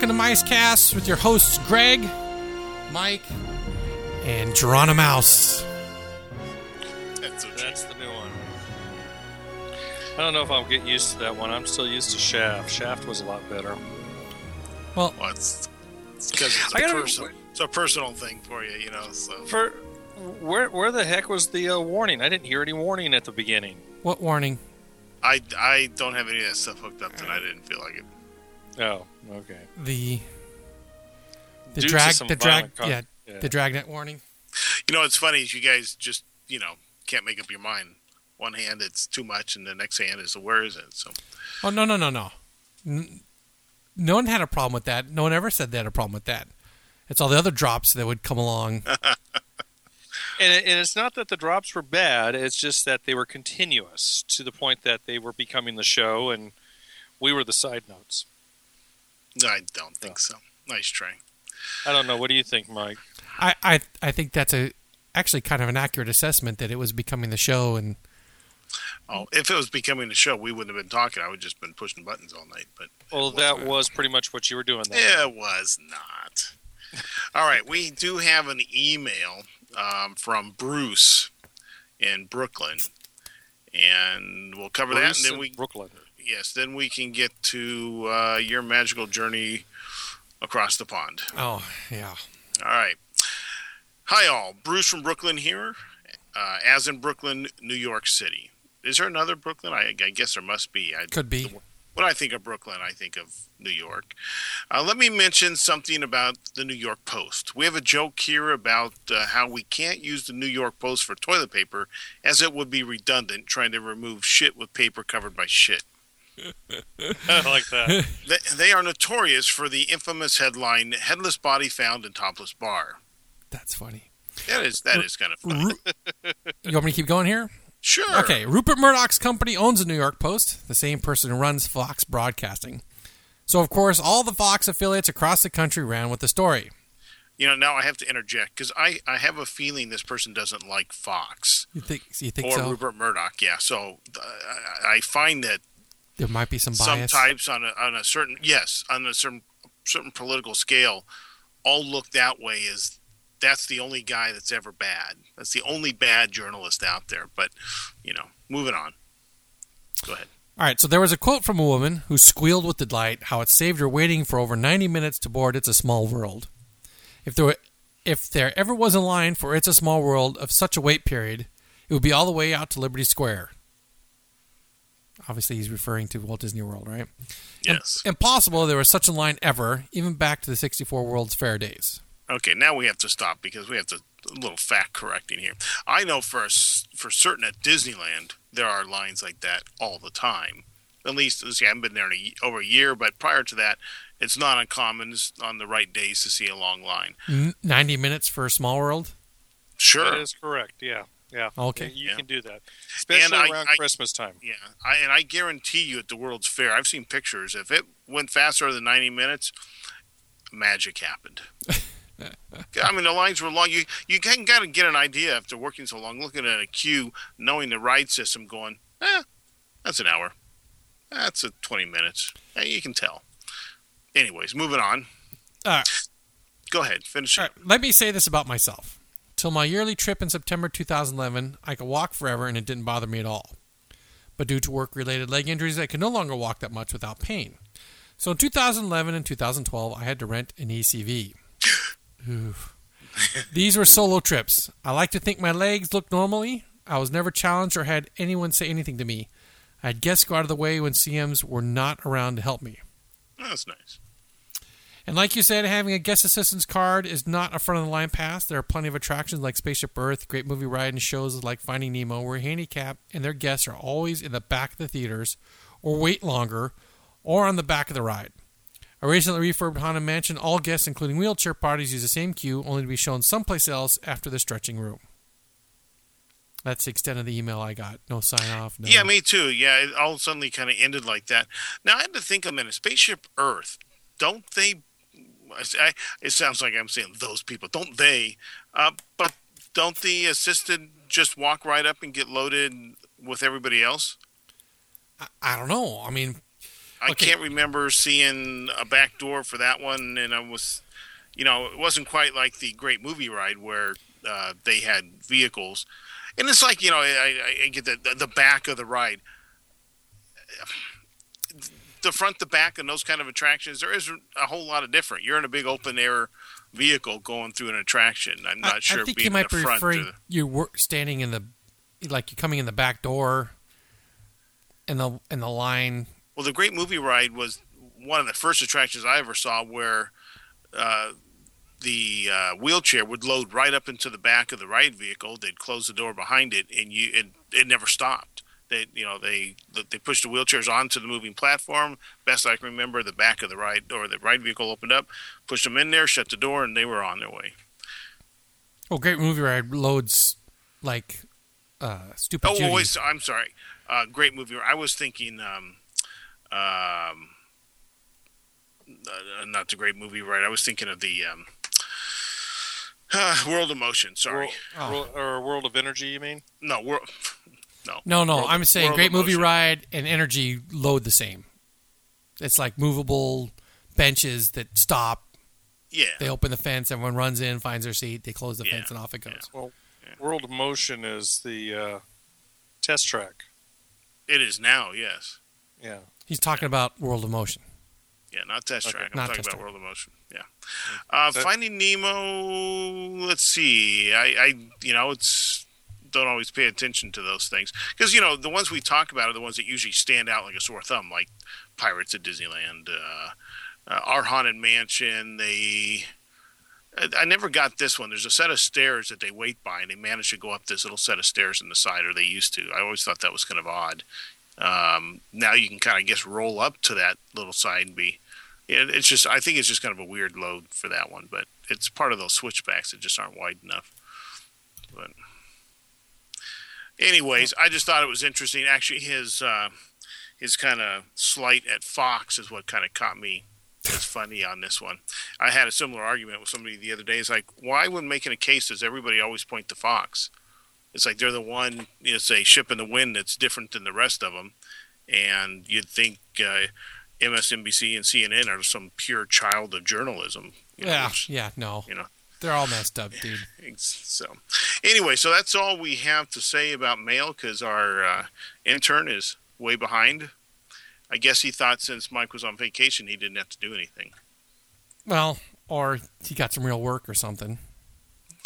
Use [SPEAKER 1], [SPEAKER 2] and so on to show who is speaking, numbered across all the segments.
[SPEAKER 1] welcome to Micecast with your hosts Greg, Mike, and Geronimouse.
[SPEAKER 2] That's okay.
[SPEAKER 3] That's the new one. I don't know if I'll get used to that one. I'm still used to Shaft. Shaft was a lot better.
[SPEAKER 1] Well,
[SPEAKER 2] Well, it's because it's,
[SPEAKER 3] I
[SPEAKER 2] a
[SPEAKER 3] gotta-
[SPEAKER 2] personal, it's a personal thing for you, you know. So
[SPEAKER 3] For where where the heck was the uh, warning? I didn't hear any warning at the beginning.
[SPEAKER 1] what warning?
[SPEAKER 2] I, I don't have any of that stuff hooked up, and I didn't feel like it.
[SPEAKER 3] Oh, okay.
[SPEAKER 1] The the
[SPEAKER 3] Due
[SPEAKER 1] drag the drag
[SPEAKER 3] con-
[SPEAKER 1] yeah,
[SPEAKER 3] yeah.
[SPEAKER 1] the dragnet warning.
[SPEAKER 2] You know, what's funny is you guys just you know can't make up your mind. One hand it's too much, and the next hand is where is it? So
[SPEAKER 1] Oh no no no no. N- no one had a problem with that. No one ever said they had a problem with that. It's all the other drops that would come along.
[SPEAKER 3] And, it, and it's not that the drops were bad. It's just that they were continuous to the point that they were becoming the show, and we were the side notes.
[SPEAKER 2] I don't think so. Nice try.
[SPEAKER 3] I don't know. What do you think, Mike?
[SPEAKER 1] I, I I think that's a actually kind of an accurate assessment that it was becoming the show and
[SPEAKER 2] Oh, if it was becoming the show, we wouldn't have been talking. I would just been pushing buttons all night. But
[SPEAKER 3] Well, that was pretty much what you were doing. Then.
[SPEAKER 2] It was not. All right, we do have an email um, from Bruce in Brooklyn, and we'll cover that,
[SPEAKER 3] Bruce
[SPEAKER 2] and then
[SPEAKER 3] in
[SPEAKER 2] we
[SPEAKER 3] Brooklyn.
[SPEAKER 2] Yes, then we can get to uh, your magical journey across the pond.
[SPEAKER 1] oh yeah.
[SPEAKER 2] All right. Hi, all. Bruce from Brooklyn here, uh, as in Brooklyn, New York City. Is there another Brooklyn? I, I guess there must be. I,
[SPEAKER 1] Could be.
[SPEAKER 2] when I think of Brooklyn, I think of New York. Uh, let me mention something about the New York Post. We have a joke here about uh, how we can't use the New York Post for toilet paper, as it would be redundant trying to remove shit with paper covered by shit.
[SPEAKER 3] I like that.
[SPEAKER 2] They, they are notorious for the infamous headline "Headless Body Found in Topless Bar."
[SPEAKER 1] That's funny.
[SPEAKER 2] That is that is kind of funny.
[SPEAKER 1] Ru- you want me to keep going here?
[SPEAKER 2] Sure.
[SPEAKER 1] Okay, Rupert Murdoch's company owns the New York Post, the same person who runs Fox Broadcasting. So, of course, all the Fox affiliates across the country ran with the story.
[SPEAKER 2] You know, now I have to interject because I, I have a feeling this person doesn't like Fox
[SPEAKER 1] You think? You think
[SPEAKER 2] or
[SPEAKER 1] so?
[SPEAKER 2] Rupert Murdoch. Yeah. So uh, I, I find that
[SPEAKER 1] There might be some
[SPEAKER 2] some types on a, on a certain yes on a certain certain political scale all look that way as that's the only guy that's ever bad that's the only bad journalist out there but you know moving on go ahead
[SPEAKER 1] All right, so there was a quote from a woman who squealed with delight how it saved her waiting for over 90 minutes to board It's a Small World. If there were, if there ever was a line for It's a Small World of such a wait period, it would be all the way out to Liberty Square. Obviously, he's referring to Walt Disney World, right?
[SPEAKER 2] yes
[SPEAKER 1] Impossible there was such a line ever, even back to the 64 World's Fair days.
[SPEAKER 2] okay now we have to stop because we have to a little fact correcting here i know for a s for certain at disneyland there are lines like that all the time at least let's see, i haven't been there in a, over a year but prior to that it's not uncommon on the right days to see a long line
[SPEAKER 1] 90 minutes for a Small World?
[SPEAKER 2] sure
[SPEAKER 3] That is correct. Yeah, yeah.
[SPEAKER 1] Okay.
[SPEAKER 3] you
[SPEAKER 2] Yeah.
[SPEAKER 3] can do that, especially
[SPEAKER 2] I-
[SPEAKER 3] around
[SPEAKER 2] I-
[SPEAKER 3] Christmas time.
[SPEAKER 2] Yeah, I, and I guarantee you at the World's Fair, I've seen pictures. If it went faster than 90 minutes, magic happened. I mean, the lines were long. You you kind of got to get an idea after working so long, looking at a queue, knowing the ride system, going, eh, that's an hour. That's a 20 minutes. Eh, you can tell. Anyways, moving on.
[SPEAKER 1] All right.
[SPEAKER 2] Go ahead, finish
[SPEAKER 1] All right, let me say this about myself. Till my yearly trip in September 2011, I could walk forever and it didn't bother me at all. But due to work related leg injuries, I could no longer walk that much without pain. So in 2011 and 2012, I had to rent an ECV. These were solo trips. I like to think my legs looked normally. I was never challenged or had anyone say anything to me. I had guests go out of the way when CMs were not around to help me.
[SPEAKER 2] That's nice.
[SPEAKER 1] And like you said, having a guest assistance card is not a front of the line pass. There are plenty of attractions like Spaceship Earth, great movie ride, and shows like Finding Nemo where handicap and their guests are always in the back of the theaters or wait longer or on the back of the ride. A recently refurbed Haunted Mansion, all guests, including wheelchair parties, use the same queue, only to be shown someplace else after the stretching room. That's the extent of the email I got. No sign off. No.
[SPEAKER 2] Yeah, me too. Yeah, it all suddenly kind of ended like that. Now I had to think a minute. Spaceship Earth, don't they? I, it sounds like I'm saying those people. Don't they? Uh, but don't the assisted just walk right up and get loaded with everybody else?
[SPEAKER 1] I, I don't know. I mean,
[SPEAKER 2] I
[SPEAKER 1] Okay.
[SPEAKER 2] can't remember seeing a back door for that one, and I was, you know, it wasn't quite like the Great Movie Ride where uh, they had vehicles, and it's like you know, I, I- I get the the back of the ride, the front, the back, and those kind of attractions. There isn't a whole lot of different. You're in a big open air vehicle going through an attraction. I'm not
[SPEAKER 1] I,
[SPEAKER 2] sure
[SPEAKER 1] I think
[SPEAKER 2] being
[SPEAKER 1] you might
[SPEAKER 2] in
[SPEAKER 1] be
[SPEAKER 2] the front.
[SPEAKER 1] referring
[SPEAKER 2] to-
[SPEAKER 1] you were standing in the like you're coming in the back door in the in the line.
[SPEAKER 2] Well, the Great Movie Ride was one of the first attractions I ever saw where uh, the uh, wheelchair would load right up into the back of the ride vehicle. They'd close the door behind it, and you it, it never stopped. They you know they they pushed the wheelchairs onto the moving platform. Best I can remember, the back of the ride or the ride vehicle opened up, pushed them in there, shut the door, and they were on their way.
[SPEAKER 1] Oh, great movie ride loads like uh, stupid.
[SPEAKER 2] Oh,
[SPEAKER 1] Judy.
[SPEAKER 2] wait, I'm sorry. Uh, great movie. I was thinking, um, um, uh, not the great movie, right? I was thinking of the um, uh, World of Motion. Sorry,
[SPEAKER 1] Oh.
[SPEAKER 3] World, or World of Energy, you mean?
[SPEAKER 2] no, world. No,
[SPEAKER 1] No, no,
[SPEAKER 2] World-
[SPEAKER 1] I'm saying Great Movie Ride and Energy load the same. It's like movable benches that stop.
[SPEAKER 2] Yeah,
[SPEAKER 1] They open the fence, everyone runs in, finds their seat, they close the
[SPEAKER 2] Yeah,
[SPEAKER 1] fence, and off it goes.
[SPEAKER 3] Well,
[SPEAKER 2] Yeah.
[SPEAKER 3] World of Motion is the uh, test track.
[SPEAKER 2] it is now. Yes,
[SPEAKER 3] Yeah.
[SPEAKER 1] He's talking about World of Motion.
[SPEAKER 2] yeah, not Test
[SPEAKER 3] Okay,
[SPEAKER 2] Track. I'm
[SPEAKER 1] not
[SPEAKER 2] talking about
[SPEAKER 1] Track.
[SPEAKER 2] World of Motion. Yeah, uh,
[SPEAKER 3] So-
[SPEAKER 2] Finding Nemo. Let's see. I, I, you know, it's don't always pay attention to those things because you know the ones we talk about are the ones that usually stand out like a sore thumb, like Pirates at Disneyland, uh, uh, Our Haunted Mansion. They, I, never got this one. There's a set of stairs that they wait by, and they manage to go up this little set of stairs in the side, or they used to. I always thought that was kind of odd. Um, now you can kind of guess roll up to that little side and be. It's just I think it's just kind of a weird load for that one, but it's part of those switchbacks that just aren't wide enough. But anyways, I just thought it was interesting. Actually, his uh, his kind of slight at Fox is what kind of caught me as funny on this one. I had a similar argument with somebody the other day. It's like, why, when making a case, does everybody always point to Fox? It's like they're the one, you know, say, ship in the wind that's different than the rest of them, and you'd think uh, MSNBC and CNN are some pure child of journalism. you know,
[SPEAKER 1] Yeah,
[SPEAKER 2] which-
[SPEAKER 1] yeah, no.
[SPEAKER 2] you know.
[SPEAKER 1] They're all messed up, dude.
[SPEAKER 2] so, anyway, so that's all we have to say about mail because our uh, intern is way behind. I guess he thought since Mike was on vacation, he didn't have to do anything.
[SPEAKER 1] Well, or he got some real work or something.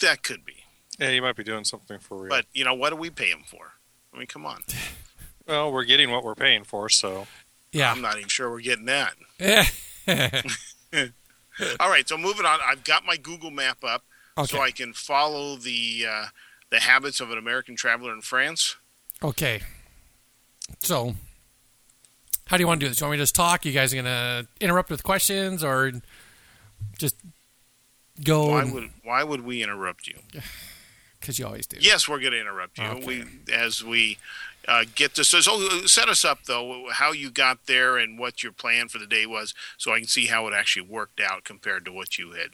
[SPEAKER 2] That could be,
[SPEAKER 3] Yeah, he might be doing something for real.
[SPEAKER 2] but you know, what do we pay him for? I mean, come on.
[SPEAKER 3] well, we're getting what we're paying for, so
[SPEAKER 1] Yeah.
[SPEAKER 2] I'm not even sure we're getting that.
[SPEAKER 1] okay.
[SPEAKER 2] All right, so moving on. I've got my Google map up so I can follow the uh, the habits of an American traveler in France.
[SPEAKER 1] Okay. So, how do you want to do this? You want me to just talk? You guys are going to interrupt with questions or just go?
[SPEAKER 2] Why would why would we interrupt you?
[SPEAKER 1] Because you always do.
[SPEAKER 2] Yes, we're going to interrupt you.
[SPEAKER 1] Okay.
[SPEAKER 2] We as we uh, get this. So, so set us up though, how you got there and what your plan for the day was, so I can see how it actually worked out compared to what you had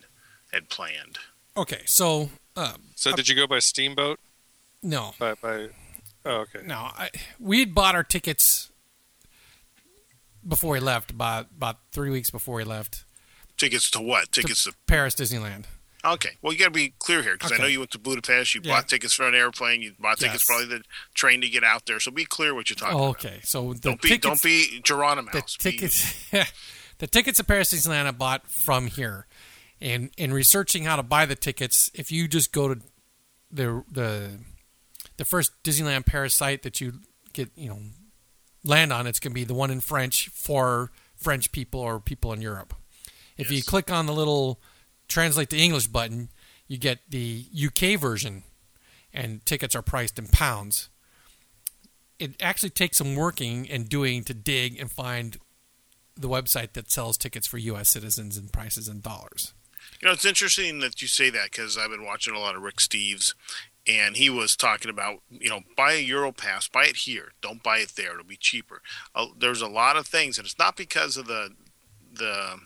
[SPEAKER 2] had planned.
[SPEAKER 1] Okay. So, um,
[SPEAKER 3] so did you go by steamboat?
[SPEAKER 1] no.
[SPEAKER 3] By by oh, okay.
[SPEAKER 1] No. I, we had bought our tickets before we left, about, about three weeks before we left.
[SPEAKER 2] Tickets to what? Tickets to.
[SPEAKER 1] Paris Disneyland.
[SPEAKER 2] Okay, well you got to be clear here because I know you went to Budapest. You
[SPEAKER 1] Yeah.
[SPEAKER 2] bought tickets for an airplane. You bought tickets
[SPEAKER 1] Yes.
[SPEAKER 2] probably the train to get out there. So be clear what you're talking oh, about.
[SPEAKER 1] Okay. So the
[SPEAKER 2] Don't be
[SPEAKER 1] tickets,
[SPEAKER 2] don't be Geronimo.
[SPEAKER 1] the tickets the tickets to Paris Disneyland I bought from here. And in researching how to buy the tickets, if you just go to the the the first Disneyland Paris site that you get, you know, land on, it's going to be the one in French for French people or people in Europe. If you click on the little translate to English button, you get the UK version and tickets are priced in pounds. It actually takes some working and doing to dig and find the website that sells tickets for U.S. citizens and prices in dollars.
[SPEAKER 2] You know, it's interesting that you say that because I've been watching a lot of Rick Steves, and he was talking about, you know, buy a Euro pass, buy it here, don't buy it there; it'll be cheaper. Uh, there's a lot of things, and it's not because of the the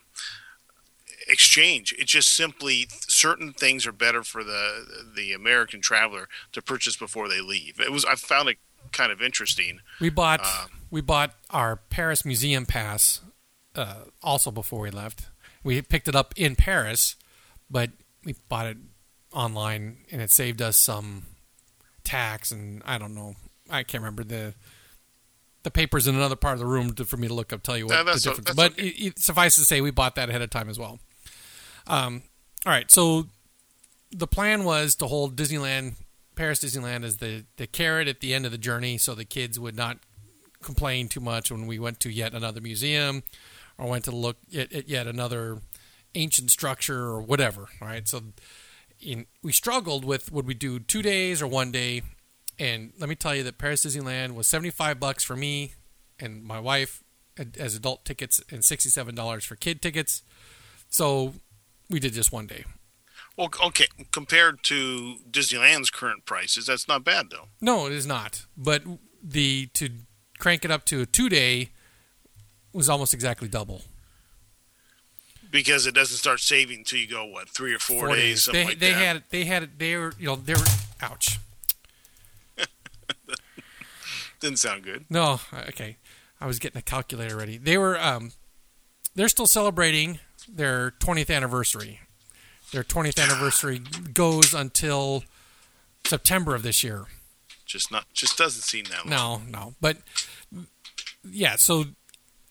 [SPEAKER 2] exchange. It's just simply certain things are better for the the American traveler to purchase before they leave. It was I found it kind of interesting.
[SPEAKER 1] We bought
[SPEAKER 2] Uh,
[SPEAKER 1] we bought our Paris museum pass uh, also before we left. We picked it up in Paris, but we bought it online, and it saved us some tax and I don't know. I can't remember the the papers in another part of the room to, for me to look up. Tell you what
[SPEAKER 2] No,
[SPEAKER 1] the difference.
[SPEAKER 2] that's
[SPEAKER 1] but
[SPEAKER 2] okay.
[SPEAKER 1] it, it, suffice to say, we bought that ahead of time as well. Um, all right, so the plan was to hold Disneyland, Paris Disneyland, as the the carrot at the end of the journey, so the kids would not complain too much when we went to yet another museum or went to look at, at yet another ancient structure or whatever. Right, so in, we struggled with would we do two days or one day, and let me tell you that Paris Disneyland was seventy five bucks for me and my wife as adult tickets and sixty seven dollars for kid tickets. So we did just one day.
[SPEAKER 2] Well, okay, compared to Disneyland's current prices, that's not bad though.
[SPEAKER 1] No, it is not. But the to crank it up to a two day was almost exactly double.
[SPEAKER 2] Because it doesn't start saving until you go what three or four, days, something
[SPEAKER 1] They
[SPEAKER 2] like
[SPEAKER 1] they had they had they were you know they were ouch.
[SPEAKER 2] Didn't sound good.
[SPEAKER 1] No, okay. I was getting a calculator ready. They were um they're still celebrating their 20th anniversary. Their 20th anniversary goes until September of this year.
[SPEAKER 2] Just not. Just doesn't seem that long.
[SPEAKER 1] No, no. But yeah, so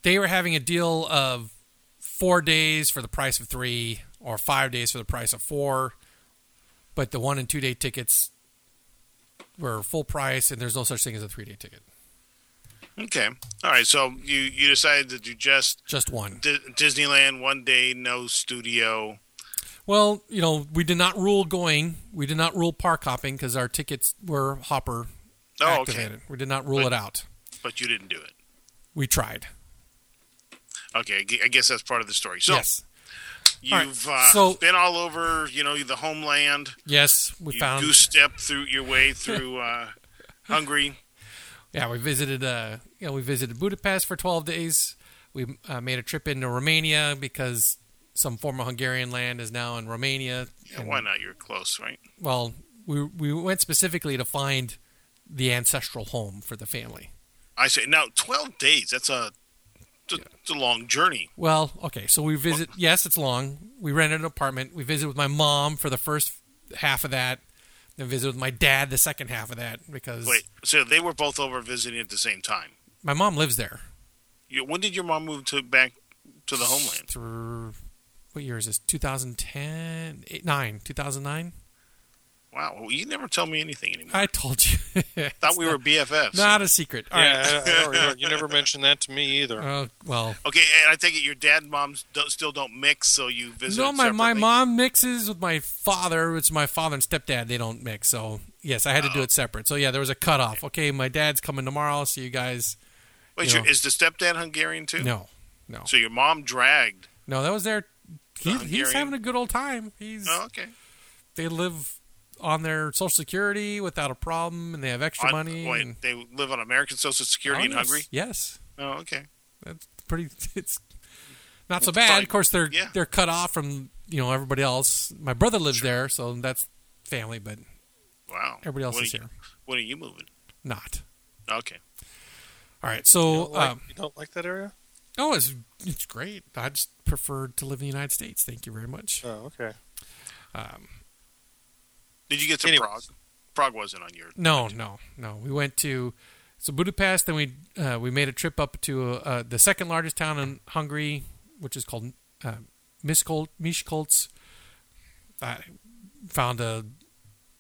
[SPEAKER 1] they were having a deal of four days for the price of three, or five days for the price of four. But the one and two day tickets were full price, and there's no such thing as a three day ticket.
[SPEAKER 2] Okay. All right. So you you decided to do just
[SPEAKER 1] Just one.
[SPEAKER 2] D- Disneyland one day, no studio.
[SPEAKER 1] Well, you know, we did not rule going. We did not rule park hopping because our tickets were hopper
[SPEAKER 2] Oh,
[SPEAKER 1] activated.
[SPEAKER 2] okay.
[SPEAKER 1] We did not rule
[SPEAKER 2] But-
[SPEAKER 1] it out.
[SPEAKER 2] But you didn't do it.
[SPEAKER 1] We tried.
[SPEAKER 2] Okay. I guess that's part of the story. So
[SPEAKER 1] yes.
[SPEAKER 2] You've uh,
[SPEAKER 1] so-
[SPEAKER 2] been all over. You know the homeland.
[SPEAKER 1] Yes, we
[SPEAKER 2] you
[SPEAKER 1] found.
[SPEAKER 2] goose step through your way through uh, Hungary.
[SPEAKER 1] Yeah, we visited. Uh, you know, we visited Budapest for twelve days. We uh, made a trip into Romania because some former Hungarian land is now in Romania.
[SPEAKER 2] Yeah,
[SPEAKER 1] And,
[SPEAKER 2] why not? You're close, right?
[SPEAKER 1] Well, we we went specifically to find the ancestral home for the family.
[SPEAKER 2] I say now. Twelve days. That's a it's a, it's a long journey.
[SPEAKER 1] Well, okay, so we visit. Yes, it's long. We rented an apartment. We visited with my mom for the first half of that. Then visited with my dad the second half of that because
[SPEAKER 2] Wait. So they were both over visiting at the same time.
[SPEAKER 1] my mom lives there.
[SPEAKER 2] You, when did your mom move to back to the homeland?
[SPEAKER 1] Through what year is this? 2010, eight, nine, 2009.
[SPEAKER 2] Wow. Well, you never tell me anything anymore.
[SPEAKER 1] I told you.
[SPEAKER 2] thought we were BFFs.
[SPEAKER 1] Not a secret. All right.
[SPEAKER 3] yeah, I, I you never mentioned that to me either.
[SPEAKER 1] Uh, well,
[SPEAKER 2] Okay, and I take it your dad and mom don't, still don't mix, so you visit.
[SPEAKER 1] no, my, my mom mixes with my father. It's my father and stepdad. They don't mix. So, yes, I had to do
[SPEAKER 2] Oh.
[SPEAKER 1] it separate. So, yeah, there was a cutoff. Okay, my dad's coming tomorrow. I'll see you guys.
[SPEAKER 2] Wait,
[SPEAKER 1] you
[SPEAKER 2] your,
[SPEAKER 1] know.
[SPEAKER 2] is the stepdad Hungarian too?
[SPEAKER 1] No, no.
[SPEAKER 2] So your mom dragged.
[SPEAKER 1] No, that was their. He, he's having a good old time. He's
[SPEAKER 2] Oh, okay.
[SPEAKER 1] they live on their social security without a problem, and they have extra
[SPEAKER 2] On-
[SPEAKER 1] money.
[SPEAKER 2] wait,
[SPEAKER 1] and,
[SPEAKER 2] they live on American Social Security
[SPEAKER 1] Oh,
[SPEAKER 2] in
[SPEAKER 1] yes,
[SPEAKER 2] Hungary.
[SPEAKER 1] Yes,
[SPEAKER 2] Oh, okay.
[SPEAKER 1] that's pretty. It's not so bad.
[SPEAKER 2] fine.
[SPEAKER 1] Of course, they're
[SPEAKER 2] Yeah.
[SPEAKER 1] they're cut off from you know everybody else. My brother lives there, so that's family, but
[SPEAKER 2] Wow.
[SPEAKER 1] everybody else
[SPEAKER 2] when
[SPEAKER 1] is
[SPEAKER 2] are you,
[SPEAKER 1] here.
[SPEAKER 2] When are you moving?
[SPEAKER 1] Not.
[SPEAKER 2] Okay.
[SPEAKER 1] All right,
[SPEAKER 3] You
[SPEAKER 1] so
[SPEAKER 3] don't, like,
[SPEAKER 1] um,
[SPEAKER 3] you don't like that area?
[SPEAKER 1] oh, it's it's great. I just prefer to live in the United States. Thank you very much.
[SPEAKER 3] Oh, okay.
[SPEAKER 1] Um,
[SPEAKER 2] Did you get to
[SPEAKER 3] Anyways.
[SPEAKER 2] Prague? Prague wasn't on your.
[SPEAKER 1] No, no, no. We went to so Budapest. Then we uh, we made a trip up to uh, the second largest town in Hungary, which is called uh, Miskolc. Miskolc. I found a.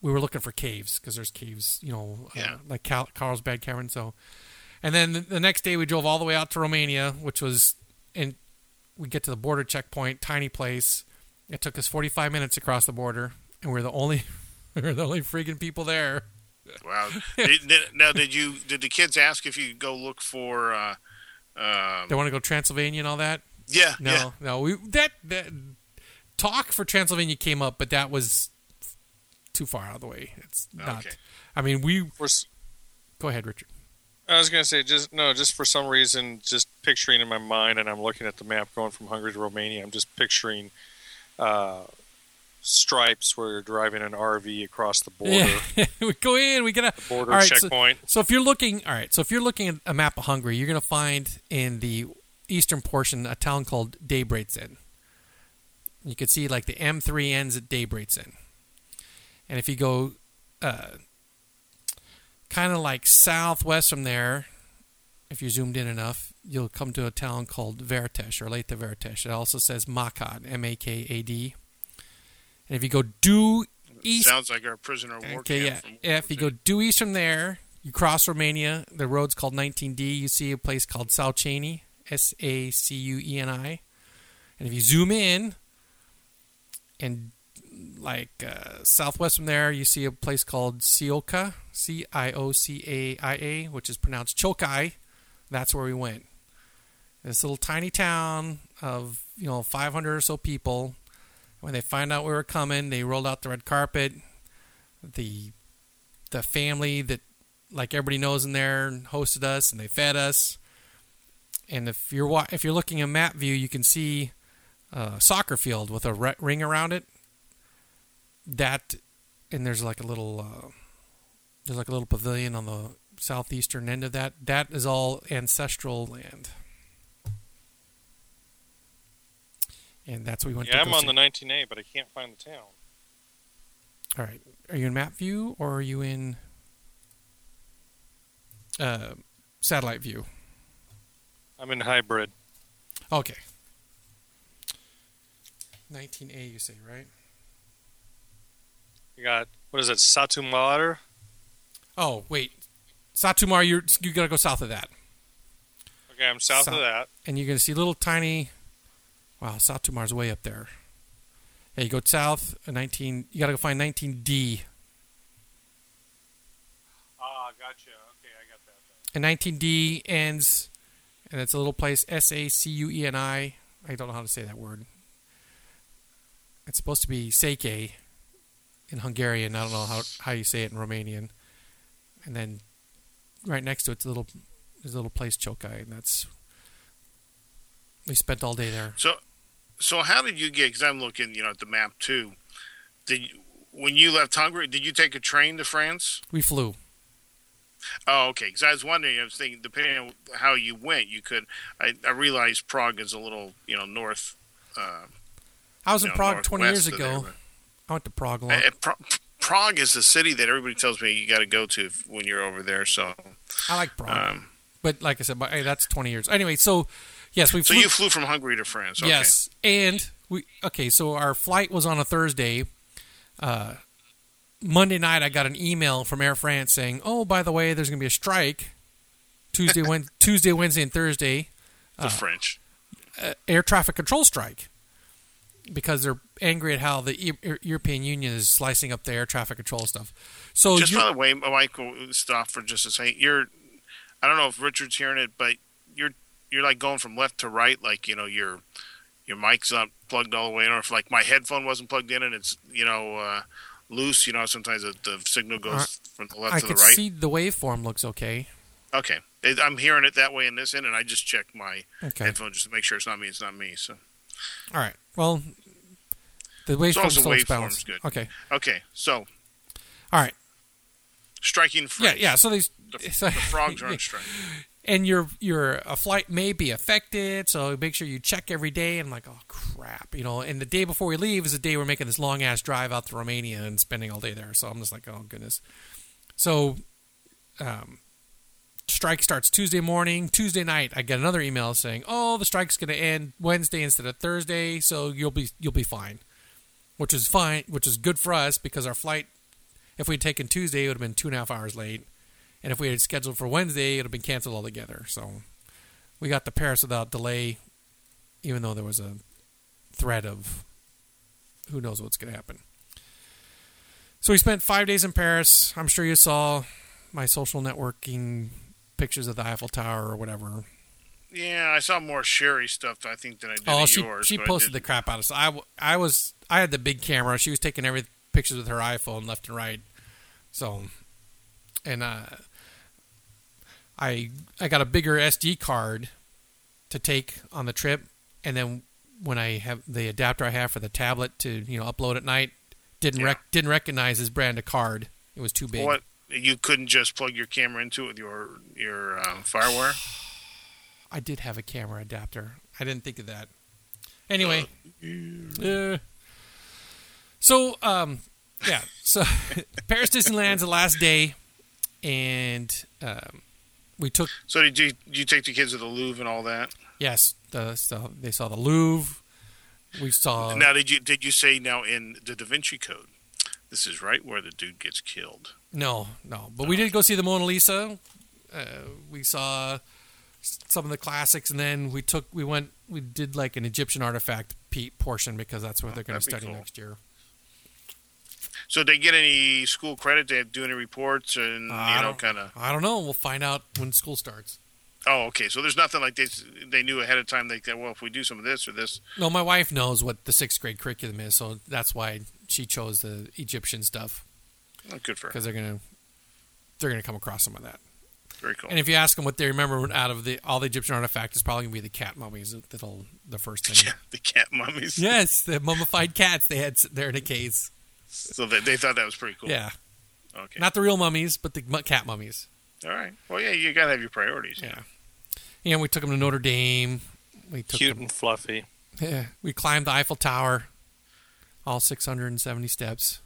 [SPEAKER 1] We were looking for caves because there's caves, you know, uh, like Cal- Carlsbad Cavern. So, and then the, the next day we drove all the way out to Romania, which was, and we get to the border checkpoint, tiny place. It took us 45 minutes across the border, and we're the only, we're the only freaking people there.
[SPEAKER 2] Wow. did, did, now, did you? Did the kids ask if you could go look for? Uh, um,
[SPEAKER 1] They want to go Transylvania and all that.
[SPEAKER 2] yeah.
[SPEAKER 1] No,
[SPEAKER 2] Yeah.
[SPEAKER 1] no. We that that talk for Transylvania came up, but that was too far out of the way. It's not.
[SPEAKER 2] Okay.
[SPEAKER 1] I mean, we
[SPEAKER 3] For, s-
[SPEAKER 1] go ahead, Richard.
[SPEAKER 3] I was going to say, just no, just for some reason, just picturing in my mind, and I'm looking at the map going from Hungary to Romania. I'm just picturing uh, stripes where you're driving an RV across the border.
[SPEAKER 1] Yeah, we go in. We get a
[SPEAKER 3] border
[SPEAKER 1] right, so-
[SPEAKER 3] checkpoint.
[SPEAKER 1] So, if you're looking, all right. So if you're looking at a map of Hungary, you're going to find in the eastern portion a town called Debrecen. You can see like the M3 ends at Debrecen, and if you go, uh, kind of like southwest from there, if you're zoomed in enough, you'll come to a town called Vertes or Leta Vertes. It also says Makad, M-A-K-A-D. And if you go due east
[SPEAKER 2] Sounds like our prisoner of war
[SPEAKER 1] Okay, yeah.
[SPEAKER 2] from.
[SPEAKER 1] If you go due east from there, you cross Romania. The road's called 19D. You see a place called Sacueni, S A C U E N I. And if you zoom in, and like uh, southwest from there, you see a place called Sioka, C I O C A I A, which is pronounced Chokai. That's where we went. This little tiny town of you know 500 or so people. When they find out we were coming, they rolled out the red carpet. The the family that like everybody knows in there hosted us and they fed us. And if you're wa- if you're looking at map view, you can see a soccer field with a re- ring around it. That and there's like a little uh, there's like a little pavilion on the southeastern end of that. That is all ancestral land. And that's what we went
[SPEAKER 3] Yeah,
[SPEAKER 1] to
[SPEAKER 3] I'm on
[SPEAKER 1] see.
[SPEAKER 3] the 19A, but I can't find the town.
[SPEAKER 1] All right. Are you in map view or are you in uh, satellite view?
[SPEAKER 3] I'm in hybrid.
[SPEAKER 1] Okay. 19A, you say, right?
[SPEAKER 3] You got what is it, Satumar?
[SPEAKER 1] Oh, wait. Satumar, you're, you got to go south of that.
[SPEAKER 3] Okay, I'm south
[SPEAKER 1] South.
[SPEAKER 3] of that.
[SPEAKER 1] And you're to see little tiny. Wow, Satumar's way up there. Yeah, you go south, uh, 19. You got to go find 19D.
[SPEAKER 3] Ah, gotcha. Okay, I got that.
[SPEAKER 1] And 19D ends, and it's a little place, S A C U E N I. I don't know how to say that word. It's supposed to be Seke in Hungarian. I don't know how, how you say it in Romanian. And then right next to it's a little, there's a little place, Chokai, and that's. We spent all day there.
[SPEAKER 2] So, so how did you get? Because I'm looking, you know, at the map too. Did when you left Hungary, did you take a train to France?
[SPEAKER 1] We flew.
[SPEAKER 2] Oh, okay. Because I was wondering, I was thinking, depending on how you went, you could. I, I realized Prague is a little, you know, north. Uh,
[SPEAKER 1] I was in
[SPEAKER 2] know,
[SPEAKER 1] Prague 20 years ago.
[SPEAKER 2] there,
[SPEAKER 1] I went to Prague. a
[SPEAKER 2] but-
[SPEAKER 1] lot.
[SPEAKER 2] Uh, Pra- Prague is the city that everybody tells me you got to go to if- when you're over there. So,
[SPEAKER 1] I like Prague.
[SPEAKER 2] um,
[SPEAKER 1] but like I said, but, hey, that's 20 years. Anyway, so yes, we
[SPEAKER 2] so you flew from Hungary to France. Okay.
[SPEAKER 1] Yes, and we okay. So our flight was on a Thursday. Uh, Monday night, I got an email from Air France saying, "Oh, by the way, there's going to be a strike Tuesday, Wed Tuesday, Wednesday, and Thursday.
[SPEAKER 2] the French.
[SPEAKER 1] Uh, air traffic control strike because they're angry at how the E- European Union is slicing up the air traffic control stuff." So
[SPEAKER 2] just by the way, Michael, stop for just a second. You're, I don't know if Richard's hearing it, but you're you're like going from left to right, like you know your your mic's not plugged all the way in, or if like my headphone wasn't plugged in and it's you know uh, loose, you know sometimes the, the signal goes
[SPEAKER 1] Uh,
[SPEAKER 2] from the left
[SPEAKER 1] I
[SPEAKER 2] to the right.
[SPEAKER 1] see the waveform looks okay.
[SPEAKER 2] Okay, It- I'm hearing it that way in this end, and I just checked my
[SPEAKER 1] Okay,
[SPEAKER 2] headphone just to make sure it's not me. It's not me. So
[SPEAKER 1] all right. Well, the
[SPEAKER 2] long as
[SPEAKER 1] waveform
[SPEAKER 2] the waveform's
[SPEAKER 1] balanced.
[SPEAKER 2] good.
[SPEAKER 1] Okay,
[SPEAKER 2] okay, so
[SPEAKER 1] all right.
[SPEAKER 2] striking
[SPEAKER 1] Yeah, yeah. So these
[SPEAKER 2] The,
[SPEAKER 1] so-
[SPEAKER 2] the frogs are on strike.
[SPEAKER 1] And your your a flight may be affected, so make sure you check every day. And like, oh crap, you know. And the day before we leave is the day we're making this long ass drive out to Romania and spending all day there. So I'm just like, oh goodness. So, um, strike starts Tuesday morning. Tuesday night, I get another email saying, oh, the strike's going to end Wednesday instead of Thursday, so you'll be you'll be fine, which is fine, which is good for us because our flight, if we'd taken Tuesday, it would have been two and a half hours late. And if we had scheduled for Wednesday, it would have been canceled altogether. So we got to Paris without delay, even though there was a threat of who knows what's going to happen. So we spent five days in Paris. I'm sure you saw my social networking pictures of the Eiffel Tower or whatever.
[SPEAKER 2] Yeah, I saw more Sherry stuff. I think than I did
[SPEAKER 1] Oh, she
[SPEAKER 2] yours.
[SPEAKER 1] she posted the crap out of. So I was I had the big camera. She was taking every pictures with her iPhone left and right. So, and uh, I I got a bigger SD card to take on the trip, and then when I have the adapter I have for the tablet to you know upload at night didn't
[SPEAKER 2] Yeah.
[SPEAKER 1] rec- didn't recognize his brand of card. It was too big.
[SPEAKER 2] What you couldn't just plug your camera into it with your your uh, Firewire?
[SPEAKER 1] I did have a camera adapter. I didn't think of that. Anyway, uh, so um, yeah, so Paris Disneyland's the last day, and um, we took
[SPEAKER 2] So did you did you take the kids to the Louvre and all that?
[SPEAKER 1] yes, the so they saw the Louvre. We saw
[SPEAKER 2] now did you did you say now in the Da Vinci Code? This is right where the dude gets killed.
[SPEAKER 1] no, no, but we did go see the Mona Lisa. Uh, we saw some of the classics, and then we took we went we did like an Egyptian artifact portion because that's what they're going to study
[SPEAKER 2] cool.
[SPEAKER 1] next year.
[SPEAKER 2] So they get any school credit? They do any reports and
[SPEAKER 1] I
[SPEAKER 2] you know kind of.
[SPEAKER 1] I don't know. We'll find out when school starts.
[SPEAKER 2] Oh, okay. So there's nothing like they they knew ahead of time. They said, well, if we do some of this or this,
[SPEAKER 1] No, my wife knows what the sixth grade curriculum is, so that's why she chose the Egyptian stuff
[SPEAKER 2] oh, good for her.
[SPEAKER 1] because they're gonna they're gonna come across some of that.
[SPEAKER 2] Very cool.
[SPEAKER 1] And if you ask them what they remember out of the all the Egyptian artifacts, it's probably gonna be the cat mummies. That'll the first thing.
[SPEAKER 2] Yeah, the cat mummies.
[SPEAKER 1] yes, the mummified cats they had there in a case.
[SPEAKER 2] So they, they thought that was pretty cool.
[SPEAKER 1] Yeah,
[SPEAKER 2] Okay.
[SPEAKER 1] not the real mummies, but the cat mummies.
[SPEAKER 2] All right. Well, yeah, you gotta have your priorities.
[SPEAKER 1] Yeah. And we took them to Notre Dame. We took
[SPEAKER 3] Cute
[SPEAKER 1] them,
[SPEAKER 3] and fluffy.
[SPEAKER 1] yeah, we climbed the Eiffel Tower, all 670 steps.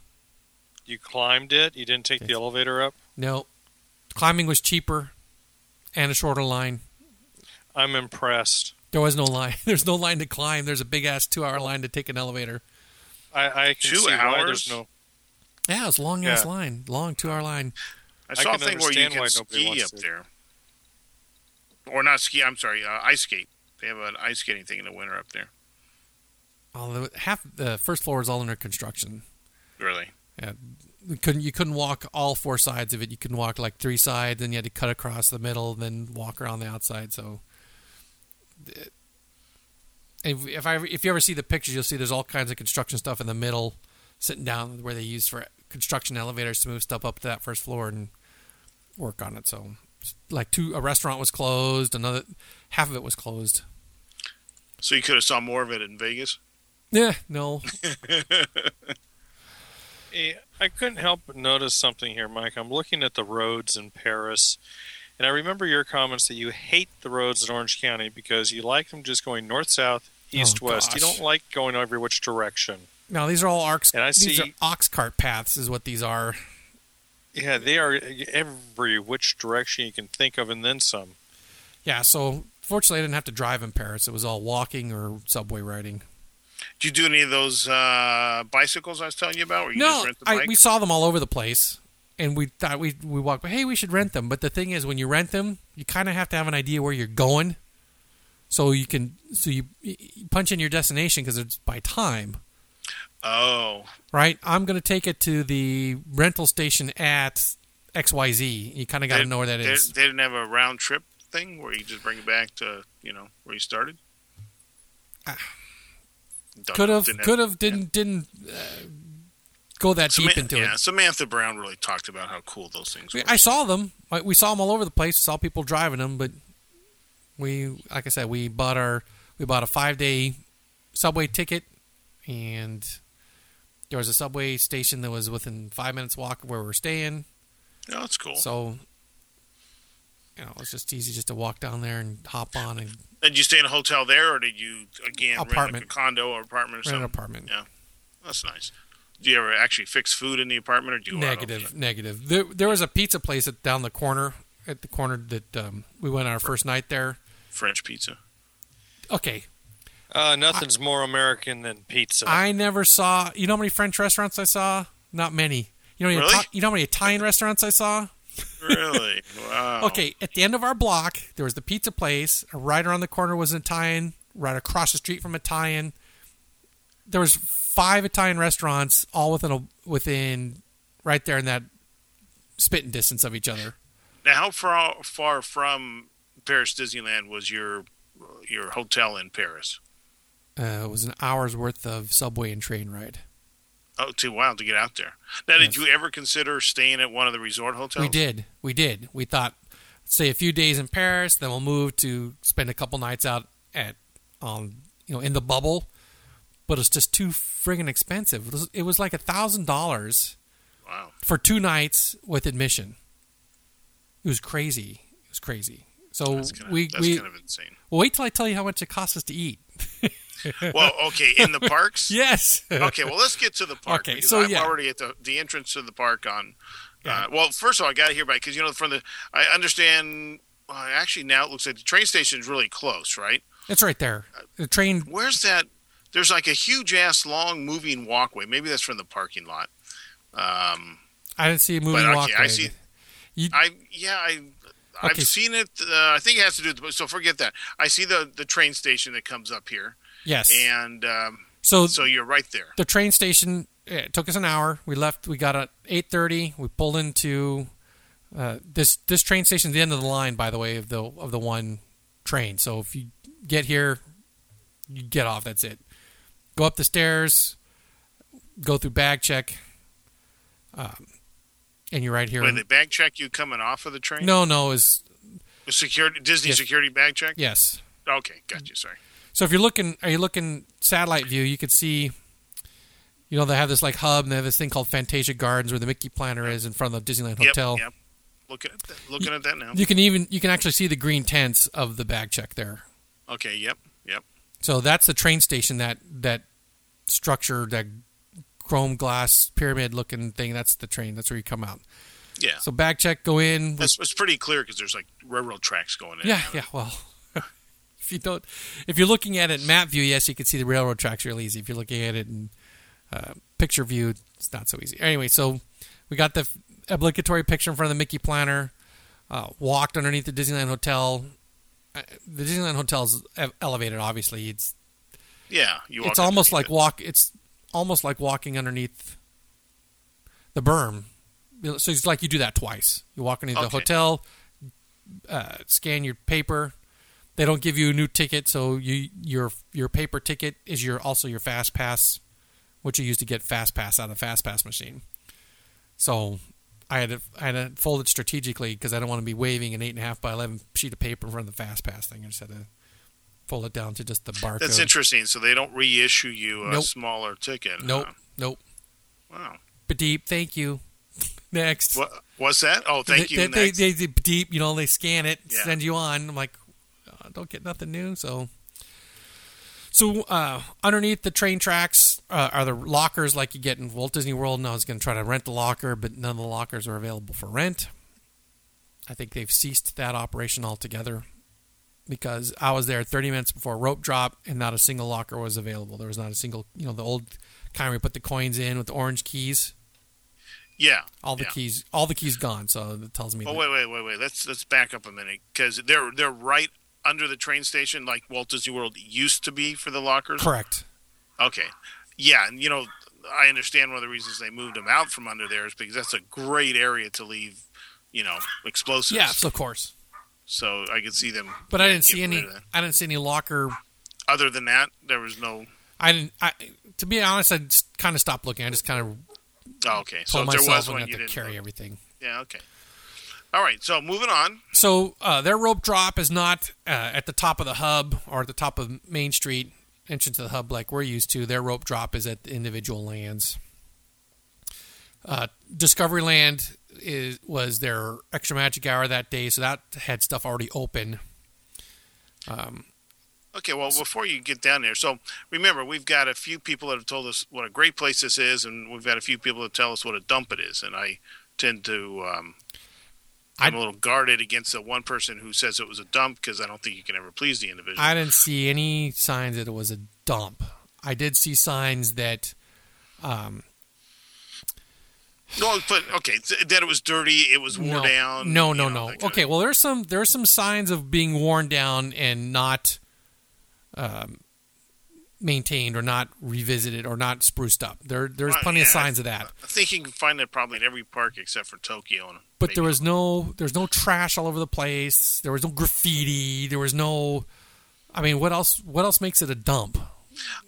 [SPEAKER 3] You climbed it. You didn't take the elevator up.
[SPEAKER 1] No, climbing was cheaper and a shorter line.
[SPEAKER 3] I'm impressed.
[SPEAKER 1] There was no line. There's no line to climb. There's a big ass two hour line to take an elevator.
[SPEAKER 3] I, I can
[SPEAKER 2] Two
[SPEAKER 3] see why
[SPEAKER 2] hours?
[SPEAKER 3] there's no.
[SPEAKER 1] Yeah, it's was a long ass
[SPEAKER 3] Yeah.
[SPEAKER 1] line, long two hour line.
[SPEAKER 2] I
[SPEAKER 3] I
[SPEAKER 2] saw a thing where you can
[SPEAKER 3] why
[SPEAKER 2] ski up
[SPEAKER 3] to.
[SPEAKER 2] there, or not ski. I'm sorry, uh, ice skate. They have an ice skating thing in the winter up there.
[SPEAKER 1] All the half the first floor is all under construction.
[SPEAKER 2] Really?
[SPEAKER 1] We couldn't you couldn't walk all four sides of it. You couldn't walk like three sides, and you had to cut across the middle, then walk around the outside. So, it- if if I if you ever see the pictures, you'll see there's all kinds of construction stuff in the middle, sitting down where they use for construction elevators to move stuff up to that first floor and work on it. So, like two a restaurant was closed, another half of it was closed.
[SPEAKER 2] So you could have saw more of it in Vegas.
[SPEAKER 1] Yeah, no,
[SPEAKER 3] I couldn't help but notice something here, Mike. I'm looking at the roads in Paris, and I remember your comments that you hate the roads in Orange County because you like them just going north, south, east,
[SPEAKER 1] Oh,
[SPEAKER 3] west. You don't like going every which direction.
[SPEAKER 1] no. These are all arcs.
[SPEAKER 3] And I
[SPEAKER 1] these are
[SPEAKER 3] see-
[SPEAKER 1] ox cart paths, is what these are.
[SPEAKER 3] Yeah, they are every which direction you can think of, and then some.
[SPEAKER 1] Yeah, so fortunately, I didn't have to drive in Paris. It was all walking or subway riding.
[SPEAKER 2] Did you do any of those uh, bicycles I was telling you about? Where you
[SPEAKER 1] no,
[SPEAKER 2] just rent the
[SPEAKER 1] I, we saw them all over the place, and we thought we we walked. But hey, we should rent them. But the thing is, when you rent them, you kind of have to have an idea where you're going, so you can so you, you punch in your destination because it's by time,
[SPEAKER 2] oh,
[SPEAKER 1] right? I'm going to take it to the rental station at X Y Z. You kind of got to know where that
[SPEAKER 2] they,
[SPEAKER 1] is.
[SPEAKER 2] they didn't have a round trip thing where you just bring it back to you know where you started.
[SPEAKER 1] Ah. Could have, could have, didn't didn't uh, go that deep into
[SPEAKER 2] yeah,
[SPEAKER 1] it.
[SPEAKER 2] Samantha Brown really talked about how cool those things were.
[SPEAKER 1] I saw them. We saw them all over the place. Saw people driving them, but we, like I said, we bought our we bought a five day subway ticket, and there was a subway station that was within five minutes walk of where we are staying.
[SPEAKER 2] Oh, that's cool.
[SPEAKER 1] So, you know, it's just easy just to walk down there and hop on and
[SPEAKER 2] Did you stay in a hotel there, or did you again rent like
[SPEAKER 1] Apartment.
[SPEAKER 2] a condo or apartment or
[SPEAKER 1] rent an apartment.
[SPEAKER 2] Yeah. That's nice. Do you ever actually fix food in the apartment, or do you
[SPEAKER 1] Negative,
[SPEAKER 2] over
[SPEAKER 1] negative. There, there was a pizza place at, down the corner at the corner that um, we went on our first night there.
[SPEAKER 2] French pizza?
[SPEAKER 1] Okay,
[SPEAKER 3] Uh, nothing's more American than pizza.
[SPEAKER 1] I never saw. You know how many French restaurants I saw? Not many. You know, how many
[SPEAKER 2] Really?
[SPEAKER 1] Ita- you know how many Italian restaurants I saw?
[SPEAKER 2] Really? Wow.
[SPEAKER 1] Okay, at the end of our block, there was the pizza place. Right around the corner was an Italian. Right across the street from Italian, there was five Italian restaurants, all within a within right there in that spitting distance of each other.
[SPEAKER 2] Now, how far far from Paris Disneyland was your your hotel in Paris?
[SPEAKER 1] Uh, it was an hour's worth of subway and train ride.
[SPEAKER 2] Oh, too wild to get out there. Now, did you ever consider staying at one of the resort hotels?
[SPEAKER 1] We did. We did. We thought, stay a few days in Paris, then we'll move to spend a couple nights out at on you know in the bubble, but it's just too friggin' expensive. It was, it was like a thousand dollars for two nights with admission. It was crazy. It was crazy. So
[SPEAKER 2] That's kind of,
[SPEAKER 1] we
[SPEAKER 2] that's
[SPEAKER 1] we
[SPEAKER 2] kind of insane.
[SPEAKER 1] well, wait till I tell you how much it costs us to eat.
[SPEAKER 2] Well, okay, in the parks.
[SPEAKER 1] Yes.
[SPEAKER 2] Okay, well, let's get to the park.
[SPEAKER 1] Okay,
[SPEAKER 2] because
[SPEAKER 1] so
[SPEAKER 2] I'm
[SPEAKER 1] yeah.
[SPEAKER 2] already at the, the entrance to the park on.
[SPEAKER 1] Yeah.
[SPEAKER 2] Uh, well, first of all, I got to hear about because you know from the I understand. Well, actually, now it looks like the train station is really close, right?
[SPEAKER 1] it's right there. The train.
[SPEAKER 2] Where's that? There's like a huge ass long moving walkway. Maybe that's from the parking lot. Um,
[SPEAKER 1] I didn't see a moving walkway.
[SPEAKER 2] I see.
[SPEAKER 1] You-
[SPEAKER 2] I yeah I.
[SPEAKER 1] Okay.
[SPEAKER 2] I've seen it. Uh, I think it has to do with. So forget that. I see the the train station that comes up here,
[SPEAKER 1] yes.
[SPEAKER 2] and um,
[SPEAKER 1] so
[SPEAKER 2] so you're right there.
[SPEAKER 1] the train station it took us an hour. We left. We got at eight thirty. We pulled into uh, this this train station. The end of the line, by the way, of the of the one train. So if you get here, you get off. That's it. Go up the stairs. Go through bag check. Um, and you're right here.
[SPEAKER 2] Wait, they bag check you coming off of the train?
[SPEAKER 1] no, no, is
[SPEAKER 2] Security Disney
[SPEAKER 1] Yes.
[SPEAKER 2] security bag check?
[SPEAKER 1] yes.
[SPEAKER 2] Okay, got you. Sorry.
[SPEAKER 1] So if you're looking, are you looking satellite view? You could see, you know, they have this like hub, and they have this thing called Fantasia Gardens, where the Mickey Planter is in front of the Disneyland Hotel.
[SPEAKER 2] Yep, yep. Looking at that, looking at that now.
[SPEAKER 1] You can even you can actually see the green tents of the bag check there.
[SPEAKER 2] Okay, yep.
[SPEAKER 1] So that's the train station that that structure that chrome glass pyramid looking thing. That's the train. That's where you come out.
[SPEAKER 2] Yeah.
[SPEAKER 1] So back check, go in.
[SPEAKER 2] That's it's pretty clear because there's like railroad tracks going in.
[SPEAKER 1] Yeah, yeah. Well, if you don't, if you're looking at it in map view, yes, you can see the railroad tracks real easy. If you're looking at it in uh, picture view, it's not so easy. Anyway, so we got the obligatory picture in front of the Mickey Planter. Uh, walked underneath the Disneyland Hotel. The Disneyland Hotel's elevated. Obviously, it's
[SPEAKER 2] Yeah, you. walk
[SPEAKER 1] it's almost like
[SPEAKER 2] it.
[SPEAKER 1] walk. It's almost like walking underneath the berm. So it's like you do that twice. You walk underneath the
[SPEAKER 2] Okay.
[SPEAKER 1] hotel, uh, scan your paper. They don't give you a new ticket, so you your your paper ticket is your also your fast pass, which you use to get fast pass out of the fast pass machine. So I had to I had to fold it strategically because I don't want to be waving an eight and a half by eleven sheet of paper in front of the fast pass thing. I just had to fold it down to just the barcode.
[SPEAKER 2] That's interesting. So they don't reissue you a
[SPEAKER 1] Nope.
[SPEAKER 2] smaller ticket.
[SPEAKER 1] Nope,
[SPEAKER 2] huh?
[SPEAKER 1] nope.
[SPEAKER 2] Wow.
[SPEAKER 1] Deep, thank you. Next.
[SPEAKER 2] What? What's that? Oh, thank
[SPEAKER 1] they,
[SPEAKER 2] you.
[SPEAKER 1] They,
[SPEAKER 2] next.
[SPEAKER 1] they, they, deep, you know, they scan it,
[SPEAKER 2] Yeah.
[SPEAKER 1] send you on. I'm like, uh, don't get nothing new. So, so uh, underneath the train tracks uh, are the lockers like you get in Walt Disney World. And I was going to try to rent a locker, but none of the lockers are available for rent. I think they've ceased that operation altogether because I was there 30 minutes before rope drop, and not a single locker was available. There was not a single, you know, the old kind where you put the coins in with the orange keys.
[SPEAKER 2] yeah.
[SPEAKER 1] All the
[SPEAKER 2] yeah.
[SPEAKER 1] keys, all the keys gone. So it tells me.
[SPEAKER 2] Oh
[SPEAKER 1] that-
[SPEAKER 2] wait, wait, wait, wait. Let's let's back up a minute because they're they're right under the train station, like Walt Disney World used to be for the lockers.
[SPEAKER 1] Correct.
[SPEAKER 2] Okay. Yeah, and you know, I understand one of the reasons they moved them out from under there is because that's a great area to leave, you know, explosives.
[SPEAKER 1] Yes, of course.
[SPEAKER 2] So I could see them.
[SPEAKER 1] But I didn't see any.
[SPEAKER 2] rid of that.
[SPEAKER 1] I didn't see any locker.
[SPEAKER 2] Other than that, there was no.
[SPEAKER 1] I didn't. I, to be honest, I just kind of stopped looking. I just kind of
[SPEAKER 2] Oh, okay. So there was one, you
[SPEAKER 1] to
[SPEAKER 2] didn't.
[SPEAKER 1] carry everything.
[SPEAKER 2] Yeah. Okay. All right. So moving on.
[SPEAKER 1] So uh, their rope drop is not uh, at the top of the hub or at the top of Main Street entrance to the hub like we're used to. Their rope drop is at the individual lands. Uh, Discovery Land is was their extra magic hour that day, so that had stuff already open. Um,
[SPEAKER 2] Okay, well, before you get down there, so remember, we've got a few people that have told us what a great place this is, and we've got a few people that tell us what a dump it is. And I tend to, um, I'm
[SPEAKER 1] I-
[SPEAKER 2] a little guarded against the one person who says it was a dump because I don't think you can ever please the individual.
[SPEAKER 1] I didn't see any signs that it was a dump. I did see signs that um,
[SPEAKER 2] no, but okay, th- that it was dirty, it was worn
[SPEAKER 1] no,
[SPEAKER 2] down.
[SPEAKER 1] No, no,
[SPEAKER 2] know,
[SPEAKER 1] no. Okay, well, there's some there's some signs of being worn down and not um, maintained or not revisited or not spruced up. There there's
[SPEAKER 2] Well,
[SPEAKER 1] plenty of
[SPEAKER 2] yeah,
[SPEAKER 1] signs of that.
[SPEAKER 2] I think you can find that probably in every park except for Tokyo. And
[SPEAKER 1] But there was no there's no trash all over the place. There was no graffiti. There was no. I mean, what else? What else makes it a dump?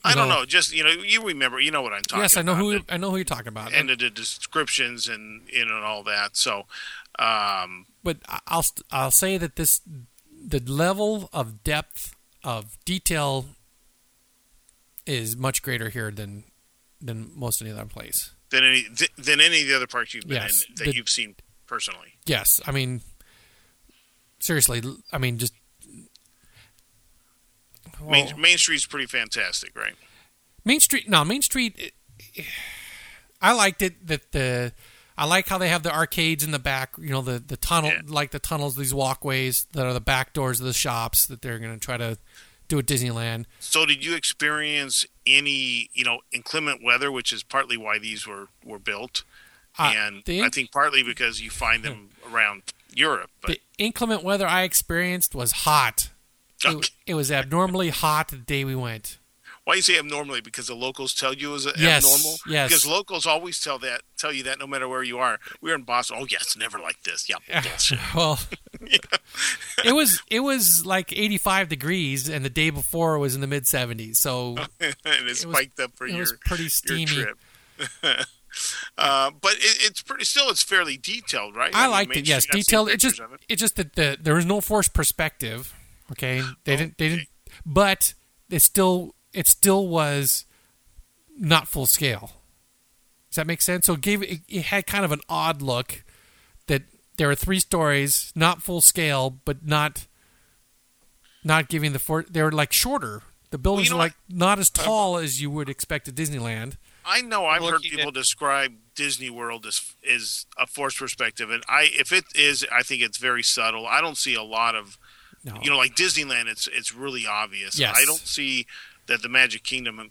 [SPEAKER 2] I
[SPEAKER 1] you
[SPEAKER 2] don't
[SPEAKER 1] know-
[SPEAKER 2] know. Just you know, you remember, you know what I'm talking.
[SPEAKER 1] yes, I know
[SPEAKER 2] about.
[SPEAKER 1] who
[SPEAKER 2] And-
[SPEAKER 1] I know who you're talking about.
[SPEAKER 2] and the, the descriptions and you know and all that. So, um,
[SPEAKER 1] but I'll I'll say that this the level of depth of detail is much greater here than than most any other place.
[SPEAKER 2] Than any th- than any of the other parks you've been
[SPEAKER 1] Yes,
[SPEAKER 2] in that
[SPEAKER 1] the-
[SPEAKER 2] you've seen personally.
[SPEAKER 1] Yes, I mean, seriously, I mean, just
[SPEAKER 2] Main,
[SPEAKER 1] well,
[SPEAKER 2] Main Street's pretty fantastic, right?
[SPEAKER 1] Main Street. No, Main Street. it- I liked it that the. I like how they have the arcades in the back. You know, the the tunnel,
[SPEAKER 2] Yeah.
[SPEAKER 1] like the tunnels, these walkways that are the back doors of the shops that they're going to try to do at Disneyland.
[SPEAKER 2] So, did you experience any, you know, inclement weather, which is partly why these were were built,
[SPEAKER 1] Uh,
[SPEAKER 2] and I think partly because you find them around Europe. But
[SPEAKER 1] The inclement weather I experienced was hot. It, it was abnormally hot the day we went.
[SPEAKER 2] Why you say abnormally? Because the locals tell you is
[SPEAKER 1] Yes,
[SPEAKER 2] abnormal.
[SPEAKER 1] yes.
[SPEAKER 2] Because locals always tell that tell you that no matter where you are. We're in Boston. Oh, yes, never like this. Yep.
[SPEAKER 1] Well, it was it was like 85 degrees, and the day before was in the mid 70s. So
[SPEAKER 2] and it
[SPEAKER 1] was-
[SPEAKER 2] spiked up for
[SPEAKER 1] it
[SPEAKER 2] your
[SPEAKER 1] was pretty steamy.
[SPEAKER 2] trip. uh, but it, it's pretty. Still, it's fairly detailed, right?
[SPEAKER 1] I
[SPEAKER 2] mean,
[SPEAKER 1] liked
[SPEAKER 2] Main
[SPEAKER 1] it. Yes,
[SPEAKER 2] Street, I've seen
[SPEAKER 1] detailed. It just
[SPEAKER 2] it.
[SPEAKER 1] it just that the there was no forced perspective. Okay, they didn't they didn't, but it still it still was not full scale. Does that make sense? So it gave it, it had kind of an odd look that there are three stories, not full scale, but not not giving the for they were like shorter. The buildings
[SPEAKER 2] know
[SPEAKER 1] were like not as uh, tall as you would expect at Disneyland.
[SPEAKER 2] I know I've heard people
[SPEAKER 3] at-
[SPEAKER 2] describe Disney World as is a forced perspective, and I if it is, I think it's very subtle. I don't see a lot of
[SPEAKER 1] No,
[SPEAKER 2] you know like Disneyland. It's it's really obvious.
[SPEAKER 1] Yes.
[SPEAKER 2] I don't see that the Magic Kingdom.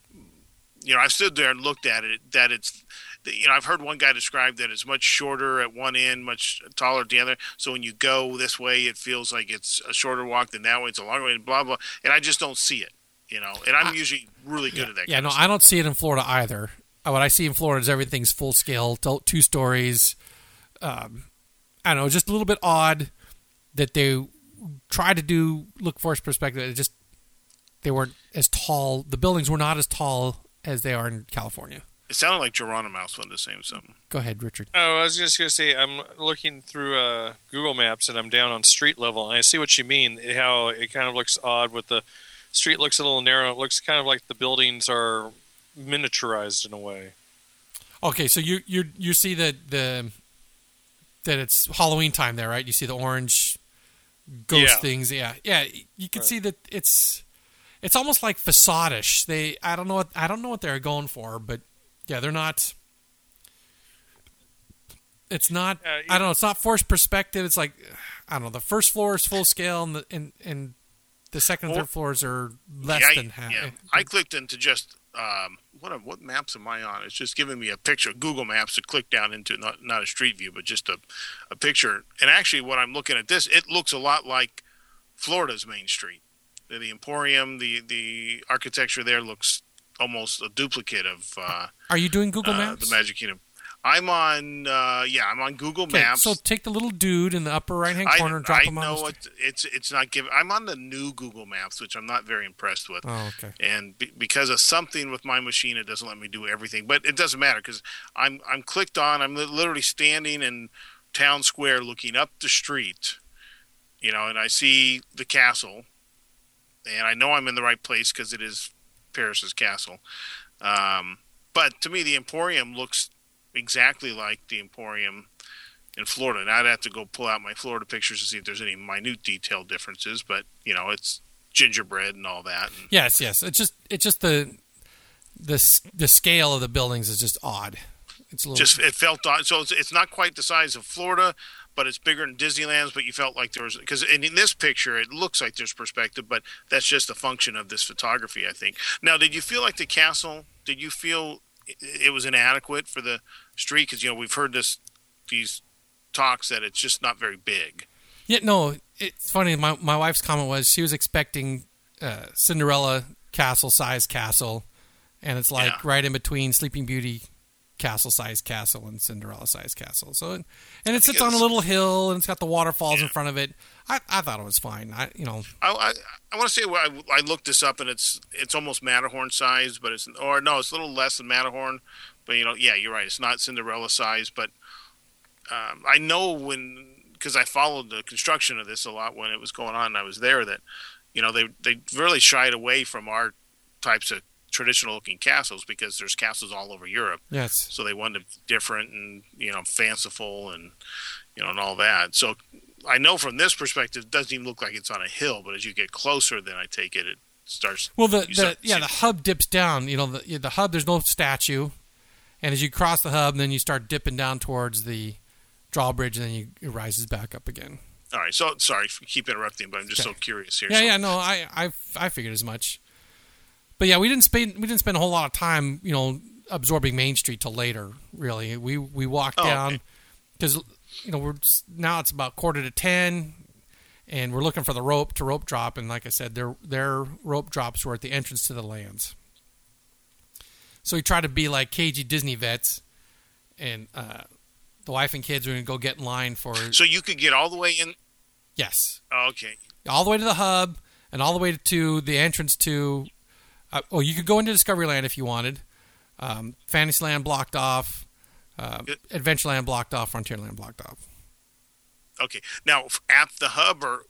[SPEAKER 2] You know, I've stood there and looked at it. That it's you know I've heard one guy describe that it's much shorter at one end, much taller at the other. So when you go this way, it feels like it's a shorter walk than that way. It's a longer way. Blah blah. And I just don't see it. You know, and I'm usually really good
[SPEAKER 1] yeah,
[SPEAKER 2] at that.
[SPEAKER 1] yeah no, I don't see it in Florida either. Uh, What I see in Florida is everything's full scale, two stories. Um, I don't know, just a little bit odd that they try to do look force perspective. It just they weren't as tall. The buildings were not as tall as they are in California.
[SPEAKER 2] It sounded like Geronimo Mouse wanted to say something.
[SPEAKER 1] Go ahead, Richard.
[SPEAKER 3] Oh, I was just going to say, I'm looking through uh, Google Maps and I'm down on street level, and I see what you mean. How it kind of looks odd with the street looks a little narrow. It looks kind of like the buildings are miniaturized in a way.
[SPEAKER 1] Okay, so you you you see that the that it's Halloween time there, right? You see the orange ghost
[SPEAKER 3] Yeah.
[SPEAKER 1] things. Yeah, yeah. You can
[SPEAKER 3] Right.
[SPEAKER 1] see that it's it's almost like facade-ish. They I don't know what I don't know what they're going for, but yeah, they're not. It's not.
[SPEAKER 3] Uh,
[SPEAKER 1] I don't know. It's not forced perspective. It's like I don't know. The first floor is full scale, and the, and and the second and third floors are less
[SPEAKER 2] Yeah,
[SPEAKER 1] than half.
[SPEAKER 2] yeah. I clicked into just um, what what maps am I on? It's just giving me a picture, Google Maps, to click down into not not a street view, but just a a picture. And actually, when I'm looking at this, it looks a lot like Florida's Main Street. The, Emporium, the the architecture there looks almost a duplicate of uh,
[SPEAKER 1] Are you doing Google
[SPEAKER 2] uh,
[SPEAKER 1] Maps?
[SPEAKER 2] the Magic Kingdom. I'm on, uh, yeah, I'm on Google
[SPEAKER 1] Okay,
[SPEAKER 2] Maps.
[SPEAKER 1] so take the little dude in the upper right hand
[SPEAKER 2] I,
[SPEAKER 1] corner and drop
[SPEAKER 2] I
[SPEAKER 1] him on
[SPEAKER 2] know
[SPEAKER 1] the
[SPEAKER 2] it's it's not giving. I'm on the new Google Maps, which I'm not very impressed with.
[SPEAKER 1] Oh, okay.
[SPEAKER 2] and be, because of something with my machine, it doesn't let me do everything. But it doesn't matter because I'm I'm clicked on. I'm literally standing in town square, looking up the street, you know, and I see the castle, and I know I'm in the right place because it is Paris's castle. Um, but to me, the Emporium looks exactly like the Emporium in Florida. And I'd have to go pull out my Florida pictures to see if there's any minute detail differences. But you know, it's gingerbread and all that. And,
[SPEAKER 1] Yes, yes. It's just it's just the the the scale of the buildings is just odd. It's a little
[SPEAKER 2] just it felt odd. So it's, it's not quite the size of Florida, but it's bigger than Disneyland's. But you felt like there was because in, in this picture it looks like there's perspective, but that's just a function of this photography, I think. Now, did you feel like the castle? Did you feel it, it was inadequate for the street? Because you know we've heard this these talks that it's just not very big.
[SPEAKER 1] Yeah, no, it's funny. My my wife's comment was she was expecting uh, Cinderella castle size castle, and it's like
[SPEAKER 2] Yeah.
[SPEAKER 1] right in between Sleeping Beauty castle size castle and Cinderella size castle. So and it sits on a little hill and it's got the waterfalls in front of it. I, I thought it was fine. I you know
[SPEAKER 2] I, I, I want to say I, I looked this up and it's it's almost Matterhorn size, but it's or no, it's a little less than Matterhorn. But you know, yeah, you're right. It's not Cinderella size, but um, I know when because I followed the construction of this a lot when it was going on. and I was there that you know they they really shied away from our types of traditional looking castles because there's castles all over Europe.
[SPEAKER 1] Yes.
[SPEAKER 2] So they wanted different and you know fanciful and you know and all that. So I know from this perspective, it doesn't even look like it's on a hill. But as you get closer, then I take it it starts.
[SPEAKER 1] Well, the, the
[SPEAKER 2] start
[SPEAKER 1] yeah the hub dips down. You know the the hub. There's no statue, and as you cross the hub, then you start dipping down towards the drawbridge, and then you, it rises back up again.
[SPEAKER 2] All right. So sorry, for keep interrupting, but I'm just
[SPEAKER 1] Okay.
[SPEAKER 2] so curious here.
[SPEAKER 1] Yeah,
[SPEAKER 2] So-
[SPEAKER 1] yeah, no, I, I, I figured as much. But yeah, we didn't spend we didn't spend a whole lot of time, you know, absorbing Main Street till later. Really, we we walked
[SPEAKER 2] Oh,
[SPEAKER 1] down because you know we're now it's about quarter to ten, and we're looking for the rope to rope drop. And like I said, their their rope drops were at the entrance to the lands. So we tried to be like cagey Disney vets, and uh, the wife and kids were gonna go get in line for
[SPEAKER 2] So you could get all the way in.
[SPEAKER 1] yes,
[SPEAKER 2] Okay.
[SPEAKER 1] all the way to the hub and all the way to the entrance to. Uh, oh, you could go into Discoveryland if you wanted. Um, Fantasyland blocked off. Uh,
[SPEAKER 2] Good.
[SPEAKER 1] Adventureland blocked off. Frontierland blocked off.
[SPEAKER 2] Okay. Now at the hub or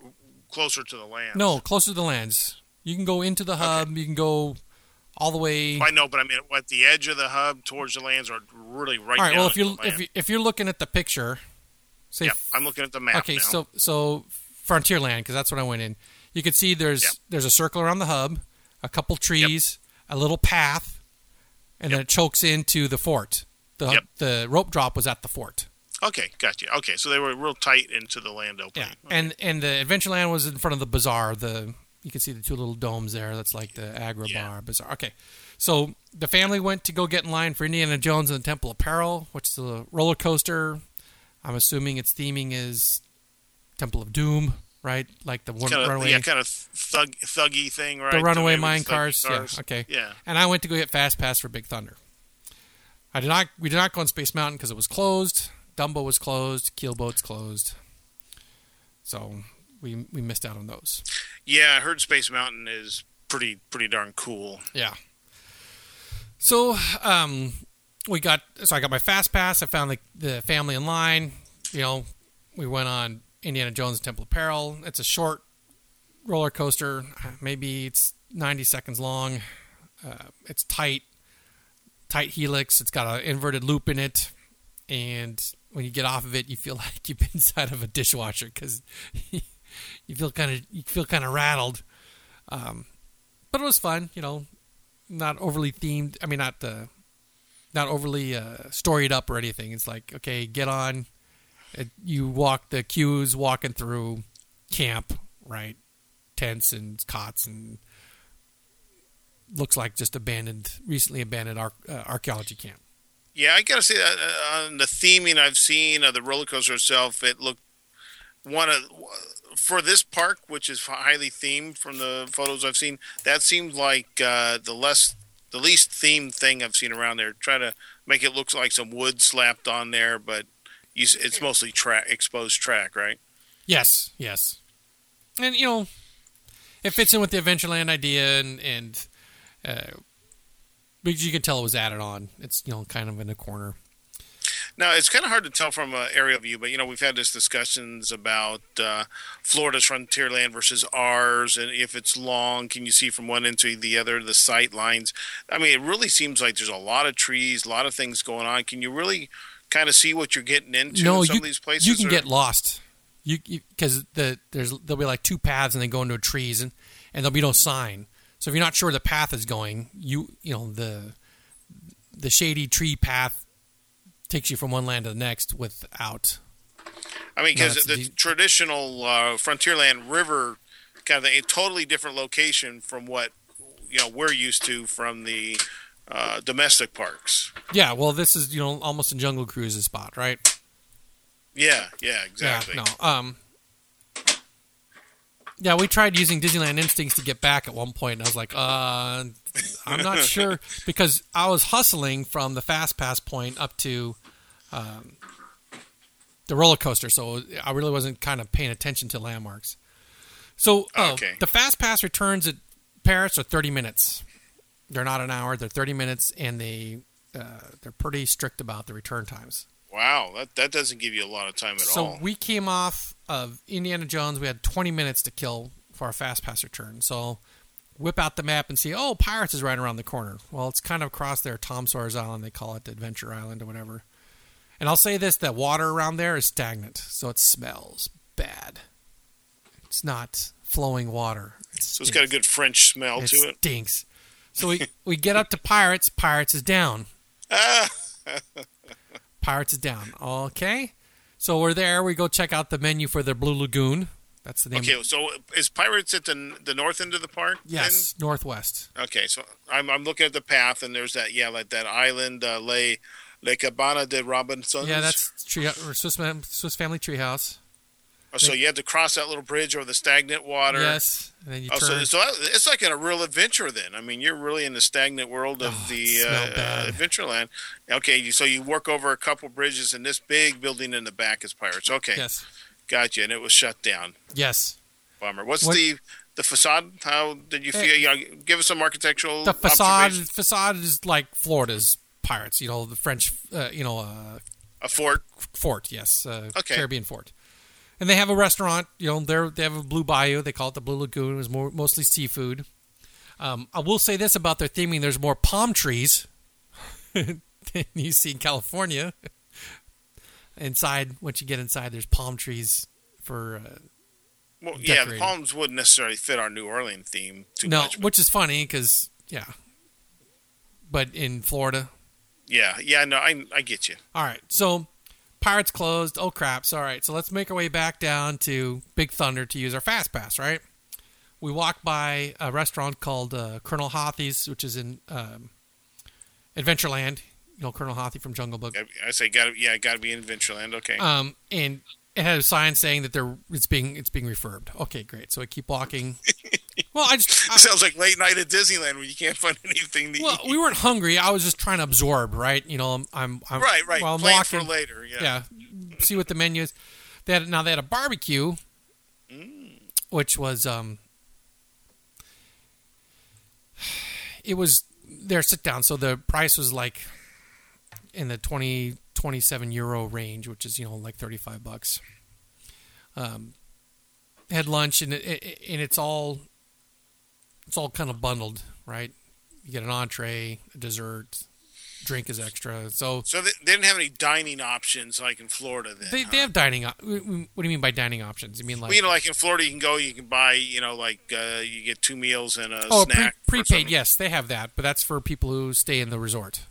[SPEAKER 2] closer to the land.
[SPEAKER 1] No, closer to the lands. You can go into the hub. You can go all the way.
[SPEAKER 2] I know, but I mean, at the edge of the hub towards the lands, or really right
[SPEAKER 1] all right. Well, if you
[SPEAKER 2] the
[SPEAKER 1] if you, if you're looking at the picture, say
[SPEAKER 2] Yep, I'm looking at the map
[SPEAKER 1] okay,
[SPEAKER 2] now.
[SPEAKER 1] so so Frontierland because that's what I went in. You can see there's there's a circle around the hub, a couple trees, a little path, and then it chokes into the fort. The
[SPEAKER 2] Yep.
[SPEAKER 1] the rope drop was at the fort.
[SPEAKER 2] okay, gotcha. Okay, so they were real tight into the land opening.
[SPEAKER 1] Yeah, and and the Adventureland was in front of the bazaar. The you can see the two little domes there. That's like the Agra
[SPEAKER 2] Yeah.
[SPEAKER 1] Bar Bazaar. Okay, so the family went to go get in line for Indiana Jones and the Temple of Peril, which is a roller coaster. I'm assuming its theming is Temple of Doom, right? Like the one
[SPEAKER 2] kind of
[SPEAKER 1] runaway.
[SPEAKER 2] yeah, kind of thug thuggy thing, right?
[SPEAKER 1] the runaway
[SPEAKER 2] maybe
[SPEAKER 1] mine
[SPEAKER 2] thuggy
[SPEAKER 1] cars. Yeah, okay.
[SPEAKER 2] Yeah.
[SPEAKER 1] And I went to go get Fast Pass for Big Thunder. I did not. We did not go on Space Mountain because it was closed. Dumbo was closed. Keelboat's closed. So we we missed out on those.
[SPEAKER 2] Yeah, I heard Space Mountain is pretty pretty darn cool.
[SPEAKER 1] Yeah. So um, we got. So I got my Fast Pass. I found the the family in line. You know, we went on Indiana Jones Temple of Peril. It's a short roller coaster. Maybe it's 90 seconds long. Uh, it's tight, tight helix. It's got an inverted loop in it, and when you get off of it, you feel like you've been inside of a dishwasher because you feel kind of you feel kind of rattled. Um, but it was fun, you know, not overly themed. I mean, not uh, not overly uh, storied up or anything. It's like okay, get on. It, you walk the queues, walking through camp, right? Tents and cots and looks like just abandoned, recently abandoned ar- uh, archaeology camp.
[SPEAKER 2] Yeah, I gotta say that uh, on the theming I've seen of the roller coaster itself, it looked one of for this park, which is highly themed from the photos I've seen. That seemed like uh, the less the least themed thing I've seen around there. Try to make it look like some wood slapped on there, but you, it's mostly track exposed track, right?
[SPEAKER 1] Yes, yes, and you know, it fits in with the Adventureland idea, and and uh, because you can tell it was added on. It's you know kind of in the corner.
[SPEAKER 2] Now it's kind of hard to tell from an aerial view, but you know we've had this discussions about uh, Florida's Frontierland versus ours, and if it's long, can you see from one end to the other the sight lines? I mean, it really seems like there's a lot of trees, a lot of things going on. Can you really kind of see what you're getting into
[SPEAKER 1] no,
[SPEAKER 2] in some
[SPEAKER 1] you
[SPEAKER 2] of these places?
[SPEAKER 1] you can
[SPEAKER 2] or-
[SPEAKER 1] get lost. You because the there's there'll be like two paths and they go into trees and and there'll be no sign. So if you're not sure the path is going, you you know the the shady tree path takes you from one land to the next without
[SPEAKER 2] I mean, because the
[SPEAKER 1] the-
[SPEAKER 2] traditional uh, Frontierland River, kind of a totally different location from what you know we're used to from the uh, domestic parks.
[SPEAKER 1] yeah. Well, this is you know almost a Jungle Cruise's spot, right?
[SPEAKER 2] Yeah, yeah, exactly.
[SPEAKER 1] Yeah, no. Um, yeah, we tried using Disneyland Instincts to get back at one point, and I was like, uh, I'm not sure because I was hustling from the Fast Pass point up to um, the roller coaster, so I really wasn't kind of paying attention to landmarks. So, oh,
[SPEAKER 2] Okay.
[SPEAKER 1] the Fast Pass returns at Paris are 30 minutes. They're not an hour; they're 30 minutes, and they uh, they're pretty strict about the return times.
[SPEAKER 2] Wow, that that doesn't give you a lot of time at
[SPEAKER 1] So
[SPEAKER 2] all.
[SPEAKER 1] So we came off of Indiana Jones. We had 20 minutes to kill for our fast pass return. So whip out the map and see, oh, Pirates is right around the corner. Well, it's kind of across there, Tom Sawyer's Island. They call it Adventure Island or whatever. And I'll say this: the water around there is stagnant, so it smells bad. It's not flowing water. It
[SPEAKER 2] So it's got a good French smell
[SPEAKER 1] It
[SPEAKER 2] to it.
[SPEAKER 1] stinks. So we we get up to Pirates. Pirates is down. Pirates is down. Okay. So we're there. We go check out the menu for the Blue Lagoon. That's the name.
[SPEAKER 2] okay, so is Pirates at the the north end of the park? then?
[SPEAKER 1] Yes, northwest.
[SPEAKER 2] Okay, so I'm I'm looking at the path, and there's that yeah, like that island, uh, Le Le Cabana de Robinson.
[SPEAKER 1] Yeah, that's tree, Swiss, Swiss Family Treehouse.
[SPEAKER 2] Oh, so you had to cross that little bridge over the stagnant water.
[SPEAKER 1] Yes, and then you
[SPEAKER 2] Oh, so,
[SPEAKER 1] turn.
[SPEAKER 2] so that, it's like in a real adventure then. I mean, you're really in the stagnant world of
[SPEAKER 1] Oh,
[SPEAKER 2] the uh. Adventureland. Okay, so you work over a couple bridges, and this big building in the back is Pirates. Okay,
[SPEAKER 1] yes,
[SPEAKER 2] gotcha. And it was shut down.
[SPEAKER 1] yes.
[SPEAKER 2] Bummer. What's
[SPEAKER 1] What-
[SPEAKER 2] the the facade? How did you
[SPEAKER 1] Eh,
[SPEAKER 2] feel? You know, give us some architectural.
[SPEAKER 1] The facade facade is like Florida's Pirates. You know, the French. Uh, you know, uh,
[SPEAKER 2] A fort.
[SPEAKER 1] fort. Yes, uh,
[SPEAKER 2] Okay.
[SPEAKER 1] Caribbean fort. And they have a restaurant. You know, they they have a Blue Bayou. They call it the Blue Lagoon. It was more mostly seafood. Um, I will say this about their theming: there's more palm trees than you see in California. inside, once you get inside, there's palm trees for uh,
[SPEAKER 2] Well, yeah, the palms wouldn't necessarily fit our New Orleans theme too
[SPEAKER 1] no,
[SPEAKER 2] much. but-
[SPEAKER 1] which is funny because yeah. But in Florida,
[SPEAKER 2] Yeah, yeah, no, I I get you.
[SPEAKER 1] All right, so Pirates closed. Oh crap! So All right, so let's make our way back down to Big Thunder to use our fast pass. Right? We walk by a restaurant called uh, Colonel Hathi's, which is in um, Adventureland. You know Colonel Hothy from Jungle Book.
[SPEAKER 2] I, I say, got to yeah, got to be in Adventureland. Okay.
[SPEAKER 1] Um, and it had a sign saying that they're it's being it's being refurbed. Okay, great. So I keep walking. well, I just I,
[SPEAKER 2] Sounds like late night at Disneyland where you can't find anything to
[SPEAKER 1] well
[SPEAKER 2] eat.
[SPEAKER 1] we weren't hungry. I was just trying to absorb. Right? You know, I'm I'm, I'm
[SPEAKER 2] right, right.
[SPEAKER 1] While I'm
[SPEAKER 2] Plan
[SPEAKER 1] walking,
[SPEAKER 2] for later. Yeah.
[SPEAKER 1] yeah, see what the menu is. They had now they had a barbecue, which was um, it was their sit down. So the price was like in the 20, 27 euro range, which is you know like thirty five bucks. Um, had lunch and it, it, and it's all it's all kind of bundled, right? You get an entree, a dessert, drink is extra. So
[SPEAKER 2] So they, they didn't have any dining options like in Florida. Then
[SPEAKER 1] they,
[SPEAKER 2] huh?
[SPEAKER 1] they have dining. What do you mean by dining options? You mean like
[SPEAKER 2] Well, you know, like in Florida, you can go, you can buy, you know, like uh, you get two meals and a
[SPEAKER 1] oh
[SPEAKER 2] snack. or
[SPEAKER 1] prepaid? Yes, they have that, but that's for people who stay in the resort.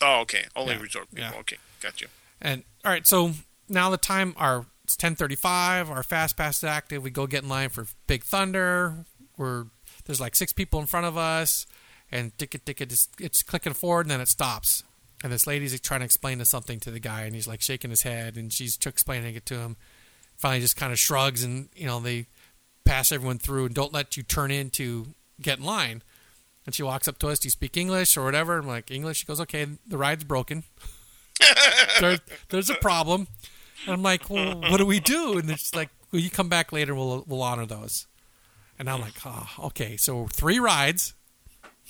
[SPEAKER 2] Oh, okay. Only
[SPEAKER 1] Yeah,
[SPEAKER 2] resort people.
[SPEAKER 1] yeah.
[SPEAKER 2] Okay, got you.
[SPEAKER 1] And all right, so now the time our it's ten thirty five. Our fast pass is active. We go get in line for Big Thunder. We're there's like six people in front of us, and ticket ticket it's, clicking forward, and then it stops. And this lady's trying to explain something to the guy, and he's like shaking his head, and she's explaining it to him. Finally, just kind of shrugs, and you know they pass everyone through and don't let you turn in to get in line. And she walks up to us. Do you speak English or whatever? I'm like English. She goes, okay. The ride's broken. there, there's a problem. And I'm like, well, what do we do? And it's like, well, you come back later. We'll we'll honor those. And I'm like, oh, okay. So three rides.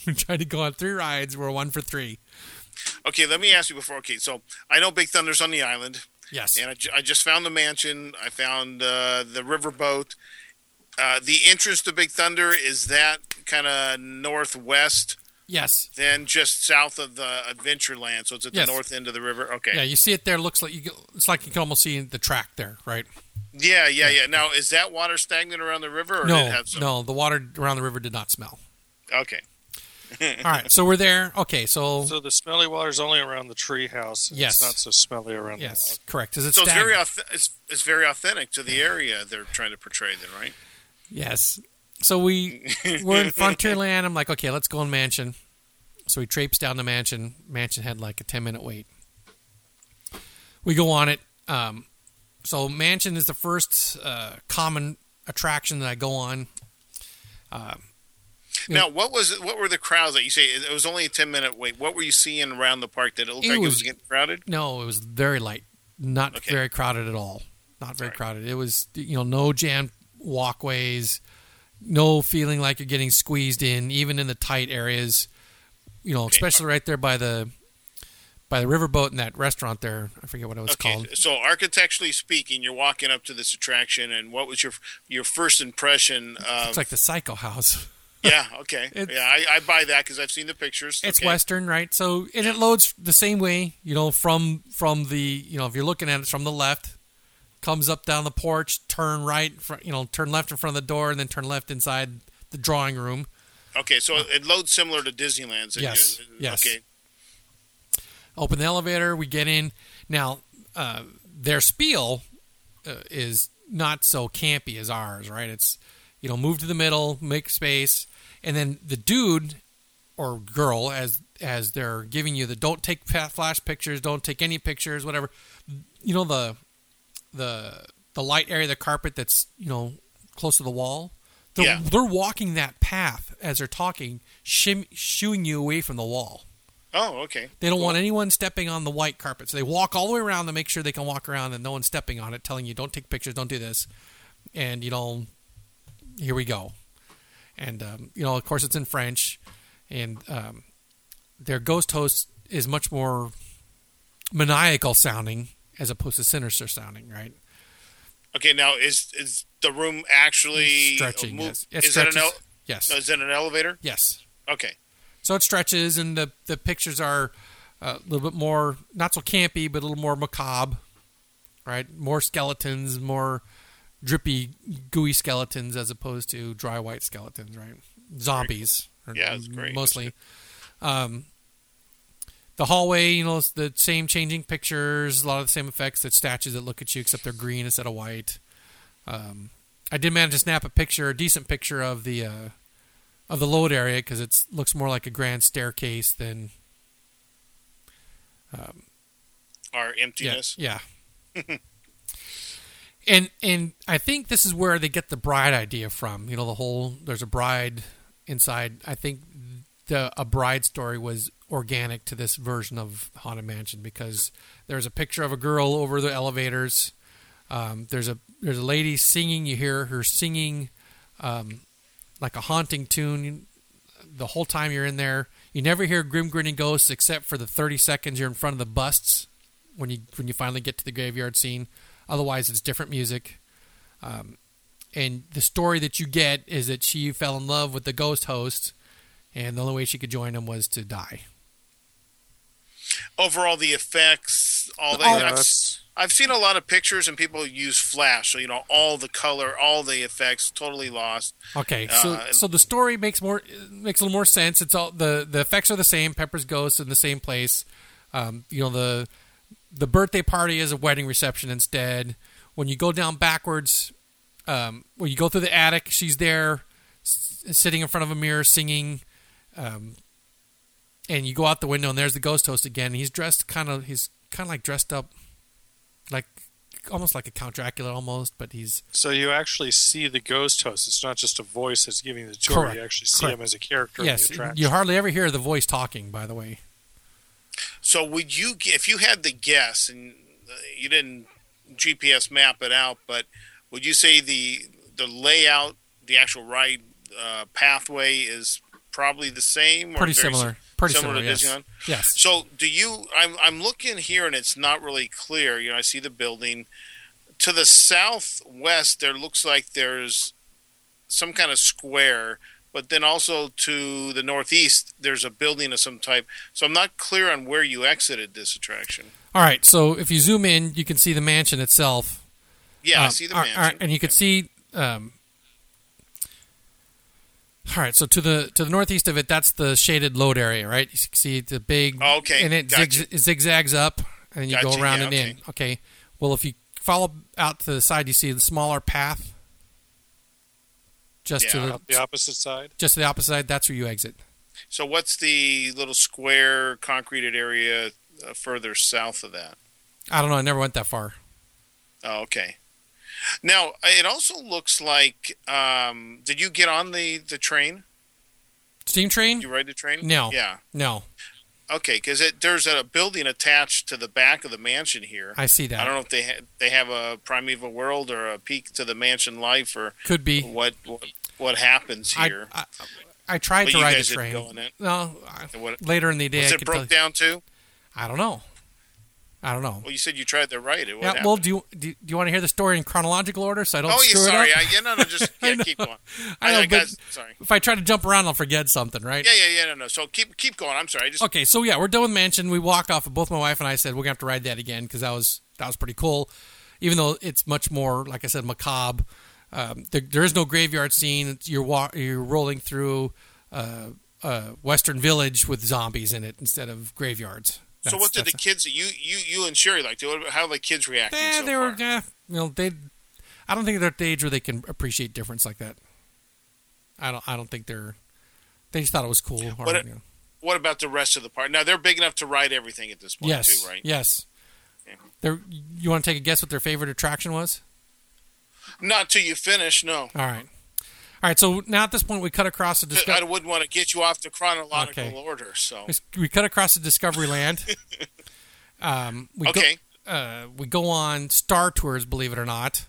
[SPEAKER 1] We tried to go on three rides. We're one for three.
[SPEAKER 2] Okay, let me ask you before. Okay, so I know Big Thunder's on the island,
[SPEAKER 1] Yes.
[SPEAKER 2] and I, I just found the mansion. I found uh, the riverboat. Uh, the entrance to Big Thunder is that kind of northwest,
[SPEAKER 1] Yes.
[SPEAKER 2] then just south of the Adventureland. So it's at
[SPEAKER 1] Yes.
[SPEAKER 2] the north end of the river. Okay.
[SPEAKER 1] Yeah. You see it there. Looks like you. It's like you can almost see the track there, right?
[SPEAKER 2] Yeah, yeah, yeah. Now, is that water stagnant around the river, or did
[SPEAKER 1] no.
[SPEAKER 2] it have some?
[SPEAKER 1] No. The water around the river did not smell.
[SPEAKER 2] Okay.
[SPEAKER 1] All right. So we're there. Okay. So,
[SPEAKER 3] So the smelly water's only around the tree house.
[SPEAKER 1] Yes.
[SPEAKER 3] It's not so smelly around
[SPEAKER 1] yes, correct. Is it
[SPEAKER 2] So it's very it's, it's very authentic to the area they're trying to portray, then, right?
[SPEAKER 1] Yes. So we we're in Frontierland. I'm like, okay, let's go in Mansion. So we traipse down the Mansion. Mansion had like a ten minute wait. We go on it. Um, so Mansion is the first uh, common attraction that I go on. Um, Yeah.
[SPEAKER 2] Now, what was what were the crowds that you say? It was only a ten minute wait. What were you seeing around the park that it looked
[SPEAKER 1] It
[SPEAKER 2] like it
[SPEAKER 1] was-
[SPEAKER 2] was getting crowded?
[SPEAKER 1] no, it was very light, not
[SPEAKER 2] Okay.
[SPEAKER 1] very crowded at all. Not very
[SPEAKER 2] Right.
[SPEAKER 1] crowded. It was you know no jammed walkways, no feeling like you're getting squeezed in, even in the tight areas. You know,
[SPEAKER 2] Okay.
[SPEAKER 1] especially right there by the by the riverboat and that restaurant there. I forget what it was
[SPEAKER 2] Okay,
[SPEAKER 1] called.
[SPEAKER 2] so architecturally speaking, you're walking up to this attraction, and what was your your first impression of?
[SPEAKER 1] It's like the Psycho House.
[SPEAKER 2] yeah. Okay.
[SPEAKER 1] It's-
[SPEAKER 2] yeah, I, I buy that because I've seen the pictures.
[SPEAKER 1] It's
[SPEAKER 2] Okay.
[SPEAKER 1] Western, right? So and it loads the same way, you know, from from the you know if you're looking at it from the left, comes up down the porch, turn right, you know, turn left in front of the door, and then turn left inside the drawing room.
[SPEAKER 2] Okay, so uh, it loads similar to Disneyland's. and
[SPEAKER 1] Yes, yes.
[SPEAKER 2] Okay.
[SPEAKER 1] Open the elevator, we get in. Now, uh, their spiel uh, is not so campy as ours, right? It's you know, move to the middle, make space, and then the dude or girl, as as they're giving you the don't take flash pictures, don't take any pictures, whatever. You know the the the light area, of the carpet that's you know close to the wall. They're,
[SPEAKER 2] Yeah.
[SPEAKER 1] they're walking that path as they're talking, shim, shooing you away from the wall.
[SPEAKER 2] Oh, okay.
[SPEAKER 1] They don't want anyone stepping on the white carpet. So they walk all the way around to make sure they can walk around and no one's stepping on it, telling you, don't take pictures, don't do this. And, you know, here we go. And, um, you know, of course, it's in French. And um, their ghost host is much more maniacal sounding as opposed to sinister sounding, right?
[SPEAKER 2] Okay, now is is the room actually
[SPEAKER 1] Stretching,
[SPEAKER 2] move-
[SPEAKER 1] yes. It
[SPEAKER 2] is an
[SPEAKER 1] stretches.
[SPEAKER 2] el-
[SPEAKER 1] yes.
[SPEAKER 2] no, is it an elevator?
[SPEAKER 1] yes.
[SPEAKER 2] Okay.
[SPEAKER 1] So it stretches, and the the pictures are uh, a little bit more not so campy, but a little more macabre, right? More skeletons, more drippy, gooey skeletons as opposed to dry white skeletons, right? Zombies, or
[SPEAKER 2] Yeah, it's great,
[SPEAKER 1] Mostly. Um, the hallway, you know, it's the same changing pictures, a lot of the same effects. That statues that look at you, except they're green instead of white. Um, I did manage to snap a picture, a decent picture of the uh, of the load area because it looks more like a grand staircase than
[SPEAKER 2] Our
[SPEAKER 1] yeah,
[SPEAKER 2] emptiness.
[SPEAKER 1] yeah. and and I think this is where they get the bride idea from. You know, the whole there's a bride inside. I think the a bride story was organic to this version of Haunted Mansion because there's a picture of a girl over the elevators. Um, there's a there's a lady singing. You hear her singing um, like a haunting tune the whole time you're in there. You never hear grim grinning ghosts except for the 30 seconds you're in front of the busts when you when you finally get to the graveyard scene. Otherwise, it's different music. Um, and the story that you get is that she fell in love with the ghost host, and the only way she could join him was to die.
[SPEAKER 2] Overall, the effects, all
[SPEAKER 1] All-
[SPEAKER 2] that. I've,
[SPEAKER 3] that's-
[SPEAKER 2] I've seen a lot of pictures and people use flash. So you know, all the color, all the effects, totally lost.
[SPEAKER 1] Okay, so
[SPEAKER 2] Uh,
[SPEAKER 1] so the story makes more makes a little more sense. It's all the the effects are the same. Pepper's ghost in the same place. Um, you know the the birthday party is a wedding reception instead. When you go down backwards, um, when you go through the attic, she's there, s- sitting in front of a mirror singing. Um, and you go out the window, and there's the ghost host again. He's dressed kind of he's kind of like dressed up, like almost like a Count Dracula, almost, but he's
[SPEAKER 3] So you actually see the ghost host. It's not just a voice that's giving the tour.
[SPEAKER 1] Correct.
[SPEAKER 3] You actually see
[SPEAKER 1] Correct.
[SPEAKER 3] him as a character
[SPEAKER 1] yes.
[SPEAKER 3] in the attraction.
[SPEAKER 1] You hardly ever hear the voice talking. By the way.
[SPEAKER 2] So would you, if you had the guess, and uh, you didn't GPS map it out, but would you say the the layout, the actual ride uh, pathway is probably the same? Or
[SPEAKER 1] pretty similar. Pretty
[SPEAKER 2] similar
[SPEAKER 1] similar.
[SPEAKER 2] to
[SPEAKER 1] yes.
[SPEAKER 2] Disneyland?
[SPEAKER 1] Yes.
[SPEAKER 2] So do you? I'm I'm looking here, and it's not really clear. You know, I see the building to the southwest. There looks like there's some kind of square, but then also to the northeast, there's a building of some type. So I'm not clear on where you exited this attraction.
[SPEAKER 1] All right. So if you zoom in, you can see the mansion itself.
[SPEAKER 2] Yeah, I
[SPEAKER 1] Um,
[SPEAKER 2] see the mansion.
[SPEAKER 1] all right, and you can see. Um, all right. So to the to the northeast of it, that's the shaded load area, right? You can see the big.
[SPEAKER 2] Oh, okay,
[SPEAKER 1] And it,
[SPEAKER 2] gotcha.
[SPEAKER 1] zig, zigzags up, and then you go around
[SPEAKER 2] yeah,
[SPEAKER 1] and in.
[SPEAKER 2] okay.
[SPEAKER 1] Okay. Well, if you follow out to the side, you see the smaller path. Just to the
[SPEAKER 3] the opposite side.
[SPEAKER 1] just to the opposite side, that's where you exit.
[SPEAKER 2] So what's the little square concreted area uh, further south of that?
[SPEAKER 1] I don't know. I never went that far.
[SPEAKER 2] Oh, okay. Now it also looks like. Um, did you get on the the train?
[SPEAKER 1] Steam train?
[SPEAKER 2] Did you ride the train?
[SPEAKER 1] No.
[SPEAKER 2] Yeah.
[SPEAKER 1] No,
[SPEAKER 2] Okay, because there's a building attached to the back of the mansion here.
[SPEAKER 1] I see that.
[SPEAKER 2] I don't know if they ha- they have a primeval world or a peek to the mansion life or
[SPEAKER 1] Could be.
[SPEAKER 2] what what, what happens here.
[SPEAKER 1] I, I tried
[SPEAKER 2] But
[SPEAKER 1] to ride the train.
[SPEAKER 2] go on it.
[SPEAKER 1] No, I-
[SPEAKER 2] what-
[SPEAKER 1] later in the day,
[SPEAKER 2] Was
[SPEAKER 1] I
[SPEAKER 2] it broke down too?
[SPEAKER 1] I don't know. I don't know.
[SPEAKER 2] Well, you said you tried to write it. What
[SPEAKER 1] yeah.
[SPEAKER 2] happened?
[SPEAKER 1] Well, do you, do you do you want to hear the story in chronological order so I don't
[SPEAKER 2] oh, yeah,
[SPEAKER 1] screw
[SPEAKER 2] sorry.
[SPEAKER 1] it up?
[SPEAKER 2] I, yeah, no, no, just
[SPEAKER 1] I
[SPEAKER 2] yeah, keep going.
[SPEAKER 1] I know,
[SPEAKER 2] guys, sorry.
[SPEAKER 1] if I try to jump around, I'll forget something, right?
[SPEAKER 2] Yeah, yeah, yeah, no, no. So keep keep going. I'm sorry. I just
[SPEAKER 1] Okay, so yeah, we're done with Mansion. We walk off, both my wife and I said we're gonna have to ride that again because that was that was pretty cool. Even though it's much more, like I said, macabre. Um, there, there is no graveyard scene. It's, you're wa- you're rolling through uh, uh, Western Village with zombies in it instead of graveyards.
[SPEAKER 2] So what did the kids you you you and Sherry like? How the kids reacting
[SPEAKER 1] Yeah,
[SPEAKER 2] so
[SPEAKER 1] they were, yeah, you know, they. I don't think they're at the age where they can appreciate difference like that. I don't. I don't think they're. They just thought it was cool. or,
[SPEAKER 2] What it-
[SPEAKER 1] you know.
[SPEAKER 2] What about the rest of the park? Now they're big enough to ride everything at this point
[SPEAKER 1] Yes.
[SPEAKER 2] too, right?
[SPEAKER 1] Yes.
[SPEAKER 2] Yeah.
[SPEAKER 1] They're, you want to take a guess what their favorite attraction was?
[SPEAKER 2] Not till you finish. No,
[SPEAKER 1] All right. All right. So now at this point, we cut across the discovery.
[SPEAKER 2] I wouldn't want to get you off the chronological
[SPEAKER 1] Okay.
[SPEAKER 2] order. So
[SPEAKER 1] We cut across the Discovery Land. um, we
[SPEAKER 2] okay,
[SPEAKER 1] Go, uh, we go on Star Tours, believe it or not,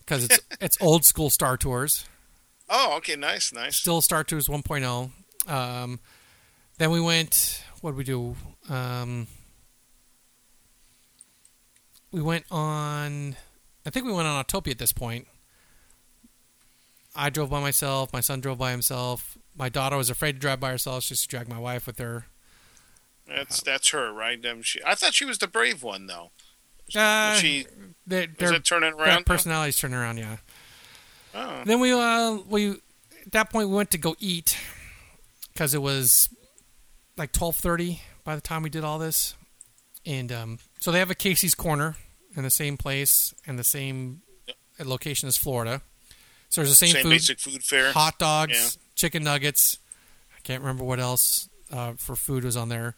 [SPEAKER 1] because it's it's old school Star Tours.
[SPEAKER 2] oh okay, nice, nice.
[SPEAKER 1] Still Star Tours 1.0. Um, then we went. What did we do? Um, we went on. I think we went on Autopia at this point. I drove by myself. My son drove by himself. My daughter was afraid to drive by herself. She just dragged my wife with her.
[SPEAKER 2] That's that's her, right? Um, she, I thought she was the brave one, though.
[SPEAKER 1] Uh,
[SPEAKER 2] she
[SPEAKER 1] They're,
[SPEAKER 2] is it turning around? now?
[SPEAKER 1] personalities turning around. Yeah.
[SPEAKER 2] Oh,
[SPEAKER 1] Then we uh we at that point we went to go eat because it was like twelve thirty by the time we did all this, and um, so they have a Casey's Corner in the same place and the same location as Florida. So there's the same,
[SPEAKER 2] same
[SPEAKER 1] food,
[SPEAKER 2] basic food fare.
[SPEAKER 1] hot dogs,
[SPEAKER 2] Yeah.
[SPEAKER 1] chicken nuggets. I can't remember what else uh, for food was on there.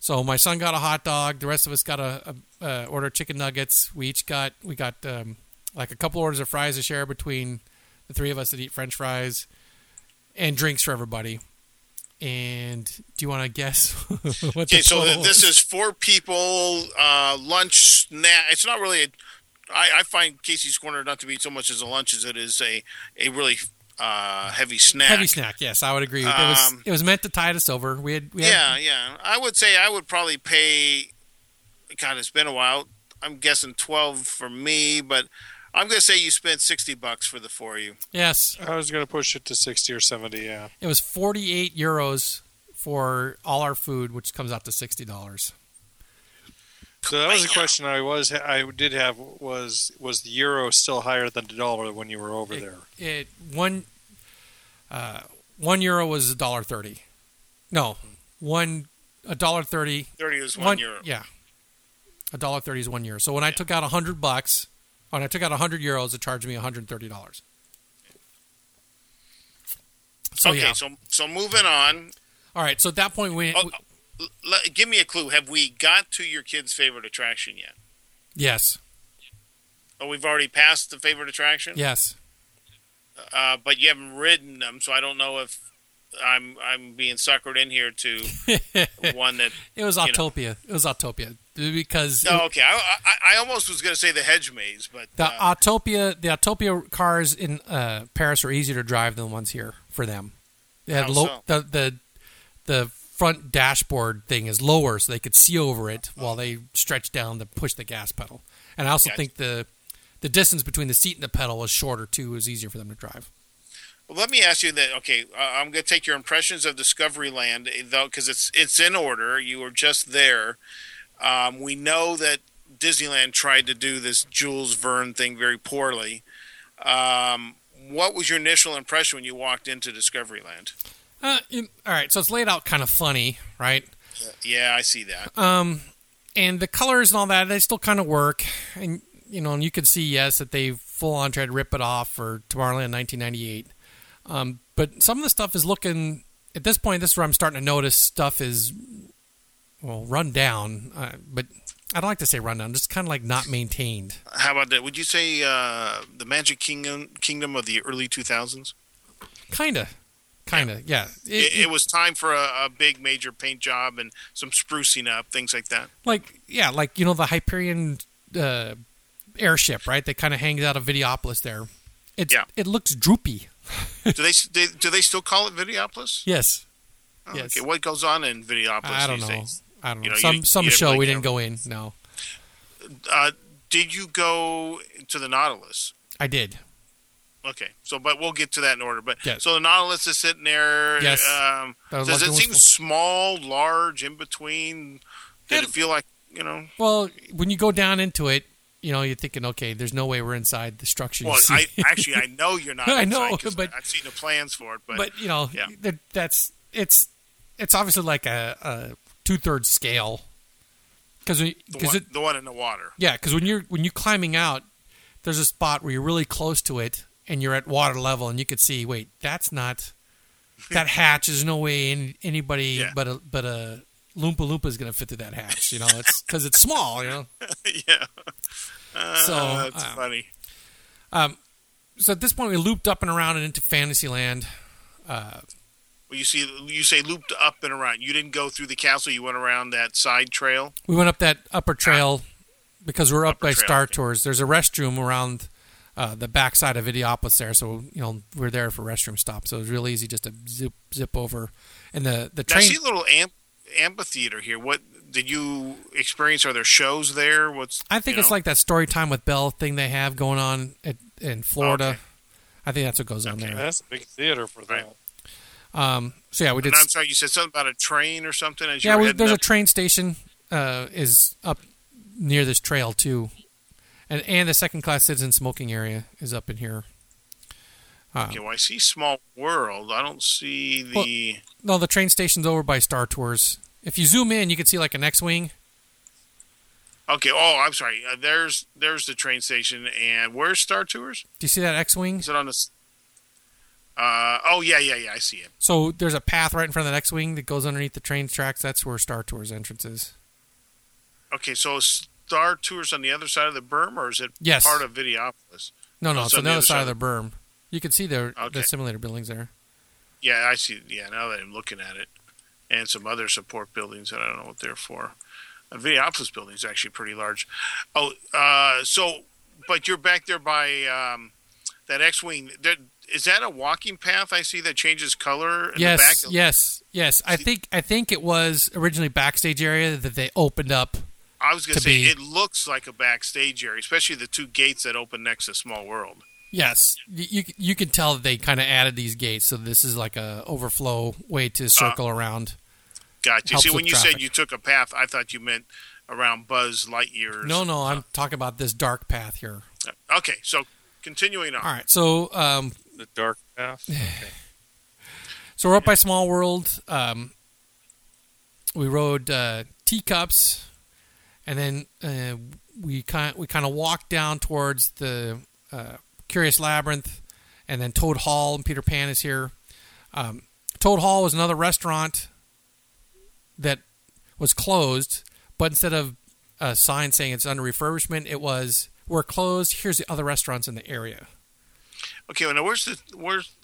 [SPEAKER 1] So my son got a hot dog. The rest of us got a, a, a order of chicken nuggets. We each got we got um, like a couple orders of fries to share between the three of us that eat French fries, and drinks for everybody. And do you want to guess what
[SPEAKER 2] Okay, so
[SPEAKER 1] total
[SPEAKER 2] this is four people uh, lunch snack. It's not really a. I, I find Casey's Corner not to be so much as a lunch as it is a a really uh, heavy snack.
[SPEAKER 1] heavy snack? Yes, I would agree. it was
[SPEAKER 2] Um,
[SPEAKER 1] it was meant to tide us over. We had we had
[SPEAKER 2] Yeah, yeah. I would say I would probably pay. God, it's been a while. I'm guessing twelve for me, but I'm going to say you spent sixty bucks for the four of you.
[SPEAKER 1] yes.
[SPEAKER 3] I was going to push it to 60 or 70, yeah.
[SPEAKER 1] It was 48 euros for all our food, which comes out to $60.
[SPEAKER 3] So that was a question I was I did have was was the euro still higher than the dollar when you were over
[SPEAKER 1] It-
[SPEAKER 3] there?
[SPEAKER 1] It one uh, one euro was a dollar thirty. No, one a dollar thirty.
[SPEAKER 2] Thirty is one, euro.
[SPEAKER 1] Yeah, a dollar thirty is one euro. So when I took out a hundred bucks, when I took out a hundred euros, it charged me one hundred thirty dollars. So
[SPEAKER 2] okay,
[SPEAKER 1] yeah.
[SPEAKER 2] so so moving on.
[SPEAKER 1] All right. So at that point, we,
[SPEAKER 2] Oh,
[SPEAKER 1] we
[SPEAKER 2] L- give me a clue. Have we got to your kid's favorite attraction yet?
[SPEAKER 1] yes,
[SPEAKER 2] Oh, we've already passed the favorite attraction.
[SPEAKER 1] yes.
[SPEAKER 2] Uh, but you haven't ridden them, so I don't know if I'm I'm being suckered in here to one that.
[SPEAKER 1] It was
[SPEAKER 2] You know.
[SPEAKER 1] Autopia. It was Autopia because
[SPEAKER 2] No, okay. I, I, I almost was going to say the hedge maze, but
[SPEAKER 1] The
[SPEAKER 2] uh,
[SPEAKER 1] Autopia, the Autopia cars in uh, Paris are easier to drive than the ones here for them. They had low,
[SPEAKER 2] so?
[SPEAKER 1] the the the front dashboard thing is lower, so they could see over it while they stretch down to push the gas pedal. And I also
[SPEAKER 2] Gotcha.
[SPEAKER 1] think the the distance between the seat and the pedal was shorter too. It was easier for them to drive.
[SPEAKER 2] Well, let me ask you that. Okay, uh, I'm going to take your impressions of Discovery Land, eh, though, because it's it's in order. You were just there. Um, we know that Disneyland tried to do this Jules Verne thing very poorly. Um, what was your initial impression when you walked into Discovery Land?
[SPEAKER 1] Uh, you- all right, so it's laid out kind of funny, right?
[SPEAKER 2] Yeah, I see that.
[SPEAKER 1] Um, and the colors and all that, they still kind of work. And you know, and you could see yes that they full on tried to rip it off for Tomorrowland 1998. Um, but some of the stuff is looking at this point. This is where I'm starting to notice stuff is well run down. Uh, but I don't like to say run down, just kind of like not maintained.
[SPEAKER 2] How about that? Would you say uh, the Magic Kingdom Kingdom of the early 2000s?
[SPEAKER 1] Kinda, kinda, yeah.
[SPEAKER 2] It, it was time for a, a big major paint job and some sprucing up, things like that.
[SPEAKER 1] like yeah, like you know the Hyperion uh, airship, right? That kind of hangs out of Videopolis there. It's,
[SPEAKER 2] Yeah.
[SPEAKER 1] It looks droopy.
[SPEAKER 2] do they, they do they still call it Videopolis?
[SPEAKER 1] Yes.
[SPEAKER 2] Oh,
[SPEAKER 1] Yes.
[SPEAKER 2] Okay, what goes on in Videopolis
[SPEAKER 1] I don't
[SPEAKER 2] these
[SPEAKER 1] know.
[SPEAKER 2] days?
[SPEAKER 1] I don't know.
[SPEAKER 2] You know,
[SPEAKER 1] some
[SPEAKER 2] you-
[SPEAKER 1] some
[SPEAKER 2] you
[SPEAKER 1] show we didn't go in. No,
[SPEAKER 2] Uh, did you go to the Nautilus?
[SPEAKER 1] I did.
[SPEAKER 2] Okay, so but we'll get to that in order. But
[SPEAKER 1] Yes.
[SPEAKER 2] so the Nautilus is sitting there.
[SPEAKER 1] Yes.
[SPEAKER 2] Um, does
[SPEAKER 1] like
[SPEAKER 2] it seem small, large, in between? Did
[SPEAKER 1] It-
[SPEAKER 2] it feel like you know?
[SPEAKER 1] Well, when you go down into it, you know, you're thinking, okay, there's no way we're inside the structure.
[SPEAKER 2] Well. I actually I know you're not.
[SPEAKER 1] I know, but-
[SPEAKER 2] I've seen the plans for it. But,
[SPEAKER 1] but you know,
[SPEAKER 2] yeah.
[SPEAKER 1] that's it's it's obviously like a, a two thirds scale because
[SPEAKER 2] the the one in the water.
[SPEAKER 1] yeah because when you're when you're climbing out, there's a spot where you're really close to it and you're at water level and you could see wait that's not that hatch is no way any, anybody
[SPEAKER 2] Yeah.
[SPEAKER 1] but a but a Loompa Loompa is going to fit through that hatch. You know, it's because it's small. You know,
[SPEAKER 2] yeah. Uh,
[SPEAKER 1] So,
[SPEAKER 2] that's
[SPEAKER 1] um,
[SPEAKER 2] funny.
[SPEAKER 1] so at this point we looped up and around and into Fantasyland. Uh,
[SPEAKER 2] Well, you see, you say looped up and around. You didn't go through the castle. You went around that side trail.
[SPEAKER 1] We went up that upper trail because we're up
[SPEAKER 2] Upper
[SPEAKER 1] by
[SPEAKER 2] trail,
[SPEAKER 1] Star
[SPEAKER 2] okay.
[SPEAKER 1] Tours. There's a restroom around uh, the backside of Videopolis there, so you know we're there for restroom stops. So it was real easy just to zip zip over. And the the
[SPEAKER 2] Now, I
[SPEAKER 1] train,
[SPEAKER 2] see a little amp, amphitheater here. What did you experience? Are there shows there? What's
[SPEAKER 1] I think it's
[SPEAKER 2] know?
[SPEAKER 1] like that story time with Belle thing they have going on at, in Florida.
[SPEAKER 2] Okay.
[SPEAKER 1] I think that's what goes on there.
[SPEAKER 3] That's a big theater for
[SPEAKER 2] Right.
[SPEAKER 1] Um, so yeah, we did.
[SPEAKER 2] And I'm sorry, you said something about a train or something. As
[SPEAKER 1] Yeah, we,
[SPEAKER 2] heading
[SPEAKER 1] there's a train station uh, is up near this trail too, and and the second class citizen smoking area is up in here. Uh,
[SPEAKER 2] Okay, well, I see Small World. I don't see the.
[SPEAKER 1] No, the train station's over by Star Tours. If you zoom in, you can see like an X-wing.
[SPEAKER 2] okay, oh, I'm sorry. Uh, there's there's the train station, and where's Star Tours?
[SPEAKER 1] Do you see that X-wing?
[SPEAKER 2] Is it on the? Uh, oh yeah, yeah, yeah. I see it.
[SPEAKER 1] So there's a path right in front of the X-wing that goes underneath the train tracks. That's where Star Tours entrance is.
[SPEAKER 2] Okay, so Star Tours on the other side of the berm, or is it
[SPEAKER 1] Yes.
[SPEAKER 2] part of Videopolis?
[SPEAKER 1] No, no, it's
[SPEAKER 2] so
[SPEAKER 1] on the other side of the berm. You can see the
[SPEAKER 2] Okay.
[SPEAKER 1] the simulator buildings there.
[SPEAKER 2] Yeah, I see. Yeah, now that I'm looking at it, and some other support buildings that I don't know what they're for. A Videopolis building is actually pretty large. Oh, uh, so but you're back there by um, that X-wing. There, is that a walking path? I see that changes color. In
[SPEAKER 1] yes,
[SPEAKER 2] the back?
[SPEAKER 1] yes, yes. I think I think it was originally backstage area that they opened up.
[SPEAKER 2] I was going
[SPEAKER 1] to
[SPEAKER 2] to say
[SPEAKER 1] be-
[SPEAKER 2] it looks like a backstage area, especially the two gates that open next to Small World.
[SPEAKER 1] Yes, you you, you can tell that they kind of added these gates, so this is like a overflow way to circle around.
[SPEAKER 2] Gotcha.
[SPEAKER 1] Helps
[SPEAKER 2] See, when you
[SPEAKER 1] traffic.
[SPEAKER 2] said you took a path, I thought you meant around Buzz Lightyear's.
[SPEAKER 1] No, no, I'm talking about this dark path here.
[SPEAKER 2] Okay, so continuing on.
[SPEAKER 1] All right, so um,
[SPEAKER 3] The dark path.
[SPEAKER 1] So we're up by Small World. Um, we rode uh, teacups, and then uh, we kind we kind of walked down towards the uh, Curious Labyrinth, and then Toad Hall and Peter Pan is here. Um, Toad Hall was another restaurant that was closed, but instead of a sign saying it's under refurbishment, it was we're closed. Here's the other restaurants in the area.
[SPEAKER 2] Okay, well, now where's the where's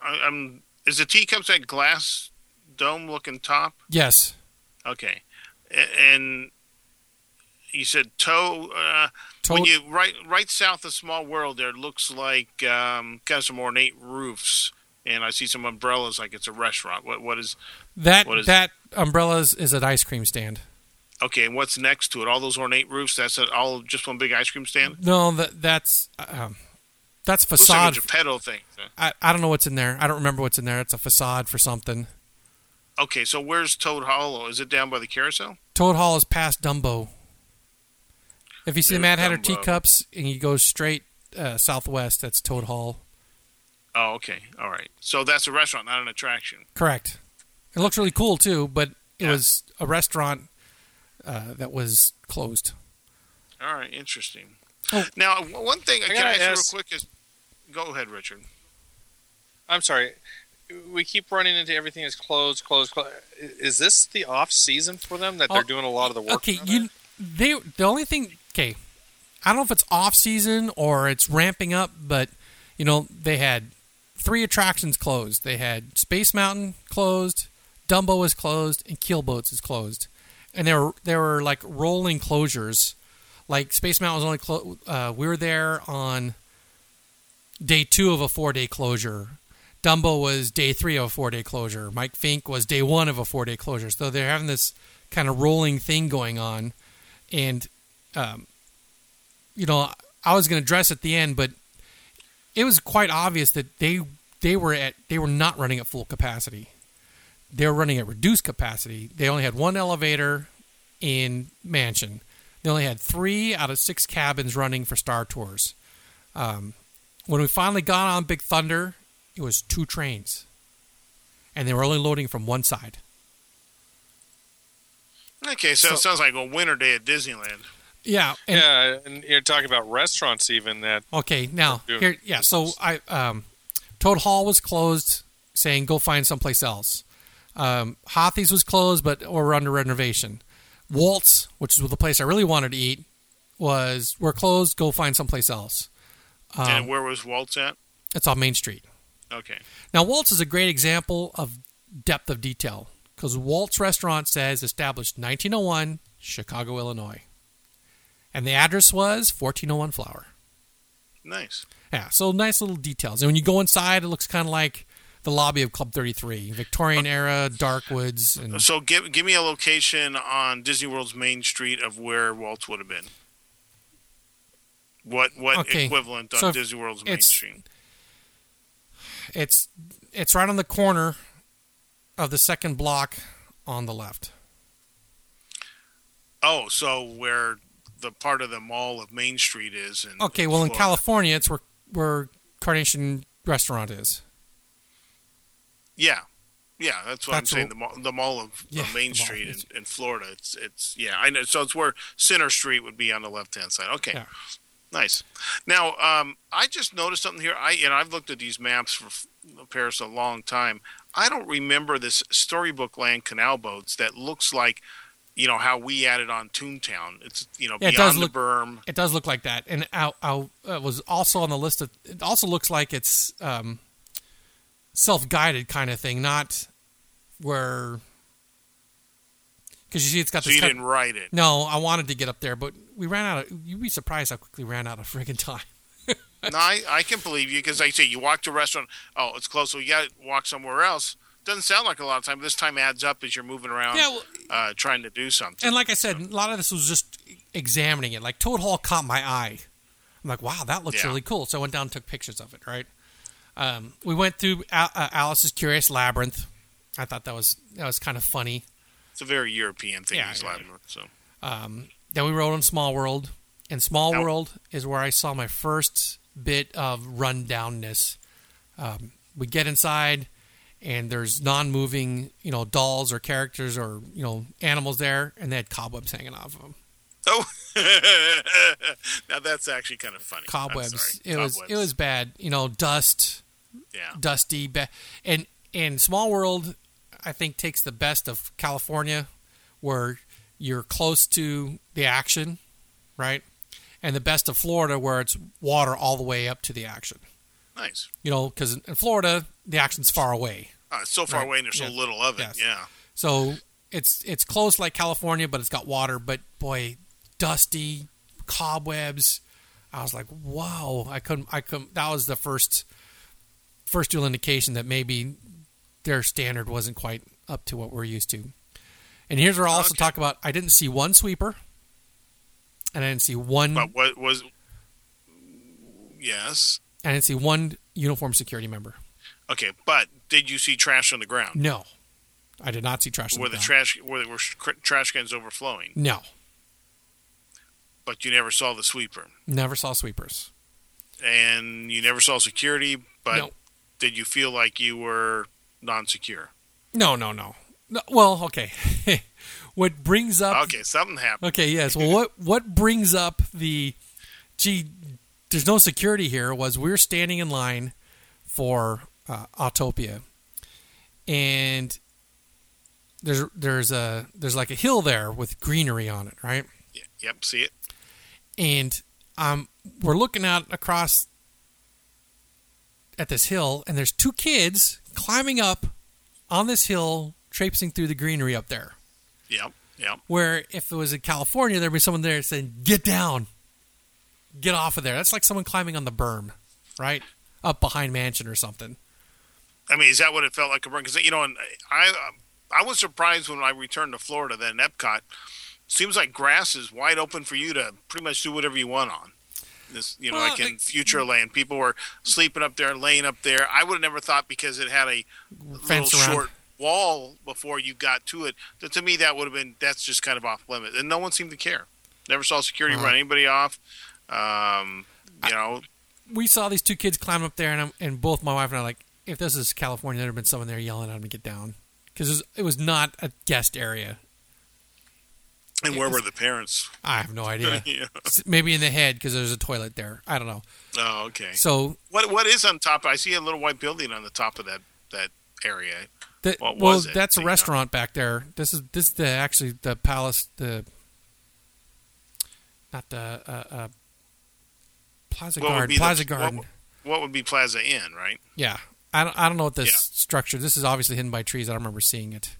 [SPEAKER 2] I, I'm is the teacups that glass dome looking top?
[SPEAKER 1] Yes,
[SPEAKER 2] Okay, and you said toe. Uh,
[SPEAKER 1] Toad.
[SPEAKER 2] when you right right south of Small World, there looks like um, kind of some ornate roofs, and I see some umbrellas, like it's a restaurant. What what is
[SPEAKER 1] that
[SPEAKER 2] What is-
[SPEAKER 1] that umbrellas is an ice cream stand.
[SPEAKER 2] okay? And what's next to it? All those ornate roofs. That's it, all just one big ice cream stand.
[SPEAKER 1] No, that that's um, that's
[SPEAKER 2] Looks like
[SPEAKER 1] facade.
[SPEAKER 2] a Geppetto thing.
[SPEAKER 1] I, I don't know what's in there. I don't remember what's in there. It's a facade for something.
[SPEAKER 2] Okay, so where's Toad Hollow? Is it down by the carousel?
[SPEAKER 1] Toad Hall is past Dumbo. If you see the Mad Hatter
[SPEAKER 2] Dumbo.
[SPEAKER 1] teacups and you go straight uh, southwest, that's Toad Hall.
[SPEAKER 2] Oh, okay, all right. So that's a restaurant, not an attraction.
[SPEAKER 1] Correct. It looks really cool too, but it
[SPEAKER 2] Yeah.
[SPEAKER 1] was a restaurant uh, that was closed.
[SPEAKER 2] All right, interesting.
[SPEAKER 1] Oh.
[SPEAKER 2] Now, one thing I can
[SPEAKER 3] gotta
[SPEAKER 2] I ask you real quick is, go ahead, Richard.
[SPEAKER 3] I'm sorry. We keep running into everything is closed, closed, closed. Is this the off season for them that
[SPEAKER 1] Oh,
[SPEAKER 3] they're doing a lot of the work?
[SPEAKER 1] Okay, you they the only thing okay, I don't know if it's off season or it's ramping up, but you know they had three attractions closed. They had Space Mountain closed, Dumbo was closed, and Keelboats is closed, and there were they were like rolling closures. Like Space Mountain was only clo- uh, we were there on day two of a four day closure. Dumbo was day three of a four day closure. Mike Fink was day one of a four day closure. So they're having this kind of rolling thing going on, and um, you know, I was going to address at the end, but it was quite obvious that they they were at they were not running at full capacity. They were running at reduced capacity. They only had one elevator in Mansion. They only had three out of six cabins running for Star Tours. Um, when we finally got on Big Thunder, it was two trains, and they were only loading from one side.
[SPEAKER 2] Okay, so,
[SPEAKER 1] So-
[SPEAKER 2] it sounds like a winter day at Disneyland.
[SPEAKER 1] Yeah, and
[SPEAKER 3] yeah, and you're talking about restaurants even that
[SPEAKER 1] Okay, now here, yeah. So I, um, Toad Hall was closed, saying go find someplace else. Um, Hathi's was closed, but we're under renovation. Walt's, which is the place I really wanted to eat, was we're closed. Go find someplace else. Um,
[SPEAKER 2] and where was Walt's at?
[SPEAKER 1] it's on Main Street.
[SPEAKER 2] Okay.
[SPEAKER 1] Now, Walt's is a great example of depth of detail because Walt's Restaurant says established 1901, Chicago, Illinois, and the address was 1401 Flower.
[SPEAKER 2] Nice.
[SPEAKER 1] Yeah, so nice little details. And when you go inside, it looks kind of like the lobby of Club 33, Victorian uh, era, dark woods, and
[SPEAKER 2] So give give me a location on Disney World's main street of where Walt's would have been. What what
[SPEAKER 1] Okay,
[SPEAKER 2] equivalent on
[SPEAKER 1] so
[SPEAKER 2] Disney World's main
[SPEAKER 1] it's-
[SPEAKER 2] street?
[SPEAKER 1] it's it's right on the corner of the second block on the left.
[SPEAKER 2] Oh, so where the part of the mall of Main Street is in
[SPEAKER 1] Okay, well in California, it's where where Carnation Restaurant is.
[SPEAKER 2] Yeah. Yeah, that's what
[SPEAKER 1] That's
[SPEAKER 2] I'm saying. The mall, the mall of,
[SPEAKER 1] Yeah,
[SPEAKER 2] of Main
[SPEAKER 1] the mall.
[SPEAKER 2] Street in, in Florida. It's it's yeah. I know. So it's where Center Street would be on the left hand side. Okay,
[SPEAKER 1] Yeah.
[SPEAKER 2] nice. Now, um, I just noticed something here. I and I've looked at these maps for Paris a long time. I don't remember this Storybook Land canal boats that looks like, you know, how we added on Toontown. It's you know
[SPEAKER 1] Yeah, it
[SPEAKER 2] beyond
[SPEAKER 1] does
[SPEAKER 2] the
[SPEAKER 1] look-
[SPEAKER 2] berm.
[SPEAKER 1] It does look like that, and I, I uh, was also on the list of. It also looks like it's um, self-guided kind of thing, not where. Because you see, it's got
[SPEAKER 2] So
[SPEAKER 1] this.
[SPEAKER 2] you didn't write it.
[SPEAKER 1] No, I wanted to get up there, but we ran out of. You'd be surprised how quickly we ran out of friggin' time.
[SPEAKER 2] No, I, I can believe you because I say you walk to a restaurant. Oh, it's close. So you got to walk somewhere else. Doesn't sound like a lot of time. But This time adds up as you're moving around,
[SPEAKER 1] Yeah, well-
[SPEAKER 2] uh, trying to do something.
[SPEAKER 1] And like I said, a lot of this was just examining it. Like Toad Hall caught my eye. I'm like, wow, that looks
[SPEAKER 2] Yeah.
[SPEAKER 1] really cool. So I went down and took pictures of it. Right. Um, we went through Al- uh, Alice's Curious Labyrinth. I thought that was that was kind of funny.
[SPEAKER 2] It's a very European thing.
[SPEAKER 1] Yeah, yeah.
[SPEAKER 2] labyrinth, So
[SPEAKER 1] Um, then we rode on Small World, and Small World is where I saw my first bit of rundownness. Um, we get inside, and there's non-moving, you know, dolls or characters or you know animals there, and they had cobwebs hanging off of them.
[SPEAKER 2] oh, now that's actually kind of funny.
[SPEAKER 1] Cobwebs. It was it was bad. You know, dust,
[SPEAKER 2] yeah.
[SPEAKER 1] dusty, ba- and and Small World, I think takes the best of California, where you're close to the action, right, and the best of Florida, where it's water all the way up to the action.
[SPEAKER 2] Nice.
[SPEAKER 1] You know, because in Florida the action's far away,
[SPEAKER 2] Uh, it's so far
[SPEAKER 1] Right.
[SPEAKER 2] away and there's so little of it.
[SPEAKER 1] Yes.
[SPEAKER 2] Yeah.
[SPEAKER 1] so it's it's close like California, but it's got water. But boy, dusty, cobwebs. I was like, wow! I couldn't. I couldn't. That was the first first real indication that maybe their standard wasn't quite up to what we're used to. And here's where I'll also
[SPEAKER 2] Okay.
[SPEAKER 1] talk about. I didn't see one sweeper, and I didn't see one.
[SPEAKER 2] But what was? Yes.
[SPEAKER 1] I didn't see one uniform security member.
[SPEAKER 2] Okay, but did you see trash on the ground?
[SPEAKER 1] No, I did not see trash. on
[SPEAKER 2] Were
[SPEAKER 1] the
[SPEAKER 2] the
[SPEAKER 1] ground.
[SPEAKER 2] trash were there were cr- trash cans overflowing?
[SPEAKER 1] No,
[SPEAKER 2] But you never saw the sweeper,
[SPEAKER 1] never saw sweepers.
[SPEAKER 2] and you never saw security. But
[SPEAKER 1] No.
[SPEAKER 2] did you feel like you were non-secure?
[SPEAKER 1] No, no, no. no well, okay. what brings up
[SPEAKER 2] Okay, something happened.
[SPEAKER 1] Okay, yes. Well, what what brings up the gee? There's no security here. Was we are standing in line for uh, Autopia, and there's there's a there's like a hill there with greenery on it, right?
[SPEAKER 2] Yep, see it.
[SPEAKER 1] And um, we're looking out across at this hill, and there's two kids climbing up on this hill, traipsing through the greenery up there.
[SPEAKER 2] Yep, yep.
[SPEAKER 1] Where if it was in California, there'd be someone there saying, "Get down, get off of there." That's like someone climbing on the berm, right up behind mansion or something.
[SPEAKER 2] I mean, is that what it felt like? Because you know, and I I was surprised when I returned to Florida. Then Epcot seems like grass is wide open for you to pretty much do whatever you want on. This, you know,
[SPEAKER 1] Well,
[SPEAKER 2] like in Futureland, people were sleeping up there, laying up there. I would have never thought because it had a
[SPEAKER 1] Fence
[SPEAKER 2] little
[SPEAKER 1] around.
[SPEAKER 2] short wall before you got to it. That to me, that would have been that's just kind of off limit, and no one seemed to care. Never saw security
[SPEAKER 1] Uh-huh.
[SPEAKER 2] run anybody off. Um, you know,
[SPEAKER 1] we saw these two kids climb up there, and, I'm, and both my wife and I like, if this is California, there'd have been someone there yelling at them to get down because it was, it was not a guest area.
[SPEAKER 2] and where were the parents?
[SPEAKER 1] I have no idea.
[SPEAKER 2] yeah.
[SPEAKER 1] Maybe in the head because there's a toilet there. I don't know.
[SPEAKER 2] Oh, okay.
[SPEAKER 1] So
[SPEAKER 2] What what is on top? I see a little white building on the top of that that area. What
[SPEAKER 1] well,
[SPEAKER 2] was it?
[SPEAKER 1] that's a
[SPEAKER 2] you know?
[SPEAKER 1] restaurant back there. This is this is the actually the palace the not the uh, uh, Plaza
[SPEAKER 2] What
[SPEAKER 1] Garden
[SPEAKER 2] be the-
[SPEAKER 1] Plaza
[SPEAKER 2] what-
[SPEAKER 1] Garden.
[SPEAKER 2] What would be Plaza Inn, right?
[SPEAKER 1] Yeah, I don't I don't know what this
[SPEAKER 2] Yeah.
[SPEAKER 1] structure. This is obviously hidden by trees. I don't remember seeing it.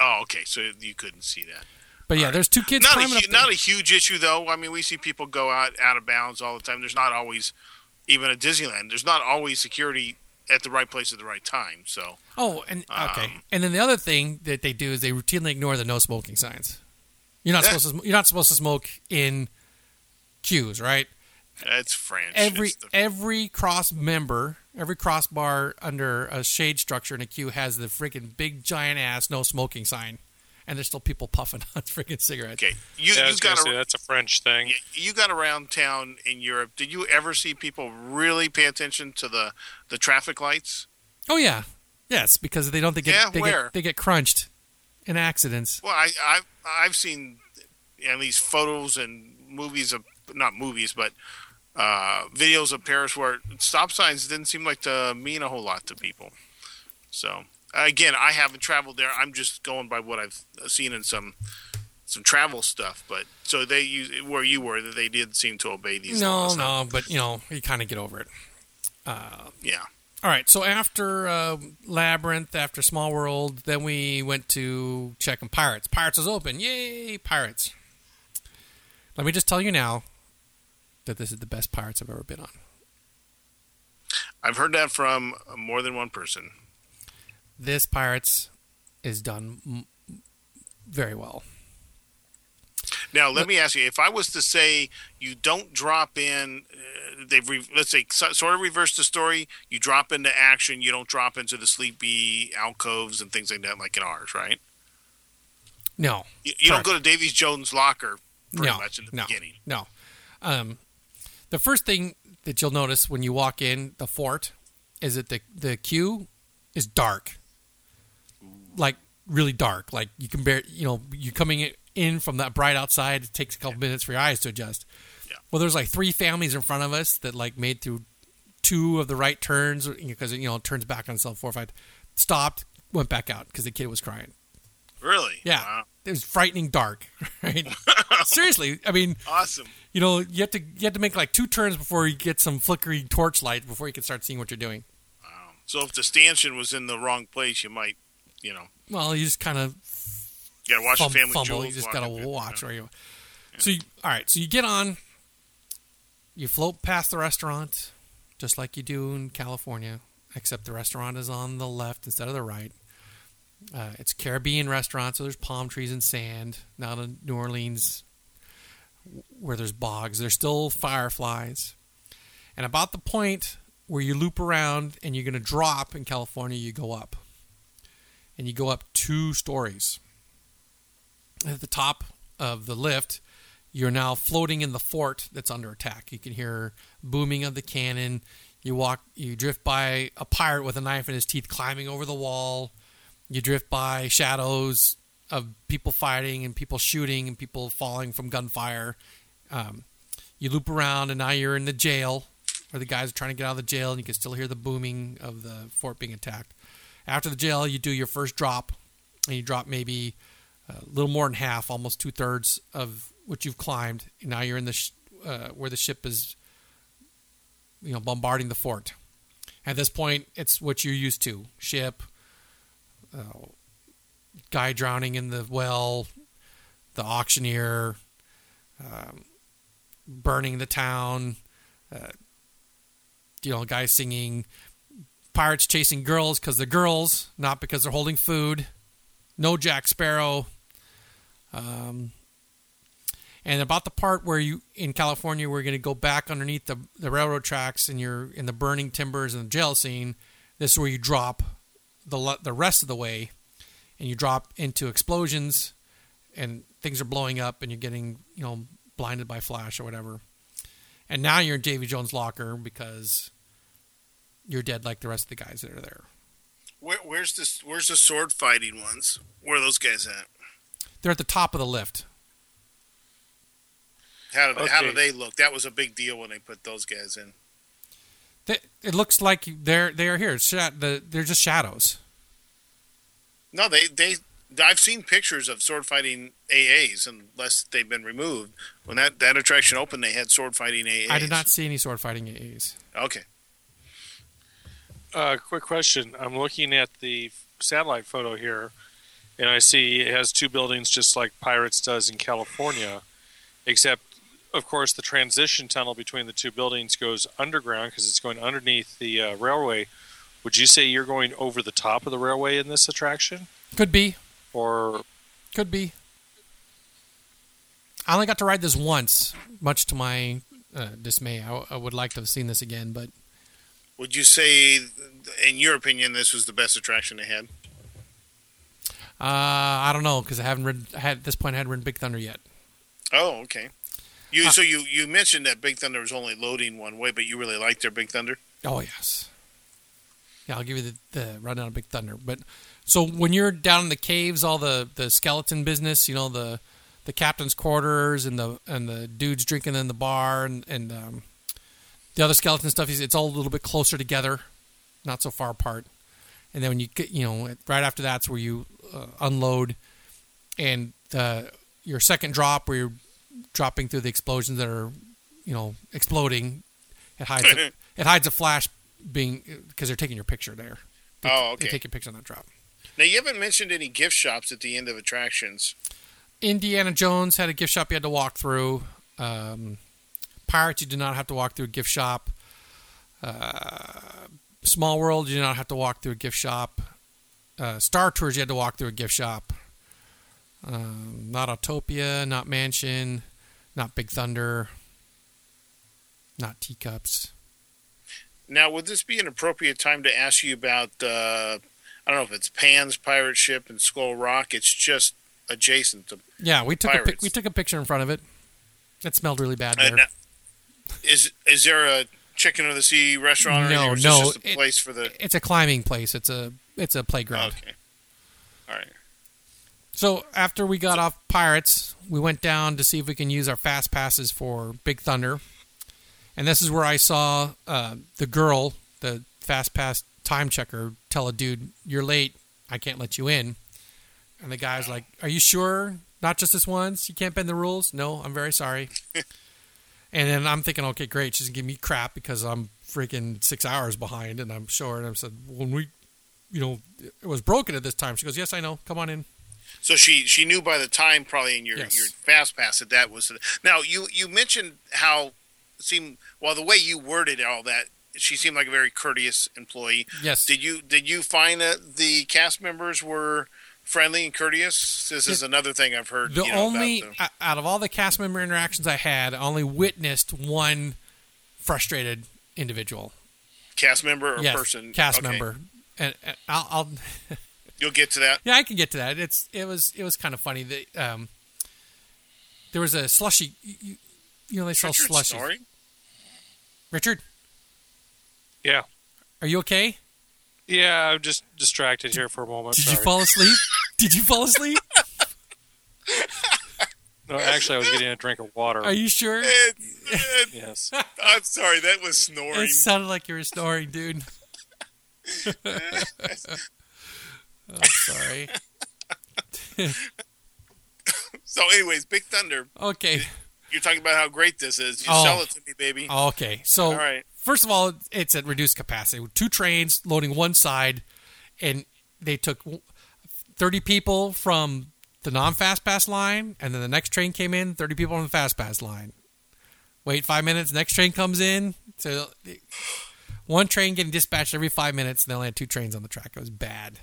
[SPEAKER 2] Oh, okay. So you couldn't see that.
[SPEAKER 1] But yeah,
[SPEAKER 2] right.
[SPEAKER 1] there's two kids
[SPEAKER 2] not a,
[SPEAKER 1] climbing
[SPEAKER 2] hu-
[SPEAKER 1] there.
[SPEAKER 2] not a huge issue though. I mean, we see people go out out of bounds all the time. There's not always even at Disneyland. There's not always security at the right place at the right time. So
[SPEAKER 1] Oh, and okay.
[SPEAKER 2] Um,
[SPEAKER 1] and then the other thing that they do is they routinely ignore the no smoking signs. You're not
[SPEAKER 2] Yeah.
[SPEAKER 1] supposed to. You're not supposed to smoke in queues, right?
[SPEAKER 2] that's French.
[SPEAKER 1] Every
[SPEAKER 2] the-
[SPEAKER 1] every cross member, every crossbar under a shade structure in a queue has the freaking big giant ass no smoking sign, and there's still people puffing on freaking cigarettes.
[SPEAKER 2] okay, you
[SPEAKER 3] Yeah,
[SPEAKER 2] you
[SPEAKER 3] was gonna
[SPEAKER 2] got
[SPEAKER 3] say, that's a French thing.
[SPEAKER 2] you got around town in Europe. Did you ever see people really pay attention to the the traffic lights?
[SPEAKER 1] Oh yeah, yes, because they don't they get
[SPEAKER 2] Yeah,
[SPEAKER 1] they
[SPEAKER 2] where?
[SPEAKER 1] get they get crunched in accidents.
[SPEAKER 2] Well, I, I I've seen at least photos and movies of not movies, but uh, videos of Paris where stop signs didn't seem like to mean a whole lot to people. So again, I haven't traveled there. I'm just going by what I've seen in some some travel stuff. But so they use where you were that they did seem to obey these
[SPEAKER 1] No,
[SPEAKER 2] laws.
[SPEAKER 1] no, but you know you kind of get over it.
[SPEAKER 2] Yeah.
[SPEAKER 1] All right, so after uh, Labyrinth, after Small World, then we went to checking Pirates. Pirates was open. Yay, Pirates. Let me just tell you now that this is the best Pirates I've ever been on.
[SPEAKER 2] I've heard that from more than one person.
[SPEAKER 1] This Pirates is done m- very well.
[SPEAKER 2] Now, let me ask you: If I was to say you don't drop in, uh, they've re- let's say so, sort of reverse the story. You drop into action. You don't drop into the sleepy alcoves and things like that, like in ours, right?
[SPEAKER 1] No,
[SPEAKER 2] You, you don't go to Davy Jones' locker pretty
[SPEAKER 1] no,
[SPEAKER 2] much in the
[SPEAKER 1] no,
[SPEAKER 2] beginning.
[SPEAKER 1] no. Um, the first thing that you'll notice when you walk in the fort is that the the queue is dark, like really dark. Like you can bear, you know, you're coming in from that bright outside. It takes a couple minutes for your eyes to adjust.
[SPEAKER 2] Yeah.
[SPEAKER 1] Well, there's like three families in front of us that like made through two of the right turns because you know it turns back on itself four or five, stopped, went back out because the kid was crying.
[SPEAKER 2] Really?
[SPEAKER 1] Yeah.
[SPEAKER 2] Wow.
[SPEAKER 1] It was frightening dark. Right? Seriously, I mean,
[SPEAKER 2] Awesome.
[SPEAKER 1] you know, you have to you have to make like two turns before you get some flickering torch light before you can start seeing what you're doing.
[SPEAKER 2] Wow. So if the stanchion was in the wrong place, you might, you know,
[SPEAKER 1] Well, you just kind of
[SPEAKER 2] gotta watch
[SPEAKER 1] fum-
[SPEAKER 2] the family
[SPEAKER 1] fumble.
[SPEAKER 2] jewels.
[SPEAKER 1] You just gotta watch
[SPEAKER 2] yeah.
[SPEAKER 1] where you. So you, all right, so you get on. You float past the restaurant, just like you do in California, except the restaurant is on the left instead of the right. Uh, it's a Caribbean restaurant, so there's palm trees and sand. Not in New Orleans, where there's bogs. There's still fireflies. And about the point where you loop around and you're going to drop in California, you go up. And you go up two stories. At the top of the lift, you're now floating in the fort that's under attack. You can hear booming of the cannon. You walk, you drift by a pirate with a knife in his teeth climbing over the wall. You drift by shadows of people fighting and people shooting and people falling from gunfire. Um, you loop around and now you're in the jail where the guys are trying to get out of the jail and you can still hear the booming of the fort being attacked. After the jail, you do your first drop and you drop maybe a little more than half, almost two thirds of what you've climbed. And now you're in the sh- uh, where the ship is, you know, bombarding the fort. At this point, it's what you're used to: ship, uh, guy drowning in the well, the auctioneer, um, burning the town, uh, you know, guy singing, pirates chasing girls because they're girls, not because they're holding food. no Jack Sparrow. Um, and about the part where you in California, we're going to go back underneath the, the railroad tracks and you're in the burning timbers and the jail scene. This is where you drop the the rest of the way, and you drop into explosions, and things are blowing up, and you're getting you know blinded by flash or whatever. And now you're in Davy Jones' locker because you're dead like the rest of the guys that are there.
[SPEAKER 2] Where, where's this? Where's the sword fighting ones? Where are those guys at?
[SPEAKER 1] They're at the top of the lift.
[SPEAKER 2] How do, how do they look? That was a big deal when they put those guys in.
[SPEAKER 1] They, it looks like they're they are here. It's sha- the, they're just shadows.
[SPEAKER 2] No, they they. I've seen pictures of sword fighting AAs, unless they've been removed. When that, that attraction opened, they had sword fighting AAs.
[SPEAKER 1] I did not see any sword fighting AAs.
[SPEAKER 2] Okay.
[SPEAKER 3] Uh, quick question. I'm looking at the satellite photo here, and I see it has two buildings just like Pirates does in California, except, of course, the transition tunnel between the two buildings goes underground because it's going underneath the uh, railway. Would you say you're going over the top of the railway in this attraction?
[SPEAKER 1] Could be,
[SPEAKER 3] Or
[SPEAKER 1] could be. I only got to ride this once, much to my uh, dismay. I, I would like to have seen this again, but
[SPEAKER 2] Would you say, in your opinion, this was the best attraction they had?
[SPEAKER 1] uh, I don't know because I haven't read. I had at this point I hadn't ridden Big Thunder yet.
[SPEAKER 2] Oh, okay. You
[SPEAKER 1] Uh,
[SPEAKER 2] so you you mentioned that Big Thunder was only loading one way, but you really liked their Big Thunder.
[SPEAKER 1] Oh yes. Yeah, I'll give you the, the rundown of Big Thunder. But so when you're down in the caves, all the, the skeleton business, you know the the captain's quarters and the and the dudes drinking in the bar and and um, the other skeleton stuff. Is it's all a little bit closer together, not so far apart. And then when you get, you know, right after that's where you uh, unload, and the your second drop where you're dropping through the explosions that are, you know, exploding. It hides a, it hides a flash being because they're taking your picture there. They,
[SPEAKER 2] Oh,
[SPEAKER 1] They
[SPEAKER 2] okay.
[SPEAKER 1] take your picture on that drop.
[SPEAKER 2] Now you haven't mentioned any gift shops at the end of attractions.
[SPEAKER 1] Indiana Jones had a gift shop you had to walk through. Um, Pirates, you did not have to walk through a gift shop. Uh, Small World, you did not have to walk through a gift shop. Uh, Star Tours, you had to walk through a gift shop. Um, not Autopia, not Mansion, not Big Thunder, not Teacups.
[SPEAKER 2] Now, would this be an appropriate time to ask you about? Uh, I don't know if it's Pan's pirate ship and Skull Rock. It's just adjacent to.
[SPEAKER 1] Yeah, we took a we took a picture in front of it. It smelled really bad
[SPEAKER 2] Uh,
[SPEAKER 1] there.
[SPEAKER 2] now, is is there a chicken of the sea restaurant?
[SPEAKER 1] No,
[SPEAKER 2] or
[SPEAKER 1] no,
[SPEAKER 2] this just a
[SPEAKER 1] it-
[SPEAKER 2] place for the.
[SPEAKER 1] It's a climbing place. It's a it's a playground.
[SPEAKER 2] Okay. All right.
[SPEAKER 1] So after we got off Pirates, we went down to see if we can use our fast passes for Big Thunder, and this is where I saw uh, the girl, the fast pass time checker, tell a dude, "You're late. I can't let you in." And the guy's like, "Are you sure? Not just this once? You can't bend the rules?" No, I'm very sorry. and then I'm thinking, okay, great. She's gonna give me crap because I'm freaking six hours behind and I'm short. And I said, when we, you know, it was broken at this time. She goes, "Yes, I know. Come on in."
[SPEAKER 2] So she she knew by the time probably in your
[SPEAKER 1] Yes.
[SPEAKER 2] your fast pass that that was now you you mentioned how seemed well the way you worded all that she seemed like a very courteous employee.
[SPEAKER 1] Yes.
[SPEAKER 2] Did you did you find that the cast members were friendly and courteous? This is another thing I've heard.
[SPEAKER 1] The
[SPEAKER 2] you know,
[SPEAKER 1] only
[SPEAKER 2] about the,
[SPEAKER 1] out of all the cast member interactions I had, I only witnessed one frustrated individual.
[SPEAKER 2] cast member or
[SPEAKER 1] yes,
[SPEAKER 2] person
[SPEAKER 1] cast
[SPEAKER 2] Okay.
[SPEAKER 1] member, and, and I'll, I'll
[SPEAKER 2] You'll get to that.
[SPEAKER 1] yeah, I can get to that. It's it was it was kind of funny that um, there was a slushy. You, you- you know they sell
[SPEAKER 2] Richard
[SPEAKER 1] slushy.
[SPEAKER 2] snoring?
[SPEAKER 1] Richard,
[SPEAKER 3] yeah,
[SPEAKER 1] are you okay?
[SPEAKER 3] Yeah. I'm just distracted here for a moment.
[SPEAKER 1] Did
[SPEAKER 3] Sorry.
[SPEAKER 1] you fall asleep? Did you fall asleep?
[SPEAKER 3] No, actually, I was getting a drink of water.
[SPEAKER 1] Are you sure?
[SPEAKER 2] It- it-
[SPEAKER 3] yes.
[SPEAKER 2] I'm sorry, that was snoring.
[SPEAKER 1] It sounded like you were snoring, dude. I'm oh, sorry.
[SPEAKER 2] So, anyways, Big Thunder.
[SPEAKER 1] Okay.
[SPEAKER 2] You're talking about how great this is. You
[SPEAKER 1] Oh.
[SPEAKER 2] sell it to me, baby.
[SPEAKER 1] Okay. So,
[SPEAKER 2] All right.
[SPEAKER 1] First of all, it's at reduced capacity. Two trains loading one side, and they took 30 people from the non fast pass line, and then the next train came in, 30 people on the fast pass line. Wait five minutes, next train comes in. So, one train getting dispatched every five minutes, and they only had two trains on the track. It was bad.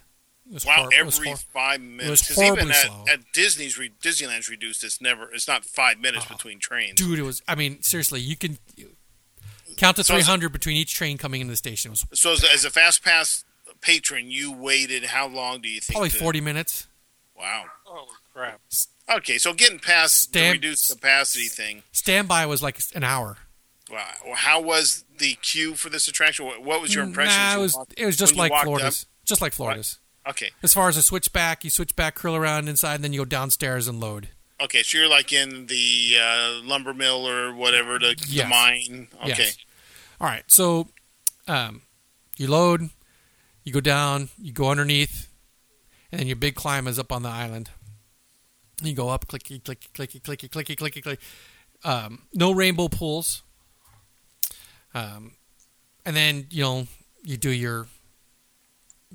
[SPEAKER 1] It was
[SPEAKER 2] Wow,
[SPEAKER 1] was
[SPEAKER 2] every
[SPEAKER 1] hor-
[SPEAKER 2] five minutes.
[SPEAKER 1] was
[SPEAKER 2] 'Cause even at, at Disney's re- Disneyland's reduced. It's never. It's not five minutes uh, between trains.
[SPEAKER 1] dude. It was. I mean, seriously, you can count to
[SPEAKER 2] So is it-
[SPEAKER 1] 300 between each train coming into the station. Was
[SPEAKER 2] So as, as a fast pass patron, you waited. How long do you think?
[SPEAKER 1] probably
[SPEAKER 2] to-
[SPEAKER 1] 40 minutes.
[SPEAKER 2] Wow.
[SPEAKER 3] Holy crap!
[SPEAKER 2] Okay, so getting past
[SPEAKER 1] Stamp-
[SPEAKER 2] the reduced capacity thing.
[SPEAKER 1] Standby was like an hour.
[SPEAKER 2] Wow. How was the queue for this attraction? What what was your impression?
[SPEAKER 1] Nah, it was
[SPEAKER 2] walked-
[SPEAKER 1] it was just like
[SPEAKER 2] walked
[SPEAKER 1] Florida's. Just like Florida's.
[SPEAKER 2] up? Okay.
[SPEAKER 1] As far as a switchback, you switch back, curl around inside, and then you go downstairs and load.
[SPEAKER 2] Okay, so you're like in the uh, lumber mill or whatever, the, the mine. Okay.
[SPEAKER 1] Yes. All right. So, um, you load, you go down, you go underneath, and then your big climb is up on the island. You go up, clicky, clicky, clicky, clicky, clicky, clicky, clicky. Um, no rainbow pools. Um, and then you know you do your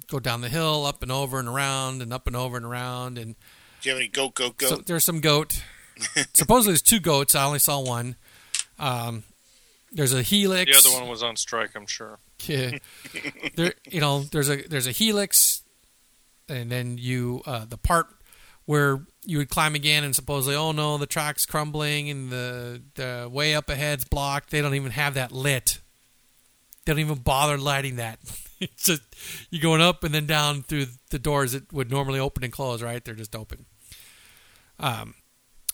[SPEAKER 1] go down the hill, up and over and around, and up and over and around, and
[SPEAKER 2] Do you have any goat, goat, goat?
[SPEAKER 1] so there's some goat. Supposedly there's two goats. I only saw one. Um, there's a helix.
[SPEAKER 3] The other one was on strike, I'm sure.
[SPEAKER 1] Yeah. there, you know, there's a there's a helix, and then you uh, the part where you would climb again, and supposedly, oh no, the track's crumbling, and the the way up ahead's blocked. They don't even have that lit. They don't even bother lighting that. It's just you going up and then down through the doors that would normally open and close. Right, they're just open. Um,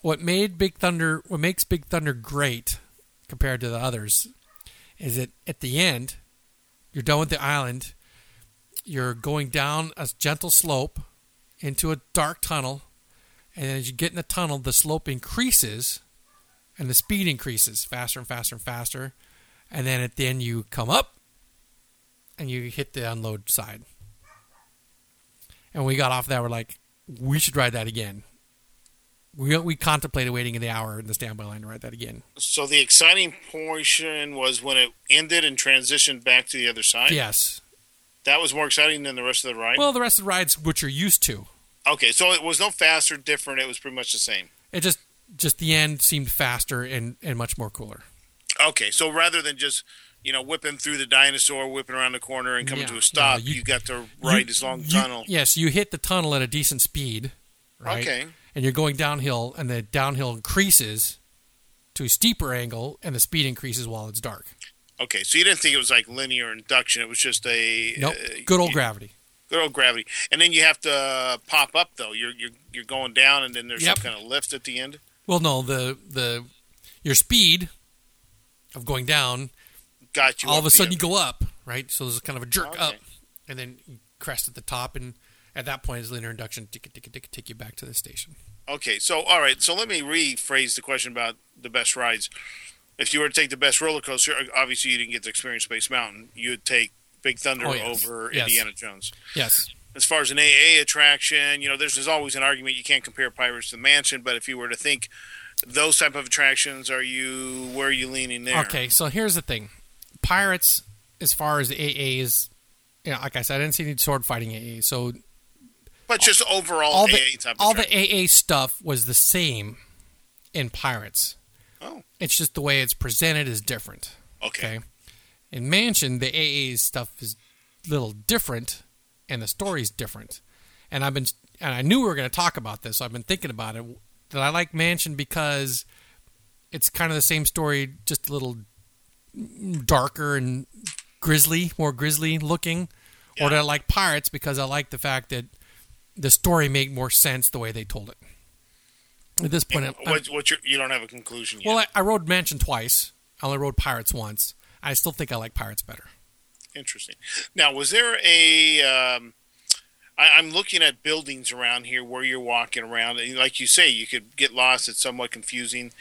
[SPEAKER 1] what made Big Thunder, what makes Big Thunder great compared to the others, is that at the end you're done with the island. You're going down a gentle slope into a dark tunnel, and as you get in the tunnel, the slope increases, and the speed increases faster and faster and faster, and then at the end you come up, and you hit the unload side. And we got off that, we're like, we should ride that again. We we contemplated waiting an hour in the standby line to ride that again.
[SPEAKER 2] So the exciting portion was when it ended and transitioned back to the other side.
[SPEAKER 1] Yes.
[SPEAKER 2] That was more exciting than the rest of the ride.
[SPEAKER 1] Well, the rest of the rides, which you're used to,
[SPEAKER 2] okay, so it was no faster, different. It was pretty much the same.
[SPEAKER 1] it just just the end seemed faster and, and much more cooler.
[SPEAKER 2] Okay, so rather than just you know whipping through the dinosaur, whipping around the corner, and coming
[SPEAKER 1] Yeah,
[SPEAKER 2] to a stop,
[SPEAKER 1] no,
[SPEAKER 2] you,
[SPEAKER 1] you-
[SPEAKER 2] got to ride
[SPEAKER 1] You-
[SPEAKER 2] this long tunnel.
[SPEAKER 1] Yes, you hit the tunnel at a decent speed, right?
[SPEAKER 2] Okay,
[SPEAKER 1] And you're going downhill, and the downhill increases to a steeper angle, and the speed increases while it's dark.
[SPEAKER 2] okay. So you didn't think it was like linear induction? It was just a
[SPEAKER 1] Nope,
[SPEAKER 2] uh,
[SPEAKER 1] good old
[SPEAKER 2] you-
[SPEAKER 1] gravity.
[SPEAKER 2] Good old gravity. And then you have to pop up though. You're you're you're going down, and then there's
[SPEAKER 1] Yep.
[SPEAKER 2] some kind of lift at the end.
[SPEAKER 1] Well, no, the the your speed of going down,
[SPEAKER 2] Got you.
[SPEAKER 1] all of a sudden you go up, right? So there's kind of a jerk
[SPEAKER 2] Okay.
[SPEAKER 1] up, and then you crest at the top, and at that point, it's linear induction, tick, tick, tick, take you back to the station.
[SPEAKER 2] Okay, so all right, so let me rephrase the question about the best rides. If you were to take the best roller coaster, obviously you didn't get to experience Space Mountain. You'd take Big Thunder
[SPEAKER 1] Oh, yes.
[SPEAKER 2] over
[SPEAKER 1] Yes.
[SPEAKER 2] Indiana Jones.
[SPEAKER 1] Yes.
[SPEAKER 2] As far as an AA attraction, you know, there's, there's always an argument you can't compare Pirates to the Mansion, but if you were to think those type of attractions, are you where are you leaning there?
[SPEAKER 1] Okay, so here's the thing: pirates, as far as the AAs, you know, like I said, I didn't see any sword fighting AAs. So
[SPEAKER 2] but just overall
[SPEAKER 1] all
[SPEAKER 2] AA
[SPEAKER 1] the
[SPEAKER 2] type.
[SPEAKER 1] all the AA stuff was the same in pirates.
[SPEAKER 2] Oh.
[SPEAKER 1] It's just the way it's presented is different.
[SPEAKER 2] okay.
[SPEAKER 1] Okay. In Mansion, the AA stuff is a little different, and the story's different. And I've been, and I knew we were going to talk about this. So I've been thinking about it. That I like Mansion because it's kind of the same story, just a little darker and grisly, more grisly looking. Or do I like Pirates because I like the fact that the story made more sense the way they told it. At this point,
[SPEAKER 2] What, what your, you don't have a conclusion yet.
[SPEAKER 1] well, I, I rode Mansion twice. I only rode Pirates once. I still think I like Pirates better.
[SPEAKER 2] Interesting. Now, was there a? Um, I, I'm looking at buildings around here where you're walking around, and like you say, you could get lost. It's somewhat confusing.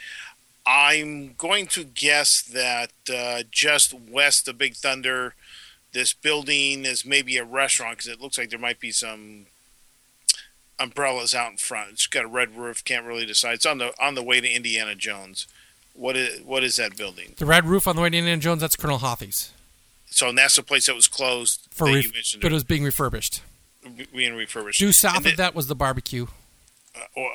[SPEAKER 2] I'm going to guess that uh, just west of Big Thunder, this building is maybe a restaurant because it looks like there might be some umbrellas out in front. It's got a red roof. Can't really decide. It's on the on the way to Indiana Jones. What is what is that building?
[SPEAKER 1] The red roof on the way to Indiana Jones, that's Colonel Hathi's.
[SPEAKER 2] So and that's the place that was closed
[SPEAKER 1] For
[SPEAKER 2] that
[SPEAKER 1] ref-
[SPEAKER 2] you mentioned.
[SPEAKER 1] but it was being refurbished.
[SPEAKER 2] being refurbished.
[SPEAKER 1] Due south
[SPEAKER 2] And
[SPEAKER 1] of
[SPEAKER 2] the-
[SPEAKER 1] that was the barbecue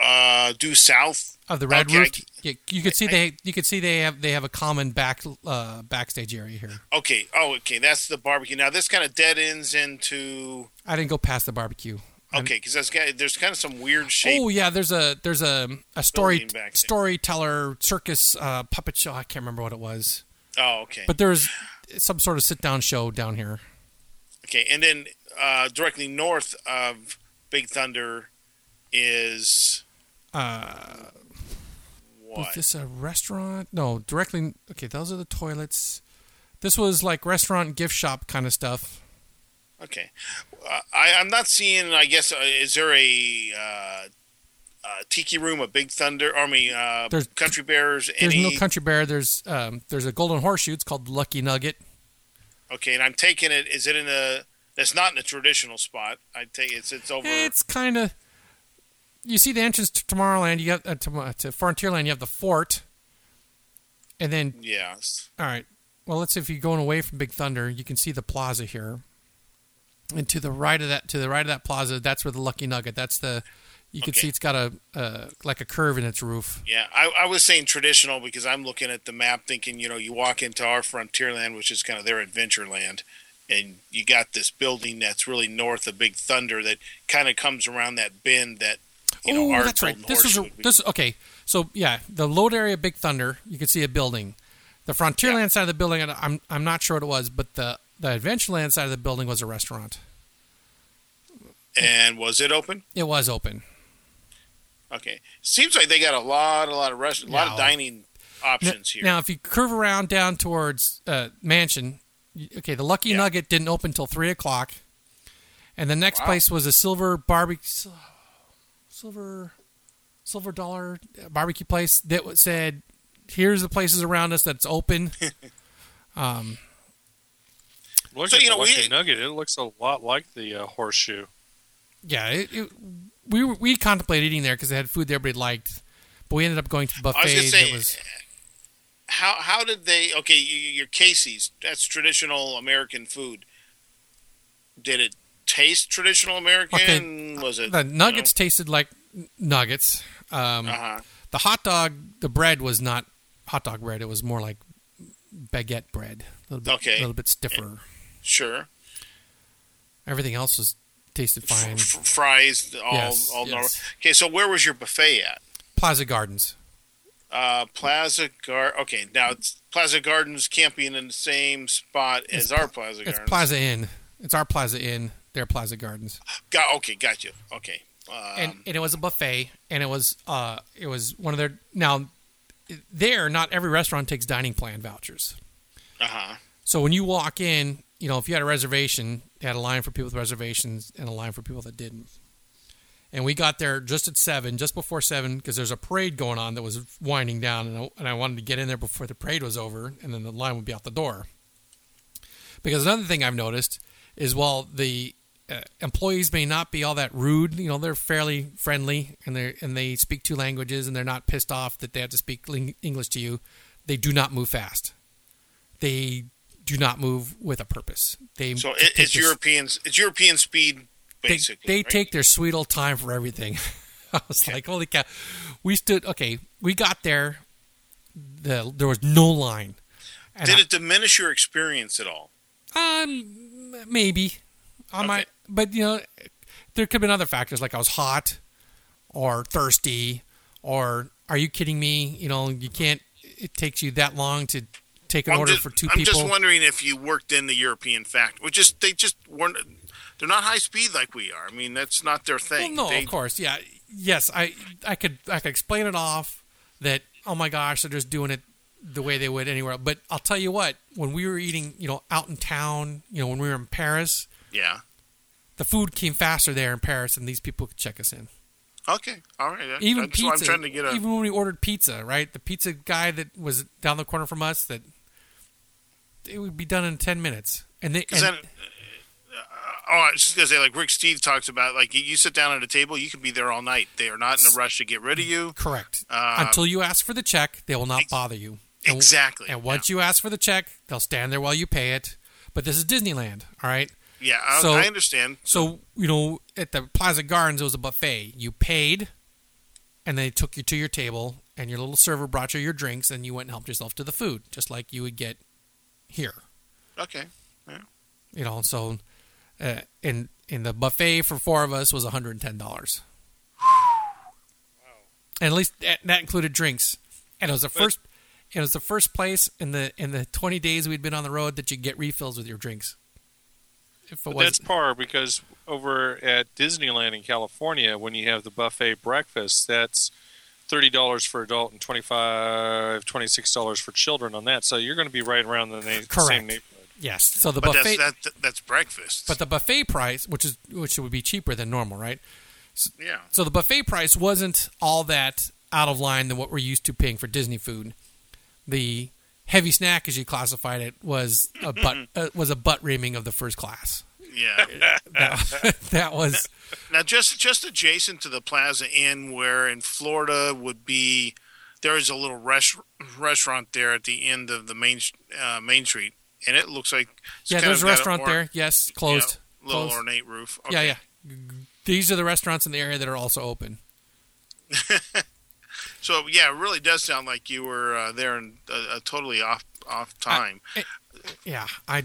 [SPEAKER 2] uh, due south.
[SPEAKER 1] Of the red
[SPEAKER 2] Okay,
[SPEAKER 1] roof. Yeah, you could see they you could see they have they have a common back uh, backstage area here.
[SPEAKER 2] Okay. Oh, okay. That's the barbecue. Now this kind of dead ends into.
[SPEAKER 1] I didn't go past the barbecue.
[SPEAKER 2] Okay, because that's there's kind of some weird shape.
[SPEAKER 1] Oh yeah, there's a there's a a story
[SPEAKER 2] Building back there.
[SPEAKER 1] storyteller circus uh, puppet show. I can't remember what it was,
[SPEAKER 2] Oh, okay.
[SPEAKER 1] but there's some sort of sit down show down here.
[SPEAKER 2] okay, and then uh, directly north of Big Thunder is
[SPEAKER 1] Uh, was this a restaurant? No, directly. Okay, those are the toilets. This was like restaurant gift shop kind of stuff.
[SPEAKER 2] Okay, uh, I, I'm not seeing. I guess uh, is there a uh, uh, tiki room, a Big Thunder Army, uh,
[SPEAKER 1] There's-
[SPEAKER 2] Country Bears?
[SPEAKER 1] There's
[SPEAKER 2] any?
[SPEAKER 1] no country bear. There's um, there's a golden horseshoe. It's called Lucky Nugget.
[SPEAKER 2] okay, and I'm taking it. Is it in a? It's not in a traditional spot. I take it's it's over.
[SPEAKER 1] It's kind of. You see the entrance to Tomorrowland. You got uh, to, uh, to Frontierland. You have the fort, and then
[SPEAKER 2] yes.
[SPEAKER 1] all right. Well, let's see if you're going away from Big Thunder. You can see the plaza here, and to the right of that, to the right of that plaza, that's where the Lucky Nugget. That's the. You can
[SPEAKER 2] Okay.
[SPEAKER 1] see it's got a uh, like a curve in its roof.
[SPEAKER 2] Yeah, I, I was saying traditional because I'm looking at the map thinking, you know, you walk into our Frontierland, which is kind of their adventure land, and you got this building that's really north of Big Thunder that kind of comes around that bend that, you know,
[SPEAKER 1] oh, that's right. This is a, this. Okay, so yeah, the load area, Big Thunder. You can see a building. The Frontierland side of the building, I'm I'm not sure what it was, but the the Adventureland side of the building was a restaurant.
[SPEAKER 2] And was it open?
[SPEAKER 1] It was open.
[SPEAKER 2] Okay. Seems like they got a lot, a lot of rest, a lot of dining options here.
[SPEAKER 1] Now, if you curve around down towards uh, Mansion, okay, the Lucky
[SPEAKER 2] Yeah.
[SPEAKER 1] Nugget didn't open till three o'clock, and the next
[SPEAKER 2] Wow.
[SPEAKER 1] place was a Silver Barbecue, Silver, Silver Dollar Barbecue place that said, "Here's the places around us that's open." um,
[SPEAKER 3] Look
[SPEAKER 2] So,
[SPEAKER 3] at
[SPEAKER 2] you
[SPEAKER 3] the
[SPEAKER 2] know, we-
[SPEAKER 3] Nugget. It looks a lot like the uh, horseshoe.
[SPEAKER 1] yeah, it, it, we we contemplated eating there because they had food there everybody liked, but we ended up going to the
[SPEAKER 2] I was
[SPEAKER 1] buffet.
[SPEAKER 2] gonna say,
[SPEAKER 1] was
[SPEAKER 2] how how did they? Okay, you, your Casey's. That's traditional American food. Did it taste traditional American? Was it
[SPEAKER 1] the nuggets tasted like nuggets. Um,
[SPEAKER 2] Uh huh.
[SPEAKER 1] The hot dog, the bread was not hot dog bread. It was more like baguette bread, a little bit,
[SPEAKER 2] Okay.
[SPEAKER 1] a little bit stiffer.
[SPEAKER 2] Sure.
[SPEAKER 1] Everything else was tasted fine.
[SPEAKER 2] F- f- fries, all
[SPEAKER 1] Yes,
[SPEAKER 2] all normal. Okay, so where was your buffet at?
[SPEAKER 1] Plaza Gardens.
[SPEAKER 2] Uh, Plaza Gar. Okay, now it's Plaza Gardens can't be in the same spot as our Plaza
[SPEAKER 1] It's
[SPEAKER 2] Gardens.
[SPEAKER 1] Plaza Inn. It's our Plaza Inn. Their Plaza Gardens.
[SPEAKER 2] Got, okay, got you. Okay. Um,
[SPEAKER 1] and, and it was a buffet, and it was uh, it was one of their now. There, not every restaurant takes dining plan vouchers.
[SPEAKER 2] uh huh.
[SPEAKER 1] So when you walk in, you know, if you had a reservation, they had a line for people with reservations and a line for people that didn't. And we got there just at seven, just before seven, because there's a parade going on that was winding down, and I, and I wanted to get in there before the parade was over, and then the line would be out the door. Because another thing I've noticed is while the uh, employees may not be all that rude, you know, they're fairly friendly, and they and they speak two languages, and they're not pissed off that they have to speak ling- English to you. They do not move fast. They do not move with a purpose. They
[SPEAKER 2] So it, it's
[SPEAKER 1] their-
[SPEAKER 2] European. It's European speed,
[SPEAKER 1] they,
[SPEAKER 2] basically.
[SPEAKER 1] they
[SPEAKER 2] right?
[SPEAKER 1] take their sweet old time for everything. I was
[SPEAKER 2] Okay.
[SPEAKER 1] like, holy cow! We stood. Okay, we got there. The there was no line.
[SPEAKER 2] Did
[SPEAKER 1] I-
[SPEAKER 2] it diminish your experience at all?
[SPEAKER 1] Um, maybe. I
[SPEAKER 2] Okay.
[SPEAKER 1] might, but you know, there could have been other factors like I was hot, or thirsty, or are you kidding me? You know, you can't. It takes you that long to take an
[SPEAKER 2] I'm
[SPEAKER 1] order
[SPEAKER 2] just,
[SPEAKER 1] for 2
[SPEAKER 2] I'm
[SPEAKER 1] people.
[SPEAKER 2] just wondering if you worked in the European factor. Which just they just weren't. They're not high speed like we are. I mean, that's not their
[SPEAKER 1] Well,
[SPEAKER 2] thing.
[SPEAKER 1] no,
[SPEAKER 2] They-
[SPEAKER 1] of course, yeah, yes. I I could I could explain it off that oh my gosh, they're just doing it the way they would anywhere. But I'll tell you what, when we were eating, you know, out in town, you know, when we were in Paris,
[SPEAKER 2] Yeah.
[SPEAKER 1] The food came faster there in Paris, and these people could check us in.
[SPEAKER 2] Okay. All right. That-
[SPEAKER 1] Even
[SPEAKER 2] that's
[SPEAKER 1] pizza,
[SPEAKER 2] I'm trying to get a.
[SPEAKER 1] even when we ordered pizza, right? The pizza guy that was down the corner from us, that it would be done in ten minutes, and they. And-
[SPEAKER 2] then, uh, oh, I was just gonna say, like Rick Steve talks about, like you, sit down at a table, you can be there all night. They are not in a rush to get rid of you.
[SPEAKER 1] correct.
[SPEAKER 2] Uh,
[SPEAKER 1] Until you ask for the check, they will not
[SPEAKER 2] ex-
[SPEAKER 1] bother you. And-
[SPEAKER 2] Exactly.
[SPEAKER 1] And once you ask for the check, they'll stand there while you pay it. But this is Disneyland, all right?
[SPEAKER 2] Yeah, I,
[SPEAKER 1] so-
[SPEAKER 2] I understand.
[SPEAKER 1] So, you know, at the Plaza Gardens, it was a buffet. You paid, and they took you to your table, and your little server brought you your drinks, and you went and helped yourself to the food, just like you would get here.
[SPEAKER 2] Okay.
[SPEAKER 1] You know, so, uh, and and the buffet for four of us was one hundred and ten dollars. And at least that, that included drinks, and it was the first. It was the first place in the in the twenty days we'd been on the road that you get refills with your drinks. If it
[SPEAKER 3] But
[SPEAKER 1] was
[SPEAKER 3] that's par because over at Disneyland in California, when you have the buffet breakfast, that's thirty dollars for adult and 25 26 dollars for children on that. So you're going to be right around the na-
[SPEAKER 1] Correct.
[SPEAKER 3] same neighborhood.
[SPEAKER 1] yes, so the
[SPEAKER 2] But
[SPEAKER 1] buffet.
[SPEAKER 2] that's that, that's breakfast.
[SPEAKER 1] But the buffet price, which is which would be cheaper than normal, right?
[SPEAKER 2] yeah,
[SPEAKER 1] So the buffet price wasn't all that out of line than what we're used to paying for Disney food. The heavy snack, as you classified it, was a butt uh, was a butt reaming of the first class.
[SPEAKER 2] yeah.
[SPEAKER 1] That, that was
[SPEAKER 2] now, just just adjacent to the Plaza Inn, where in Florida would be, there is a little res- restaurant there at the end of the main uh, Main Street, and it looks like
[SPEAKER 1] yeah. There's a restaurant
[SPEAKER 2] or-
[SPEAKER 1] there. Yes, closed.
[SPEAKER 2] little
[SPEAKER 1] Closed.
[SPEAKER 2] ornate roof.
[SPEAKER 1] Yeah, yeah. These are the restaurants in the area that are also open.
[SPEAKER 2] So yeah, it really does sound like you were uh, there in a, a totally off off time.
[SPEAKER 1] Yeah, I.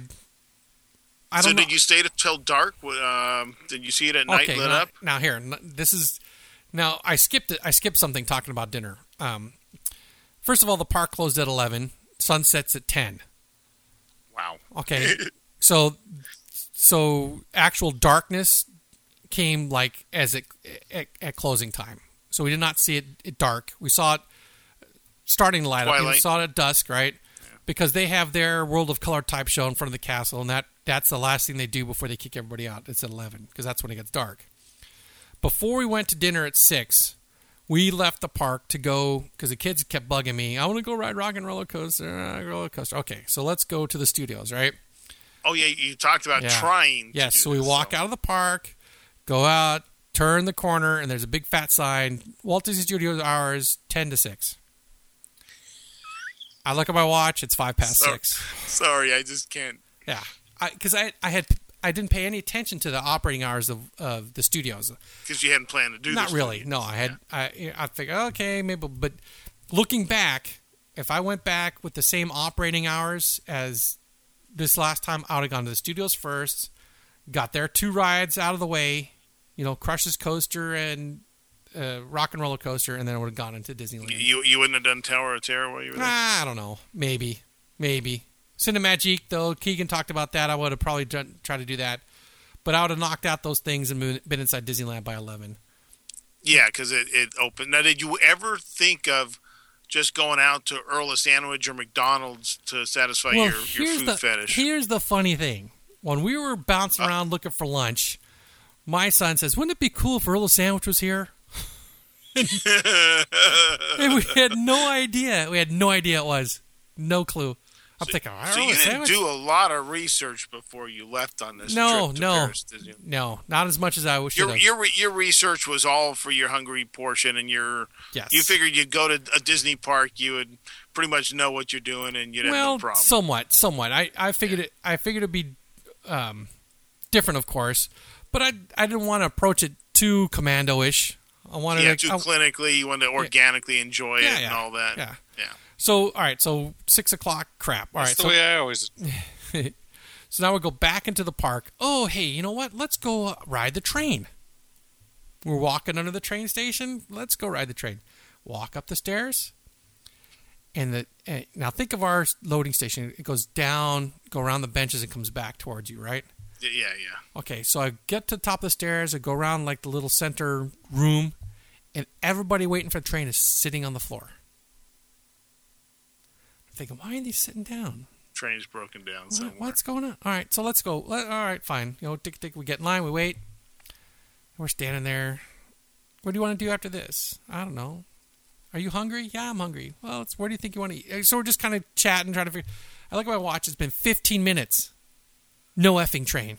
[SPEAKER 1] I
[SPEAKER 2] so
[SPEAKER 1] don't know.
[SPEAKER 2] did you stay till dark? Um, did you see it at night lit
[SPEAKER 1] now,
[SPEAKER 2] up?
[SPEAKER 1] now here, this is now I skipped it. I skipped something talking about dinner. Um, first of all, the park closed at eleven. Sunsets at ten.
[SPEAKER 2] Wow.
[SPEAKER 1] Okay, so so actual darkness came like as it at, at closing time. So we did not see it, it dark. We saw it starting to light up. We saw it at dusk, right? Because they have their World of Color type show in front of the castle, and that that's the last thing they do before they kick everybody out. It's at eleven because that's when it gets dark. Before we went to dinner at six, we left the park to go because the kids kept bugging me. I want to go ride Rock and Roller Coaster, uh, roller coaster. Okay, so let's go to the studios, right?
[SPEAKER 2] Oh yeah, you talked about
[SPEAKER 1] Yeah.
[SPEAKER 2] trying. to
[SPEAKER 1] Yes, so we
[SPEAKER 2] this,
[SPEAKER 1] walk out of the park, go out, turn the corner, and there's a big fat sign: Walt Disney Studios hours ten to six. I look at my watch; it's five past
[SPEAKER 2] So-
[SPEAKER 1] six.
[SPEAKER 2] Sorry, I just can't.
[SPEAKER 1] Yeah, because I, I had I didn't pay any attention to the operating hours of, of the studios.
[SPEAKER 2] Because you hadn't planned to do
[SPEAKER 1] Not really. No, I had I I figured okay maybe, but looking back, if I went back with the same operating hours as this last time, I would have gone to the studios first, got their two rides out of the way, you know, Crush's Coaster and uh, Rock and Roller Coaster, and then I would have gone into Disneyland.
[SPEAKER 2] You you wouldn't have done Tower of Terror while you were there.
[SPEAKER 1] Ah, I don't know. Maybe. Maybe. Cinemagique, though, Keegan talked about that. I would have probably done, tried to do that. But I would have knocked out those things and been inside Disneyland by 11.
[SPEAKER 2] Yeah, because it, it opened. Now, did you ever think of just going out to Earl of Sandwich or McDonald's to satisfy your, your food
[SPEAKER 1] the,
[SPEAKER 2] fetish?
[SPEAKER 1] Here's the funny thing. When we were bouncing around looking for lunch, my son says, Wouldn't it be cool if Earl of Sandwich was here? and we had no idea. We had no idea it was. No clue. I'm thinking, Earl
[SPEAKER 2] so you didn't
[SPEAKER 1] Sandwich?
[SPEAKER 2] do a lot of research before you left on this
[SPEAKER 1] No,
[SPEAKER 2] trip to
[SPEAKER 1] no.
[SPEAKER 2] Paris,
[SPEAKER 1] no, not as much as I wish.
[SPEAKER 2] Your, your your research was all for your hungry portion, and your
[SPEAKER 1] Yes.
[SPEAKER 2] you figured you'd go to a Disney park, you would pretty much know what you're doing, and you'd have no problem.
[SPEAKER 1] somewhat, somewhat. I, I figured it. I figured it'd be um, different, of course, but I I didn't want to approach it too commando-ish. I wanted
[SPEAKER 2] yeah,
[SPEAKER 1] to.
[SPEAKER 2] too
[SPEAKER 1] I-
[SPEAKER 2] clinically, you wanted to organically enjoy
[SPEAKER 1] Yeah,
[SPEAKER 2] it
[SPEAKER 1] yeah,
[SPEAKER 2] and all that.
[SPEAKER 1] yeah.
[SPEAKER 2] yeah.
[SPEAKER 1] So all right, so six o'clock. Crap. All right.
[SPEAKER 3] That's the
[SPEAKER 1] So,
[SPEAKER 3] way I always.
[SPEAKER 1] so now we go back into the park. Oh, hey, you know what? Let's go uh, ride the train. We're walking under the train station. Let's go ride the train. Walk up the stairs. And the uh, now think of our loading station. It goes down, go around the benches, and comes back towards you, right?
[SPEAKER 2] Yeah, yeah.
[SPEAKER 1] Okay, so I get to the top of the stairs, I go around like the little center room, and everybody waiting for the train is sitting on the floor. I'm thinking, why are they sitting down?
[SPEAKER 2] Train's broken down somewhere.
[SPEAKER 1] what's going on? All right, so let's go. All right, fine. You know, tick, tick, we get in line, we wait. We're standing there. What do you want to do after this? I don't know. Are you hungry? Yeah, I'm hungry. Well, it's, where do you think you want to eat? So we're just kind of chatting, trying to figure. I look at my watch. It's been 15 minutes. No effing train.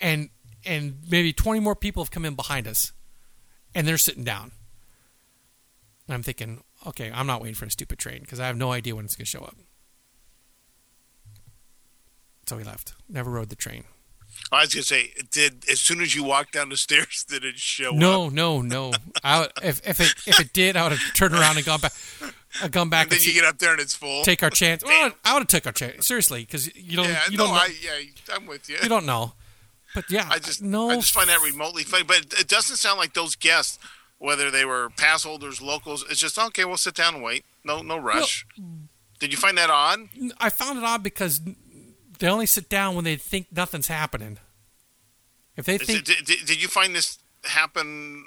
[SPEAKER 1] And and maybe 20 more people have come in behind us, and they're sitting down. And I'm thinking, okay, I'm not waiting for a stupid train because I have no idea when it's going to show up. So we left. Never rode the train.
[SPEAKER 2] I was gonna say, did as soon as you walked down the stairs, did it show up?
[SPEAKER 1] No, no, no. I if if it if it did, I would have turned around and gone back. I'd gone back
[SPEAKER 2] And
[SPEAKER 1] and,
[SPEAKER 2] then you
[SPEAKER 1] see-
[SPEAKER 2] get up there and it's full.
[SPEAKER 1] take our chance. Well, I would have took our chance seriously because you don't
[SPEAKER 2] yeah,
[SPEAKER 1] you
[SPEAKER 2] no,
[SPEAKER 1] don't know,
[SPEAKER 2] I, yeah, I'm with you.
[SPEAKER 1] you don't know. But yeah,
[SPEAKER 2] I just
[SPEAKER 1] no.
[SPEAKER 2] I just find that remotely funny. But it, doesn't sound like those guests, whether they were pass holders, locals. It's just okay. We'll sit down and wait. No, no rush. Did you find that odd?
[SPEAKER 1] I found it odd because they only sit down when they think nothing's happening. If they think
[SPEAKER 2] did, did, did you find this happen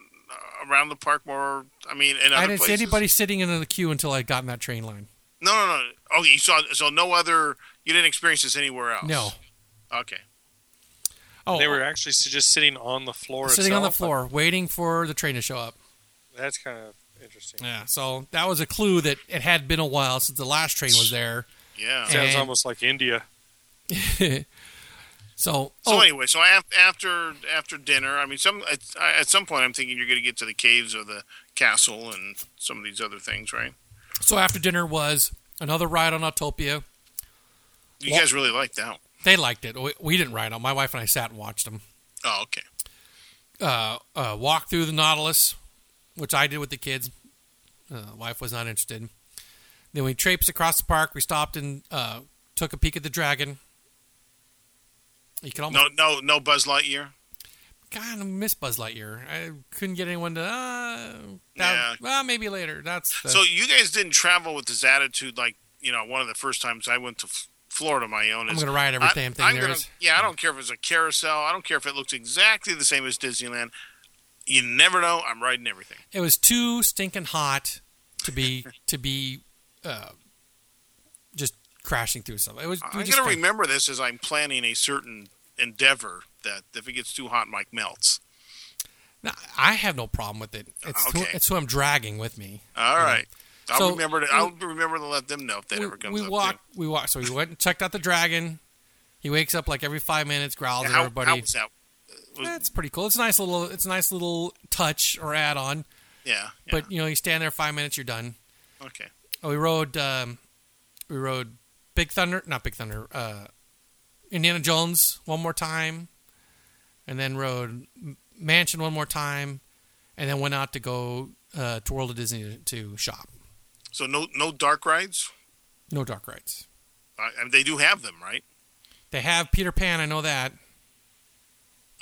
[SPEAKER 2] around the park more? I mean, in other
[SPEAKER 1] I didn't
[SPEAKER 2] places?
[SPEAKER 1] see anybody sitting in the queue until I got in that train line.
[SPEAKER 2] No, no, no. Okay, you saw so no other. You didn't experience this anywhere else.
[SPEAKER 1] No.
[SPEAKER 2] Okay.
[SPEAKER 1] Oh,
[SPEAKER 3] They were actually just sitting on the floor.
[SPEAKER 1] sitting on the
[SPEAKER 3] itself.
[SPEAKER 1] floor waiting for the train to show up.
[SPEAKER 3] That's kind of interesting.
[SPEAKER 1] Yeah, so that was a clue that it had been a while since the last train was there.
[SPEAKER 2] Yeah.
[SPEAKER 1] And-
[SPEAKER 3] Sounds almost like India.
[SPEAKER 1] so,
[SPEAKER 2] So
[SPEAKER 1] oh,
[SPEAKER 2] anyway, so after after dinner, I mean, some at, at some point, I'm thinking you're going to get to the caves or the castle and some of these other things, right?
[SPEAKER 1] so after dinner was another ride on Autopia.
[SPEAKER 2] You
[SPEAKER 1] Well-
[SPEAKER 2] guys really liked that. One.
[SPEAKER 1] They liked it. We, we didn't ride on. My wife and I sat and watched them.
[SPEAKER 2] Oh, okay.
[SPEAKER 1] Uh, uh, walk through the Nautilus, which I did with the kids. Uh, wife was not interested. Then we traipsed across the park. We stopped and uh, took a peek at the dragon. You can almost
[SPEAKER 2] No, no, no Buzz Lightyear.
[SPEAKER 1] kind of miss Buzz Lightyear. I couldn't get anyone to. Uh, that,
[SPEAKER 2] Yeah.
[SPEAKER 1] Well, maybe later. That's the,
[SPEAKER 2] So you guys didn't travel with this attitude, like you know, one of the first times I went to F- Florida, my own
[SPEAKER 1] I'm going to ride every
[SPEAKER 2] I-
[SPEAKER 1] damn thing
[SPEAKER 2] I'm
[SPEAKER 1] there
[SPEAKER 2] gonna-
[SPEAKER 1] is.
[SPEAKER 2] Yeah, I don't care if it's a carousel. I don't care if it looks exactly the same as Disneyland. You never know. I'm riding everything.
[SPEAKER 1] It was too stinking hot to be to be uh, crashing through stuff. It was.
[SPEAKER 2] I'm going to remember this as I'm planning a certain endeavor that if it gets too hot, Mike melts.
[SPEAKER 1] No, I have no problem with it. It's who,
[SPEAKER 2] Okay.
[SPEAKER 1] it's who I'm dragging with me.
[SPEAKER 2] All right. I'll
[SPEAKER 1] So,
[SPEAKER 2] remember to. I'll remember to let them know if that
[SPEAKER 1] we,
[SPEAKER 2] ever comes
[SPEAKER 1] we
[SPEAKER 2] up.
[SPEAKER 1] walked. We walked. So we went and checked out the dragon. He wakes up like every five minutes, growls
[SPEAKER 2] too.
[SPEAKER 1] at everybody.
[SPEAKER 2] how was that? Was-
[SPEAKER 1] That's pretty cool. It's a nice little. It's a nice little touch or add on.
[SPEAKER 2] yeah, yeah.
[SPEAKER 1] But you know, you stand there five minutes, you're done.
[SPEAKER 2] okay.
[SPEAKER 1] Oh, we rode. Um, we rode Big Thunder, not Big Thunder. Uh, Indiana Jones one more time, and then rode Mansion one more time, and then went out to go uh, to World of Disney to, to shop.
[SPEAKER 2] So no no dark rides.
[SPEAKER 1] No dark rides.
[SPEAKER 2] Uh, and they do have them, right?
[SPEAKER 1] They have Peter Pan. I know that.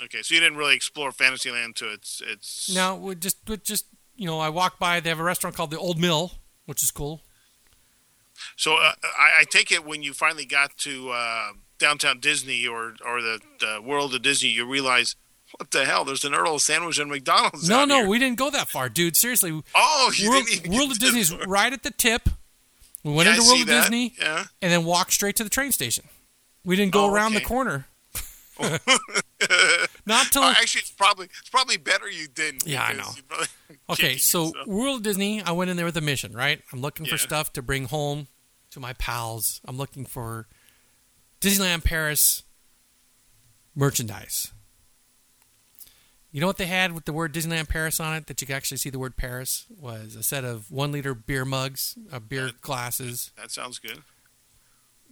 [SPEAKER 2] Okay, so you didn't really explore Fantasyland to its its.
[SPEAKER 1] No, we just we just you know, I walked by. They have a restaurant called the Old Mill, which is cool.
[SPEAKER 2] So uh, I, I take it when you finally got to uh, downtown Disney or or the, the World of Disney, you realize what the hell? There's an Earl sandwich and McDonald's.
[SPEAKER 1] No, no,
[SPEAKER 2] here.
[SPEAKER 1] we didn't go that far, dude. Seriously,
[SPEAKER 2] Oh, you
[SPEAKER 1] World, World of Disney's
[SPEAKER 2] the-
[SPEAKER 1] right at the tip. We went
[SPEAKER 2] Yeah,
[SPEAKER 1] into World of
[SPEAKER 2] that.
[SPEAKER 1] Disney
[SPEAKER 2] Yeah.
[SPEAKER 1] and then walked straight to the train station. We didn't go
[SPEAKER 2] Oh,
[SPEAKER 1] around the corner. Not till
[SPEAKER 2] Uh, actually, it's probably it's probably better you didn't.
[SPEAKER 1] Yeah, I know. Okay, so
[SPEAKER 2] yourself.
[SPEAKER 1] World Disney, I went in there with a mission, right? I'm looking for stuff to bring home to my pals. I'm looking for Disneyland Paris merchandise. You know what they had with the word Disneyland Paris on it that you could actually see the word Paris was a set of one liter beer mugs, uh, beer
[SPEAKER 2] Yeah.
[SPEAKER 1] glasses.
[SPEAKER 2] that sounds good.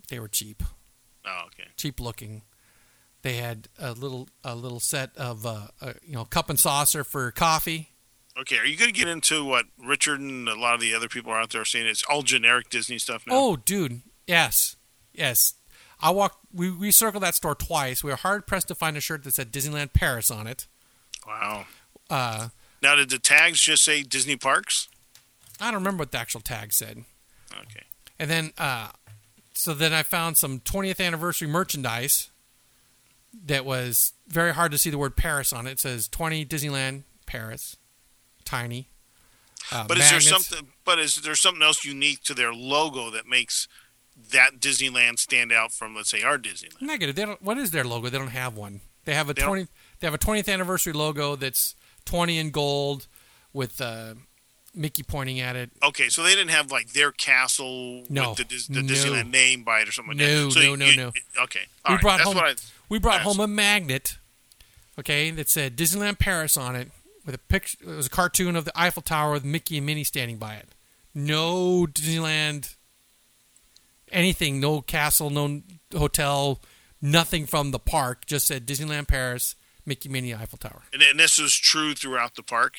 [SPEAKER 1] They were cheap,
[SPEAKER 2] Oh, okay.
[SPEAKER 1] cheap looking. They had a little a little set of uh, uh, you know cup and saucer for coffee.
[SPEAKER 2] Okay, are you going to get into what Richard and a lot of the other people are out there are saying? It's all generic Disney stuff now.
[SPEAKER 1] Oh, dude, yes, yes. I walked. We we circled that store twice. We were hard pressed to find a shirt that said Disneyland Paris on it.
[SPEAKER 2] wow.
[SPEAKER 1] Uh,
[SPEAKER 2] Now, did the tags just say Disney Parks?
[SPEAKER 1] I don't remember what the actual tag said.
[SPEAKER 2] Okay.
[SPEAKER 1] And then, uh, so then I found some 20th anniversary merchandise that was very hard to see the word Paris on it. It says 20 Disneyland Paris, tiny. Uh,
[SPEAKER 2] But is there something? But is there something else unique to their logo that makes that Disneyland stand out from, let's say, our Disneyland?
[SPEAKER 1] Negative. They don't. What is their logo? They don't have one. They have a
[SPEAKER 2] They don't-
[SPEAKER 1] twenty. They have a twentieth anniversary logo that's twenty in gold with uh, Mickey pointing at it.
[SPEAKER 2] Okay, so they didn't have like their castle
[SPEAKER 1] No.
[SPEAKER 2] with the, the
[SPEAKER 1] No.
[SPEAKER 2] Disneyland name by it or something like
[SPEAKER 1] No,
[SPEAKER 2] that. So
[SPEAKER 1] no, no,
[SPEAKER 2] you-
[SPEAKER 1] no.
[SPEAKER 2] Okay, all
[SPEAKER 1] We
[SPEAKER 2] right.
[SPEAKER 1] brought
[SPEAKER 2] That's
[SPEAKER 1] home-
[SPEAKER 2] what I.
[SPEAKER 1] We brought home a magnet, okay, that said Disneyland Paris on it with a picture. It was a cartoon of the Eiffel Tower with Mickey and Minnie standing by it. No Disneyland. Anything. No castle. No hotel. Nothing from the park. Just said Disneyland Paris. Mickey, Minnie, Eiffel Tower.
[SPEAKER 2] And, and this was true throughout the park,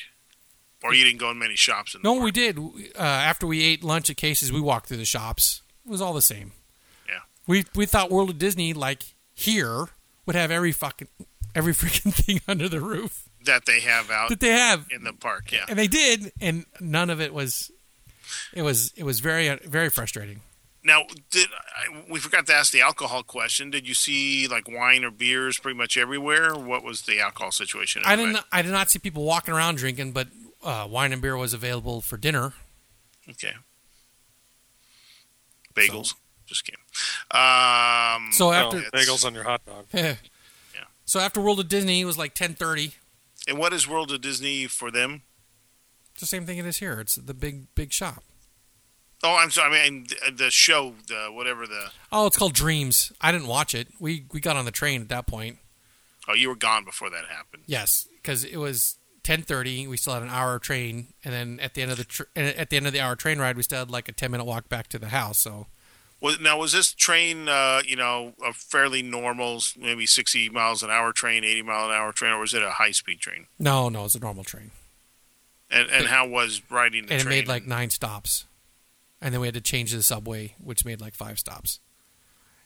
[SPEAKER 2] or you didn't go in many shops in the
[SPEAKER 1] No,
[SPEAKER 2] park?
[SPEAKER 1] we did. Uh, after we ate lunch at Casey's, we walked through the shops. It was all the same.
[SPEAKER 2] Yeah.
[SPEAKER 1] We we thought World of Disney, like here, would have every fucking every freaking thing under the roof
[SPEAKER 2] that they have out
[SPEAKER 1] that they have,
[SPEAKER 2] in the park. Yeah.
[SPEAKER 1] and they did, and none of it was. It was it was very very frustrating.
[SPEAKER 2] Now, did I, we forgot to ask the alcohol question? Did you see like wine or beers pretty much everywhere? What was the alcohol situation?
[SPEAKER 1] I didn't I did not see people walking around drinking, but uh, wine and beer was available for dinner.
[SPEAKER 2] Okay. Bagels. Just kidding. Um,
[SPEAKER 1] So
[SPEAKER 3] Oh,
[SPEAKER 1] after
[SPEAKER 3] bagels on your hot dog. yeah.
[SPEAKER 1] so after World of Disney it was like ten thirty.
[SPEAKER 2] and what is World of Disney for them?
[SPEAKER 1] It's the same thing it is here. It's the big big shop.
[SPEAKER 2] Oh, I'm sorry. I mean, the- the show, the whatever the.
[SPEAKER 1] Oh, it's called Dreams. I didn't watch it. We we got on the train at that point.
[SPEAKER 2] Oh, you were gone before that happened.
[SPEAKER 1] Yes, because it was ten thirty. We still had an hour train, and then at the end of the tr- at the end of the hour train ride, we still had like a ten minute walk back to the house. So
[SPEAKER 2] Was, now, was this train, uh, you know, a fairly normal, maybe 60 miles an hour train, 80 mile an hour train, or was it a high speed train?
[SPEAKER 1] no, no, it's a normal train,
[SPEAKER 2] And, and how was riding the
[SPEAKER 1] and it made like nine stops, and then we had to change the subway, which made like five stops.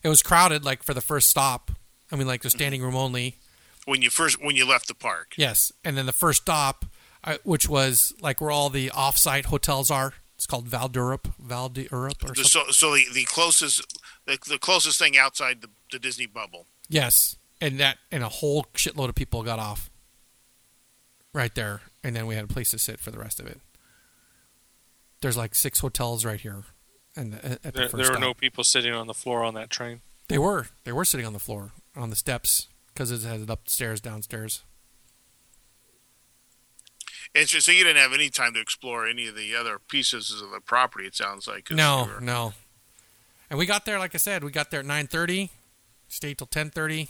[SPEAKER 1] It was crowded, like for the first stop. I mean, like the standing room only.
[SPEAKER 2] when you first when you left the park.
[SPEAKER 1] Yes, and then the first stop, uh, which was like where all the off-site hotels are. It's called Val d'Europe, Val d'Europe, or
[SPEAKER 2] The-
[SPEAKER 1] something.
[SPEAKER 2] so so the, the closest the, the closest thing outside the, the Disney bubble.
[SPEAKER 1] Yes, and that and a whole shitload of people got off right there, and then we had a place to sit for the rest of it. There's like six hotels right here, and the, at the
[SPEAKER 3] There,
[SPEAKER 1] first
[SPEAKER 3] there were
[SPEAKER 1] stop.
[SPEAKER 3] no people sitting on the floor on that train.
[SPEAKER 1] They were they were sitting on the floor on the steps because it had upstairs, downstairs.
[SPEAKER 2] And so, so you didn't have any time to explore any of the other pieces of the property. It sounds like
[SPEAKER 1] No,
[SPEAKER 2] were-
[SPEAKER 1] no. And we got there, like I said, we got there at nine thirty, stayed till ten thirty.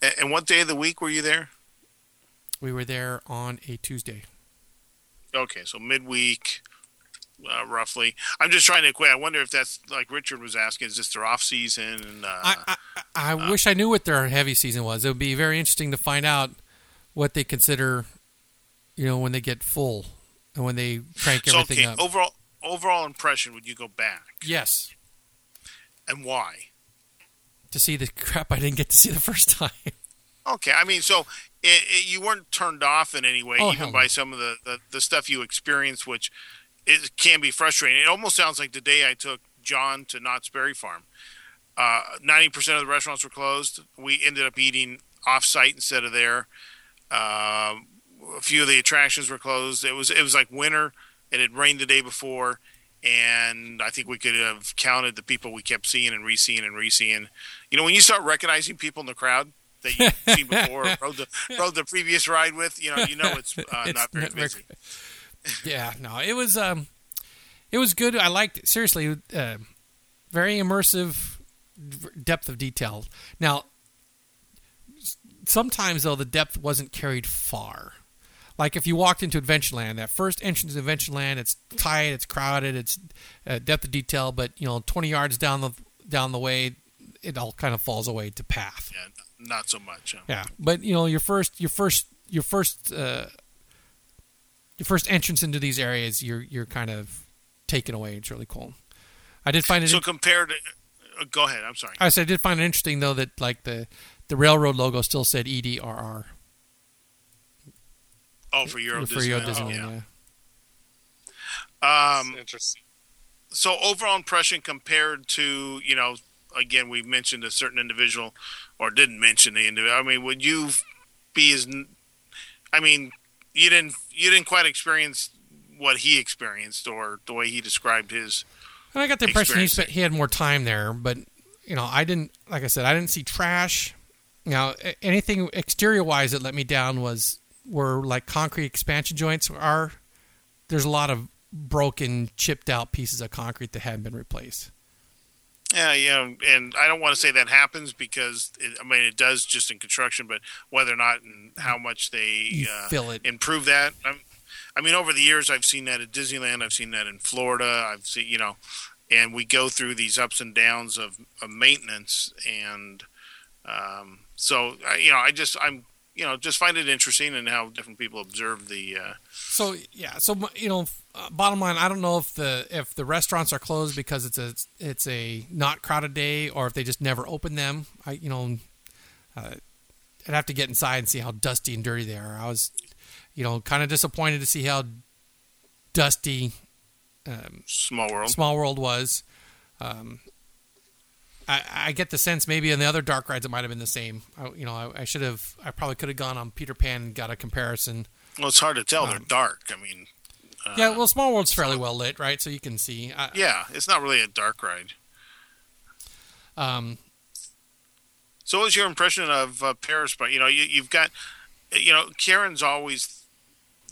[SPEAKER 2] And, and what day of the week were you there?
[SPEAKER 1] We were there on a Tuesday.
[SPEAKER 2] Okay, so midweek, uh, roughly. I'm just trying to equate. I wonder if that's like Richard was asking. Is this their off season? And, uh,
[SPEAKER 1] I I, I I wish I knew what their heavy season was. It would be very interesting to find out what they consider, you know, when they get full and when they crank
[SPEAKER 2] so
[SPEAKER 1] everything
[SPEAKER 2] okay,
[SPEAKER 1] up.
[SPEAKER 2] overall overall impression. Would you go back,
[SPEAKER 1] yes,
[SPEAKER 2] and why?
[SPEAKER 1] to see the crap I didn't get to see the first time.
[SPEAKER 2] Okay, I mean, so it, it, you weren't turned off in any way,
[SPEAKER 1] Oh,
[SPEAKER 2] even by
[SPEAKER 1] no.
[SPEAKER 2] some of the, the, the stuff you experienced, which it can be frustrating. It almost sounds like the day I took John to Knott's Berry Farm. Uh, Ninety percent of the restaurants were closed. We ended up eating off site instead of there. Um, a few of the attractions were closed. It was it was like winter. It had rained the day before, and I think we could have counted the people we kept seeing and re-seeing and re-seeing. You know, when you start recognizing people in the crowd that you've seen before, or rode the rode the previous ride with, you know, you know it's, uh,
[SPEAKER 1] It's
[SPEAKER 2] not very
[SPEAKER 1] not
[SPEAKER 2] busy.
[SPEAKER 1] yeah, no, it was um, it was good. I liked it. seriously, uh, very immersive depth of detail. Now, sometimes though the depth wasn't carried far. Like if you walked into Adventureland, that first entrance to Adventureland, it's tight, it's crowded, it's uh, depth of detail, but you know, twenty yards down the down the way, it all kind of falls away to path.
[SPEAKER 2] Yeah, not so much. huh?
[SPEAKER 1] Yeah, but you know your first, your first, your first, uh, your first entrance into these areas, you're you're kind of taken away. It's really cool. I did find it.
[SPEAKER 2] So compared, to, uh, go ahead. I'm sorry.
[SPEAKER 1] I said I did find it interesting though that like the the railroad logo still said E EDRR
[SPEAKER 2] Oh, for Euro
[SPEAKER 1] for Euro
[SPEAKER 2] Disneyland.
[SPEAKER 1] Disneyland.
[SPEAKER 2] Oh,
[SPEAKER 1] yeah.
[SPEAKER 2] yeah. Um,
[SPEAKER 3] Interesting.
[SPEAKER 2] so overall impression compared to you know again we mentioned a certain individual or didn't mention the individual i mean would you be as I mean you didn't you didn't quite experience what he experienced or the way he described his
[SPEAKER 1] And I got the impression he
[SPEAKER 2] Experience.
[SPEAKER 1] spent, he had more time there, but you know I didn't. Like I said, I didn't see trash. You know, anything exterior wise that let me down was where like concrete expansion joints are. There's a lot of broken, chipped out pieces of concrete that hadn't been replaced.
[SPEAKER 2] yeah you know and i don't want to say that happens because it, i mean it does just in construction but whether or not and how much they uh, improve that. I'm, I mean, over the years, I've seen that at Disneyland. I've seen that in Florida. I've seen, you know, and we go through these ups and downs of, of maintenance, and um, so I, you know, I just I'm you know just find it interesting and how different people observe the. Uh,
[SPEAKER 1] So yeah, so you know, uh, bottom line, I don't know if the if the restaurants are closed because it's a it's a not crowded day, or if they just never open them. I you know, uh, I'd have to get inside and see how dusty and dirty they are. I was, you know, kind of disappointed to see how dusty um,
[SPEAKER 2] Small world.
[SPEAKER 1] Small World was. Um, I, I get the sense maybe in the other dark rides it might have been the same. I, you know, I, I should have, I probably could have gone on Peter Pan and got a comparison.
[SPEAKER 2] Well, it's hard to tell. They're
[SPEAKER 1] Um,
[SPEAKER 2] dark. I mean, uh,
[SPEAKER 1] yeah, well, Small World's fairly well lit, right? So you can see. I,
[SPEAKER 2] yeah, it's not really a dark ride.
[SPEAKER 1] Um,
[SPEAKER 2] So, what was your impression of uh, Paris? But you know, you, you've got, you know, Karen's always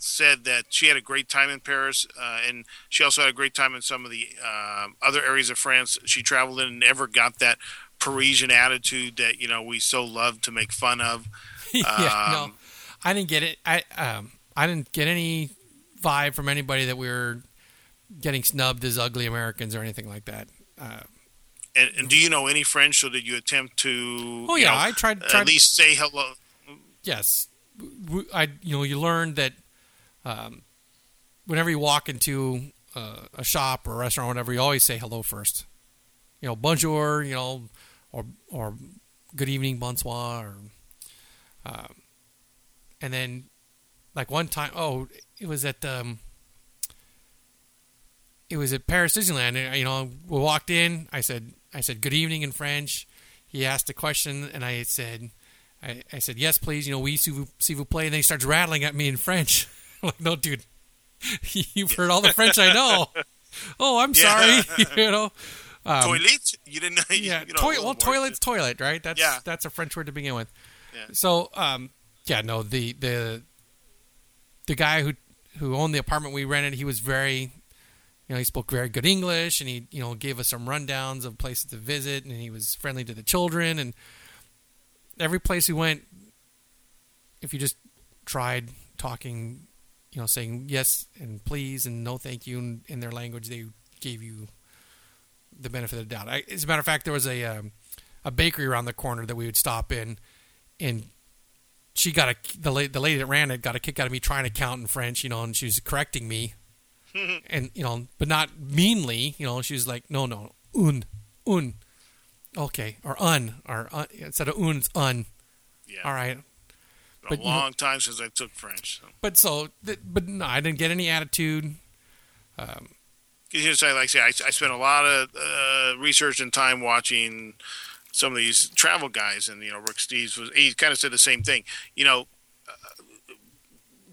[SPEAKER 2] said that she had a great time in Paris, uh, and she also had a great time in some of the uh, other areas of France she traveled in, and never got that Parisian attitude that you know we so love to make fun of.
[SPEAKER 1] yeah, no,
[SPEAKER 2] Um,
[SPEAKER 1] I didn't get it. I um, I didn't get any vibe from anybody that we were getting snubbed as ugly Americans or anything like that. Uh,
[SPEAKER 2] And, and do you know any French? So did you attempt to?
[SPEAKER 1] oh
[SPEAKER 2] you
[SPEAKER 1] yeah,
[SPEAKER 2] know,
[SPEAKER 1] I tried. tried
[SPEAKER 2] at least say hello.
[SPEAKER 1] yes, I you know you learned that um, whenever you walk into uh, a shop or a restaurant, or whatever, you always say hello first. You know, bonjour. You know, or or good evening, bonsoir. Or, um, and then, like one time, oh, it was at um, it was at Paris Disneyland. And, you know, we walked in. I said, I said good evening in French. He asked a question, and I said, I, I said, yes, please. You know, we see vous, si vous play. And then he starts rattling at me in French. Like, no, dude, you've heard all the French I know. Oh, I'm
[SPEAKER 2] Yeah.
[SPEAKER 1] sorry. you know, um,
[SPEAKER 2] Toilet? You didn't know?
[SPEAKER 1] yeah,
[SPEAKER 2] you know,
[SPEAKER 1] toi- well, toilet's toilet, right? That's
[SPEAKER 2] Yeah.
[SPEAKER 1] that's a French word to begin with.
[SPEAKER 2] Yeah.
[SPEAKER 1] So, um, yeah, no, the the the guy who who owned the apartment we rented, he was very, you know, he spoke very good English, and he you know gave us some rundowns of places to visit, and he was friendly to the children, and every place we went, if you just tried talking, you know, saying yes and please and no thank you in, in their language, they gave you the benefit of the doubt. I, as a matter of fact, there was a um, a bakery around the corner that we would stop in, and she got a the la- the lady that ran it got a kick out of me trying to count in French, you know, and she was correcting me, and you know, but not meanly, you know. She was like, "No, no, un, un, okay, or un, or un, instead of un, it's un.
[SPEAKER 2] Yeah.
[SPEAKER 1] All right, but know-
[SPEAKER 2] long time since I took French. So.
[SPEAKER 1] but so, but no, I didn't get any attitude. Um,
[SPEAKER 2] You know, so like I say, I, I spent a lot of uh, research and time watching some of these travel guys, and you know, Rick Steves was he kind of said the same thing. You know, uh,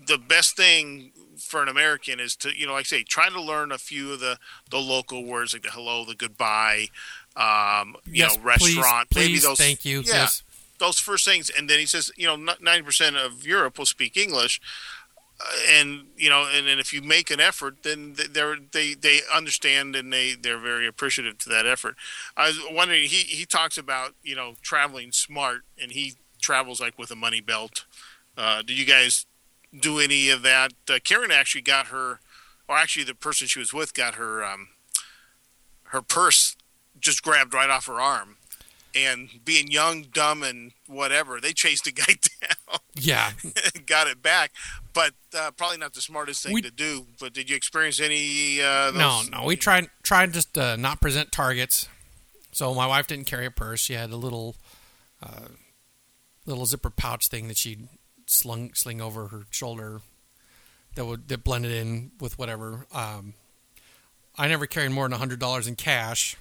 [SPEAKER 2] the best thing for an American is to you know, like I say, try to learn a few of the the local words like the hello, the goodbye, um, you
[SPEAKER 1] yes,
[SPEAKER 2] know, restaurant,
[SPEAKER 1] please,
[SPEAKER 2] maybe those.
[SPEAKER 1] thank you.
[SPEAKER 2] Yeah,
[SPEAKER 1] Yes,
[SPEAKER 2] those first things, and then he says, you know, ninety percent of Europe will speak English, uh, and you know, and, and if you make an effort, then they're they they understand and they they're very appreciative to that effort. I was wondering, he he talks about you know traveling smart, and he travels like with a money belt. Uh, did you guys do any of that? Uh, Karen actually got her, or actually the person she was with got her um, her purse just grabbed right off her arm and being young, dumb, and whatever, they chased a guy down,
[SPEAKER 1] yeah.
[SPEAKER 2] got it back. But uh, probably not the smartest thing
[SPEAKER 1] We-
[SPEAKER 2] to do. But did you experience any? Uh,
[SPEAKER 1] No,
[SPEAKER 2] those-
[SPEAKER 1] no. We tried tried just uh, not present targets. So my wife didn't carry a purse. She had a little uh, little zipper pouch thing that she'd slung sling over her shoulder that would that blended in with whatever. Um, I never carried more than hundred dollars in cash,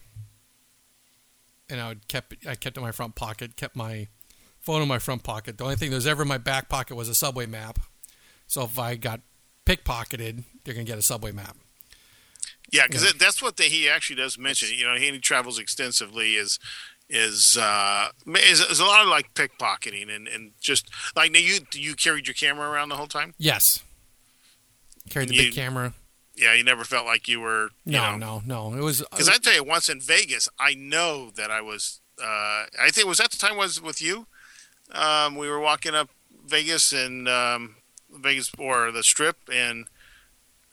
[SPEAKER 1] and I would kept I kept it in my front pocket. Kept my phone in my front pocket. The only thing that was ever in my back pocket was a subway map. So if I got pickpocketed, they're gonna get a subway map.
[SPEAKER 2] Yeah, because
[SPEAKER 1] Yeah.
[SPEAKER 2] that's what the, he actually does mention. You know, he, he travels extensively. Is is uh is, is a lot of like pickpocketing and and just like now you you carried your camera around the whole time.
[SPEAKER 1] Yes. Carried the
[SPEAKER 2] You-
[SPEAKER 1] big camera.
[SPEAKER 2] Yeah, you never felt like you were. You
[SPEAKER 1] No,
[SPEAKER 2] know,
[SPEAKER 1] no, no. It was
[SPEAKER 2] Because I tell you, once in Vegas, I know that I was. Uh, I think was that the time I was with you. Um, we were walking up Vegas and um, Vegas or the Strip, and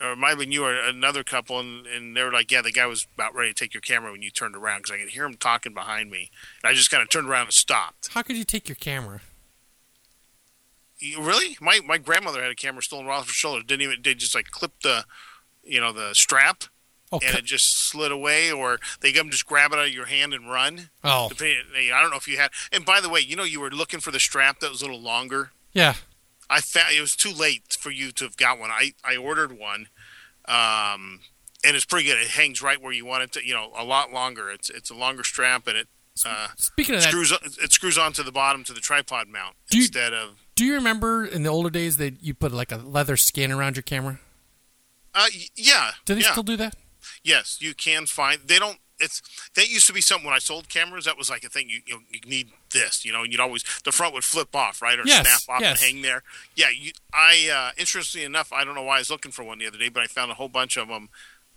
[SPEAKER 2] or it might have been you or another couple, and, and they were like, "Yeah, the guy was about ready to take your camera when you turned around because I could hear him talking behind me." And I just kind of turned around and stopped.
[SPEAKER 1] how could you take your camera?
[SPEAKER 2] You, really? My my grandmother had a camera stolen off her shoulder. Didn't even did just like clip the, you know, the strap. And it just slid away, or they come just grab it out of your hand and run.
[SPEAKER 1] Oh,
[SPEAKER 2] Depending, I don't know if you had. And by the way, you know you were looking for the strap that was a little longer.
[SPEAKER 1] yeah.
[SPEAKER 2] I found it was too late for you to have got one. I, I ordered one, um, and it's pretty good. It hangs right where you want it to. You know, a lot longer. It's it's a longer strap, and it uh,
[SPEAKER 1] Speaking of that,
[SPEAKER 2] screws it screws onto the bottom to the tripod mount
[SPEAKER 1] you-
[SPEAKER 2] instead of.
[SPEAKER 1] do you remember in the older days that you put like a leather skin around your camera?
[SPEAKER 2] Uh, yeah.
[SPEAKER 1] Do they
[SPEAKER 2] yeah.
[SPEAKER 1] still do that?
[SPEAKER 2] Yes, you can find. They don't. It's that used to be something when I sold cameras. That was like a thing. You you, you need this, you know, and you'd always the front would flip off, right, or
[SPEAKER 1] Yes,
[SPEAKER 2] snap off
[SPEAKER 1] yes.
[SPEAKER 2] and hang there. Yeah, you, I uh, interestingly enough, I don't know why I was looking for one the other day, but I found a whole bunch of them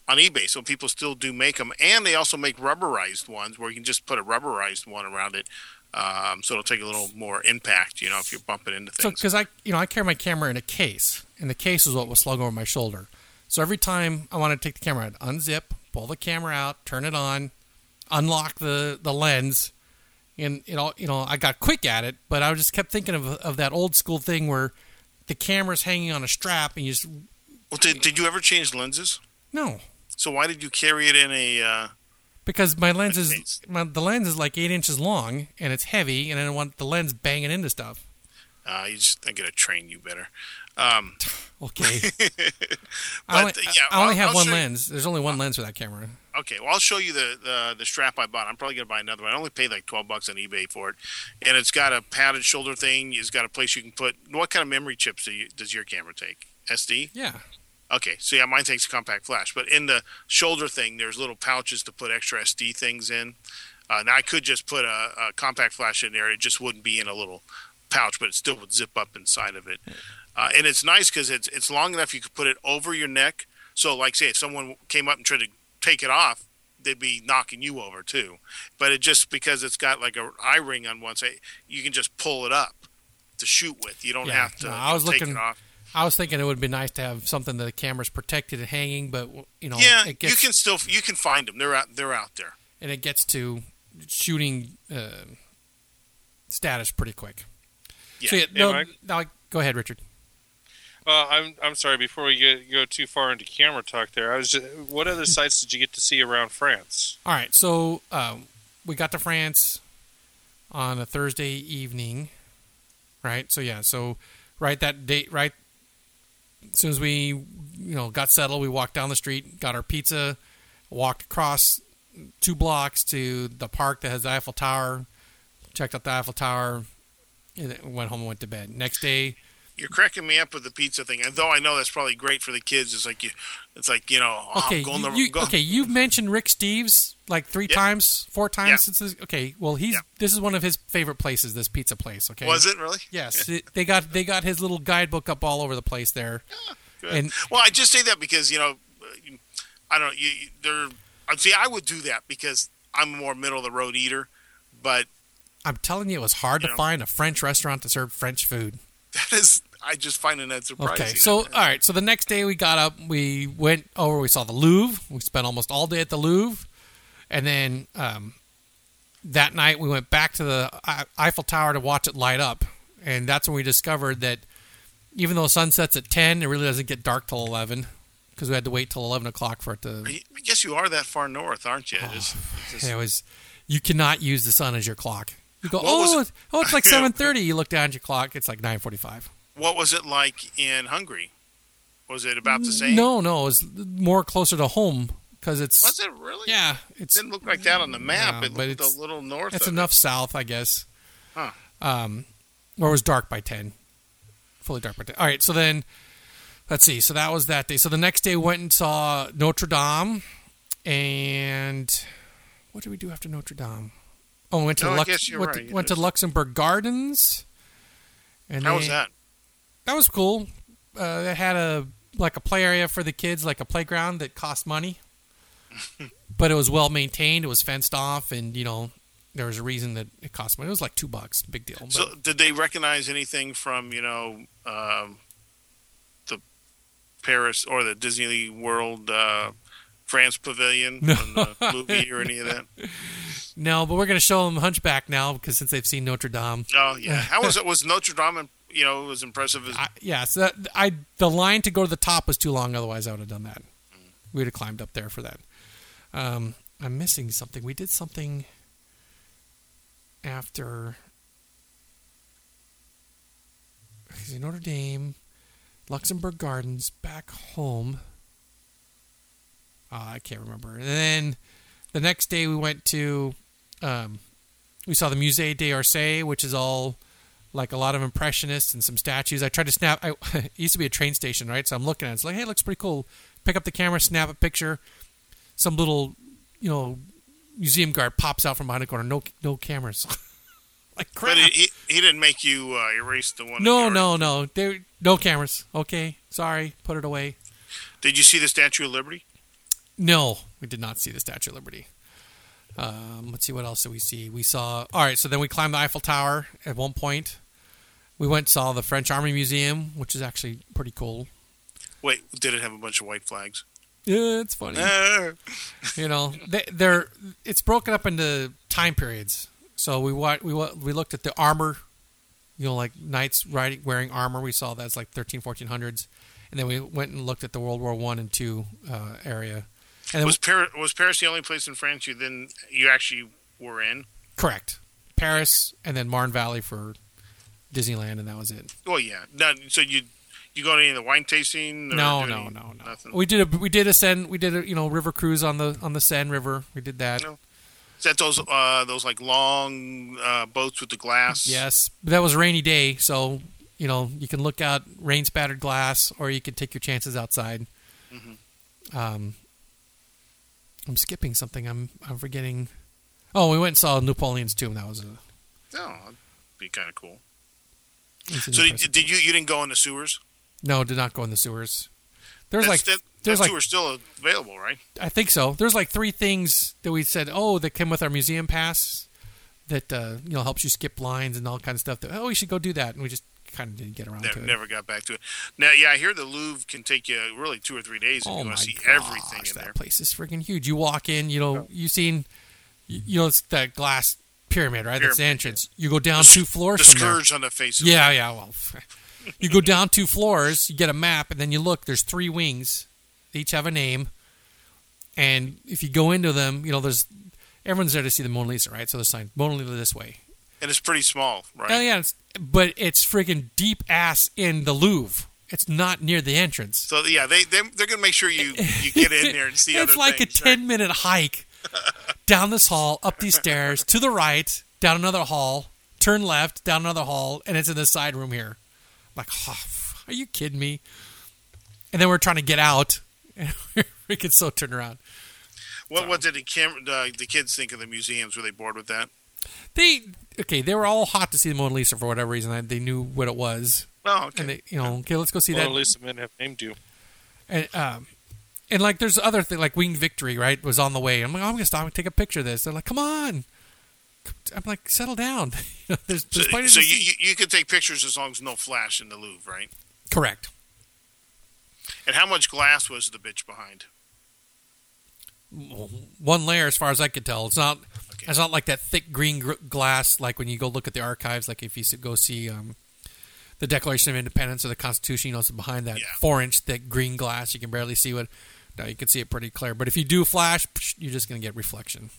[SPEAKER 2] on eBay. So people still do make them, and they also make rubberized ones where you can just put a rubberized one around it. Um, so it'll take a little more impact, you know, if you're bumping into
[SPEAKER 1] So,
[SPEAKER 2] things.
[SPEAKER 1] because I, you know, I carry my camera in a case, and the case is what was slung over my shoulder. So every time I want to take the camera, I'd unzip, pull the camera out, turn it on, unlock the the lens, and you know, you know, I got quick at it, but I just kept thinking of of that old school thing where the camera's hanging on a strap, and you just
[SPEAKER 2] well, did, did you ever change lenses?
[SPEAKER 1] no,
[SPEAKER 2] So why did you carry it in a? Uh,
[SPEAKER 1] because my lens is my, the lens is like eight inches long, and it's heavy, and I don't want the lens banging into stuff.
[SPEAKER 2] uh, you just I gotta train you better. Um,
[SPEAKER 1] Okay,
[SPEAKER 2] But,
[SPEAKER 1] I only,
[SPEAKER 2] uh, yeah,
[SPEAKER 1] I only
[SPEAKER 2] I'll-
[SPEAKER 1] have
[SPEAKER 2] I'll
[SPEAKER 1] one
[SPEAKER 2] you-
[SPEAKER 1] lens. There's only one lens for that camera.
[SPEAKER 2] Okay, well, I'll show you the, the the strap I bought. I'm probably gonna buy another one. I only paid like twelve bucks on eBay for it, and it's got a padded shoulder thing. It's got a place you can put. What kind of memory chips do you, does your camera take? SD.
[SPEAKER 1] Yeah.
[SPEAKER 2] Okay, so yeah, mine takes a compact flash, but in the shoulder thing, there's little pouches to put extra SD things in. Uh, now I could just put a, a compact flash in there; it just wouldn't be in a little pouch, but it still would zip up inside of it. Uh, and it's nice because it's it's long enough you could put it over your neck. So, like, say if someone came up and tried to take it off, they'd be knocking you over too. But it just because it's got like a eye ring on one side, you can just pull it up to shoot with. You don't
[SPEAKER 1] Yeah,
[SPEAKER 2] have to
[SPEAKER 1] no, I was
[SPEAKER 2] take
[SPEAKER 1] looking-
[SPEAKER 2] it off.
[SPEAKER 1] I was thinking it would be nice to have something that the camera's protected and hanging, but you know,
[SPEAKER 2] yeah,
[SPEAKER 1] it gets
[SPEAKER 2] you can still you can find them. They're out. They're out there.
[SPEAKER 1] and it gets to shooting uh, status pretty quick.
[SPEAKER 2] Yeah.
[SPEAKER 1] So yeah,
[SPEAKER 3] Yeah,
[SPEAKER 1] no,
[SPEAKER 3] Mike?
[SPEAKER 1] no, go ahead, Richard.
[SPEAKER 3] Uh, I'm I'm sorry. Before we get, go too far into camera talk, there, I was. Just, what other sites did you get to see around France?
[SPEAKER 1] All right, so um, we got to France on a Thursday evening, right? So yeah, so right that date, right as soon as we you know got settled, we walked down the street, got our pizza, walked across two blocks to the park that has the Eiffel Tower, checked out the Eiffel Tower, and went home and went to bed. Next day,
[SPEAKER 2] You're cracking me up with the pizza thing, and though I know that's probably great for the kids, it's like you, it's like you know, oh,
[SPEAKER 1] okay,
[SPEAKER 2] I'm going to
[SPEAKER 1] you,
[SPEAKER 2] go,
[SPEAKER 1] okay, you've mentioned Rick Steves like three
[SPEAKER 2] Yeah.
[SPEAKER 1] times, four times
[SPEAKER 2] Yeah.
[SPEAKER 1] since this. Okay, well he's
[SPEAKER 2] Yeah.
[SPEAKER 1] this is one of his favorite places. This pizza place. Okay,
[SPEAKER 2] Was it really?
[SPEAKER 1] Yes, it- they got they got his little guidebook up all over the place there.
[SPEAKER 2] Ah, good.
[SPEAKER 1] And
[SPEAKER 2] Well, I just say that because you know, I don't. You, you- there. See. I would do that because I'm more middle of the road eater, but
[SPEAKER 1] I'm telling you, it was hard to
[SPEAKER 2] know.
[SPEAKER 1] find a French restaurant to serve French food.
[SPEAKER 2] that is. I just find it that surprising.
[SPEAKER 1] Okay, so all right, so the next day we got up, we went over, we saw the Louvre. We spent almost all day at the Louvre, and then um, that night we went back to the Eiffel Tower to watch it light up, and that's when we discovered that even though sunsets at ten, it really doesn't get dark till eleven because we had to wait till eleven o'clock for it to.
[SPEAKER 2] I guess you are that far north, aren't you? It's- it's just-
[SPEAKER 1] It was you cannot use the sun as your clock. You go,
[SPEAKER 2] What
[SPEAKER 1] oh,
[SPEAKER 2] it-
[SPEAKER 1] oh, it's like seven thirty. You look down at your clock, it's like nine forty-five.
[SPEAKER 2] What was it like in Hungary? Was it about the same?
[SPEAKER 1] No, no, it was more closer to home because it's
[SPEAKER 2] Was it really?
[SPEAKER 1] yeah,
[SPEAKER 2] It didn't look like that on the map.
[SPEAKER 1] No,
[SPEAKER 2] it looked a little north.
[SPEAKER 1] it's enough south, I guess.
[SPEAKER 2] Huh.
[SPEAKER 1] Um, or it was dark by ten, fully dark by ten. All right, so then let's see. So that was that day. So the next day, we went and saw Notre Dame, and what did we do after Notre Dame? Oh, we went to
[SPEAKER 2] No, I
[SPEAKER 1] Lux-
[SPEAKER 2] guess you're
[SPEAKER 1] went,
[SPEAKER 2] right.
[SPEAKER 1] to, went to Luxembourg Gardens. And
[SPEAKER 2] How was that?
[SPEAKER 1] That was cool. Uh, it had a like a play area for the kids, like a playground that cost money, but it was well maintained. It was fenced off, and you know there was a reason that it cost money. It was like two bucks, big deal. But
[SPEAKER 2] So, did they recognize anything from you know um, the Paris or the Disney World uh, France Pavilion
[SPEAKER 1] No.
[SPEAKER 2] the movie or any of that?
[SPEAKER 1] no, but we're gonna show them Hunchback now because since they've seen Notre Dame,
[SPEAKER 2] Oh yeah, how was it? Was Notre Dame? You know, as impressive as
[SPEAKER 1] I, yeah. So that, I the line to go to the top was too long. Otherwise, I would have done that. We'd have climbed up there for that. Um, I'm missing something. We did something after Notre Dame, Luxembourg Gardens, back home. Uh, I can't remember. And then the next day we went to, um, we saw the Musée d'Orsay, which is all like a lot of impressionists and some statues. I tried to snap. I it used to be a train station, right? So I'm looking at it. It's like, hey, it looks pretty cool. Pick up the camera, snap a picture. Some little, you know, museum guard pops out from behind the corner. No, no cameras. like crap.
[SPEAKER 2] But he, he didn't make you uh, erase the one.
[SPEAKER 1] no, no, no. There, no cameras. Okay, sorry. Put it away.
[SPEAKER 2] Did you see the Statue of Liberty?
[SPEAKER 1] No, we did not see the Statue of Liberty. Um, let's see what else did we see. We saw. All right, so then we climbed the Eiffel Tower at one point. We went and saw the French Army Museum, which is actually pretty cool.
[SPEAKER 2] Wait, did it have a bunch of white flags?
[SPEAKER 1] Yeah, it's funny. You know, they, they're it's broken up into time periods. So we wa- we wa- we looked at the armor, you know, like knights riding wearing armor. We saw that's like 13, 1400s, and then we went and looked at the World War One and Two uh, area. And
[SPEAKER 2] was Paris was Paris the only place in France you then you actually were in?
[SPEAKER 1] correct Paris, and then Marne Valley for Disneyland, and that was it.
[SPEAKER 2] Well, yeah. No, so you you go to any of the wine tasting? Or
[SPEAKER 1] No, no,
[SPEAKER 2] any-
[SPEAKER 1] no, no.
[SPEAKER 2] Nothing.
[SPEAKER 1] We did a we did a Seine we did a you know river cruise on the on the Seine River. We did that.
[SPEAKER 2] No. Is that those uh, those like long uh, boats with the glass?
[SPEAKER 1] Yes, but that was a rainy day, so you know you can look out rain spattered glass, or you can take your chances outside.
[SPEAKER 2] Mm-hmm.
[SPEAKER 1] Um, I'm skipping something. I'm I'm forgetting. Oh, we went and saw Napoleon's tomb. That was a.
[SPEAKER 2] No, that'd be kind of cool. So did, did you you didn't go in the sewers?
[SPEAKER 1] No, did not go in the sewers. There's
[SPEAKER 2] That's-
[SPEAKER 1] like
[SPEAKER 2] that,
[SPEAKER 1] there's
[SPEAKER 2] that
[SPEAKER 1] like
[SPEAKER 2] tour's still available, right?
[SPEAKER 1] I think so. There's like three things that we said. Oh, that came with our museum pass. That uh, you know helps you skip lines and all kind of stuff. That oh, we should go do that, and we just kind of didn't get around
[SPEAKER 2] Never,
[SPEAKER 1] to it.
[SPEAKER 2] never got back to it. Now, yeah, I hear the Louvre can take you really two or three days if
[SPEAKER 1] Oh
[SPEAKER 2] you want to see
[SPEAKER 1] gosh,
[SPEAKER 2] everything in
[SPEAKER 1] that
[SPEAKER 2] there.
[SPEAKER 1] place is freaking huge. You walk in, you know, you seen, you you know, it's that glass pyramid, right? That's the entrance. You go down
[SPEAKER 2] The
[SPEAKER 1] two floors
[SPEAKER 2] The
[SPEAKER 1] from there.
[SPEAKER 2] scourge on the face. Of
[SPEAKER 1] Yeah, yeah. Well, you go down two floors, you get a map, and then you look. There's three wings. They each have a name, and if you go into them, you know, there's everyone's there to see the Mona Lisa, right? So there's sign Mona Lisa this way.
[SPEAKER 2] and it's pretty small, right?
[SPEAKER 1] Oh yeah, it's, but it's freaking deep ass in the Louvre. It's not near the entrance.
[SPEAKER 2] So yeah, they they they're gonna make sure you you get in there and see
[SPEAKER 1] it's like
[SPEAKER 2] things.
[SPEAKER 1] a 10 minute hike down this hall, up these stairs, to the right, down another hall, turn left, down another hall, and it's in this side room here. I'm like, oh, are you kidding me? And then we're trying to get out, and we're still turn around.
[SPEAKER 2] What what did the cam- the, the kids think of the museums? Were they bored with that?
[SPEAKER 1] They okay, they were all hot to see the Mona Lisa for whatever reason. I- They knew what it was,
[SPEAKER 2] Oh, okay.
[SPEAKER 1] and they, you know, okay, let's go see
[SPEAKER 3] Well,
[SPEAKER 1] that.
[SPEAKER 3] at least the men have named you.
[SPEAKER 1] and um, and like there's other thing like Winged Victory, right? Was on the way. I'm like, oh, I'm gonna stop and take a picture of this. They're like, come on. I'm like, settle down. You know, there's,
[SPEAKER 2] so
[SPEAKER 1] there's
[SPEAKER 2] so
[SPEAKER 1] to
[SPEAKER 2] you, you you could take pictures as long as no flash in the Louvre, right?
[SPEAKER 1] Correct.
[SPEAKER 2] And how much glass was the bitch behind?
[SPEAKER 1] One layer, as far as I could tell. It's not.
[SPEAKER 2] Okay.
[SPEAKER 1] It's not like that thick green gr- glass, like when you go look at the archives. Like if you go see um, the Declaration of Independence or the Constitution, you know, it's behind that
[SPEAKER 2] Yeah.
[SPEAKER 1] four-inch thick green glass. You can barely see what. No, you can see it pretty clear. But if you do flash, psh, you're just going to get reflection.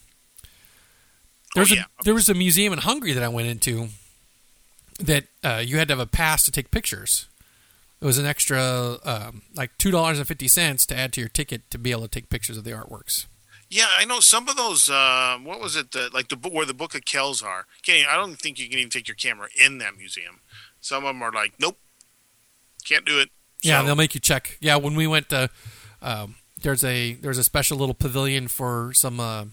[SPEAKER 1] There's
[SPEAKER 2] Oh, yeah.
[SPEAKER 1] a there was a museum in Hungary that I went into that uh, you had to have a pass to take pictures. It was an extra um, like two dollars and fifty cents to add to your ticket to be able to take pictures of the artworks.
[SPEAKER 2] Yeah, I know some of those. Uh, what was it? The, like the where the Book of Kells are. Can't, I don't think you can even take your camera in that museum. Some of them are like, nope, can't do it.
[SPEAKER 1] Yeah, they'll make you check. Yeah, when we went, to, um, there's a there's a special little pavilion for some. Uh,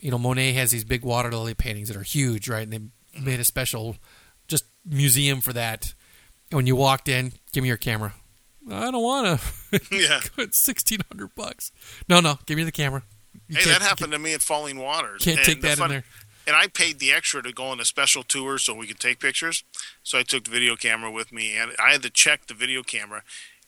[SPEAKER 1] you know, Monet has these big water lily paintings that are huge, right? And they made a special just museum for that. And when you walked in, give me your camera. I don't want to.
[SPEAKER 2] yeah.
[SPEAKER 1] it's sixteen hundred bucks. No, no, give me the camera. You
[SPEAKER 2] Hey, that happened to me at Falling Waters.
[SPEAKER 1] Can't
[SPEAKER 2] And
[SPEAKER 1] take that
[SPEAKER 2] fun-
[SPEAKER 1] in there.
[SPEAKER 2] And I paid the extra to go on a special tour so we could take pictures. So I took the video camera with me, and I had to check the video camera.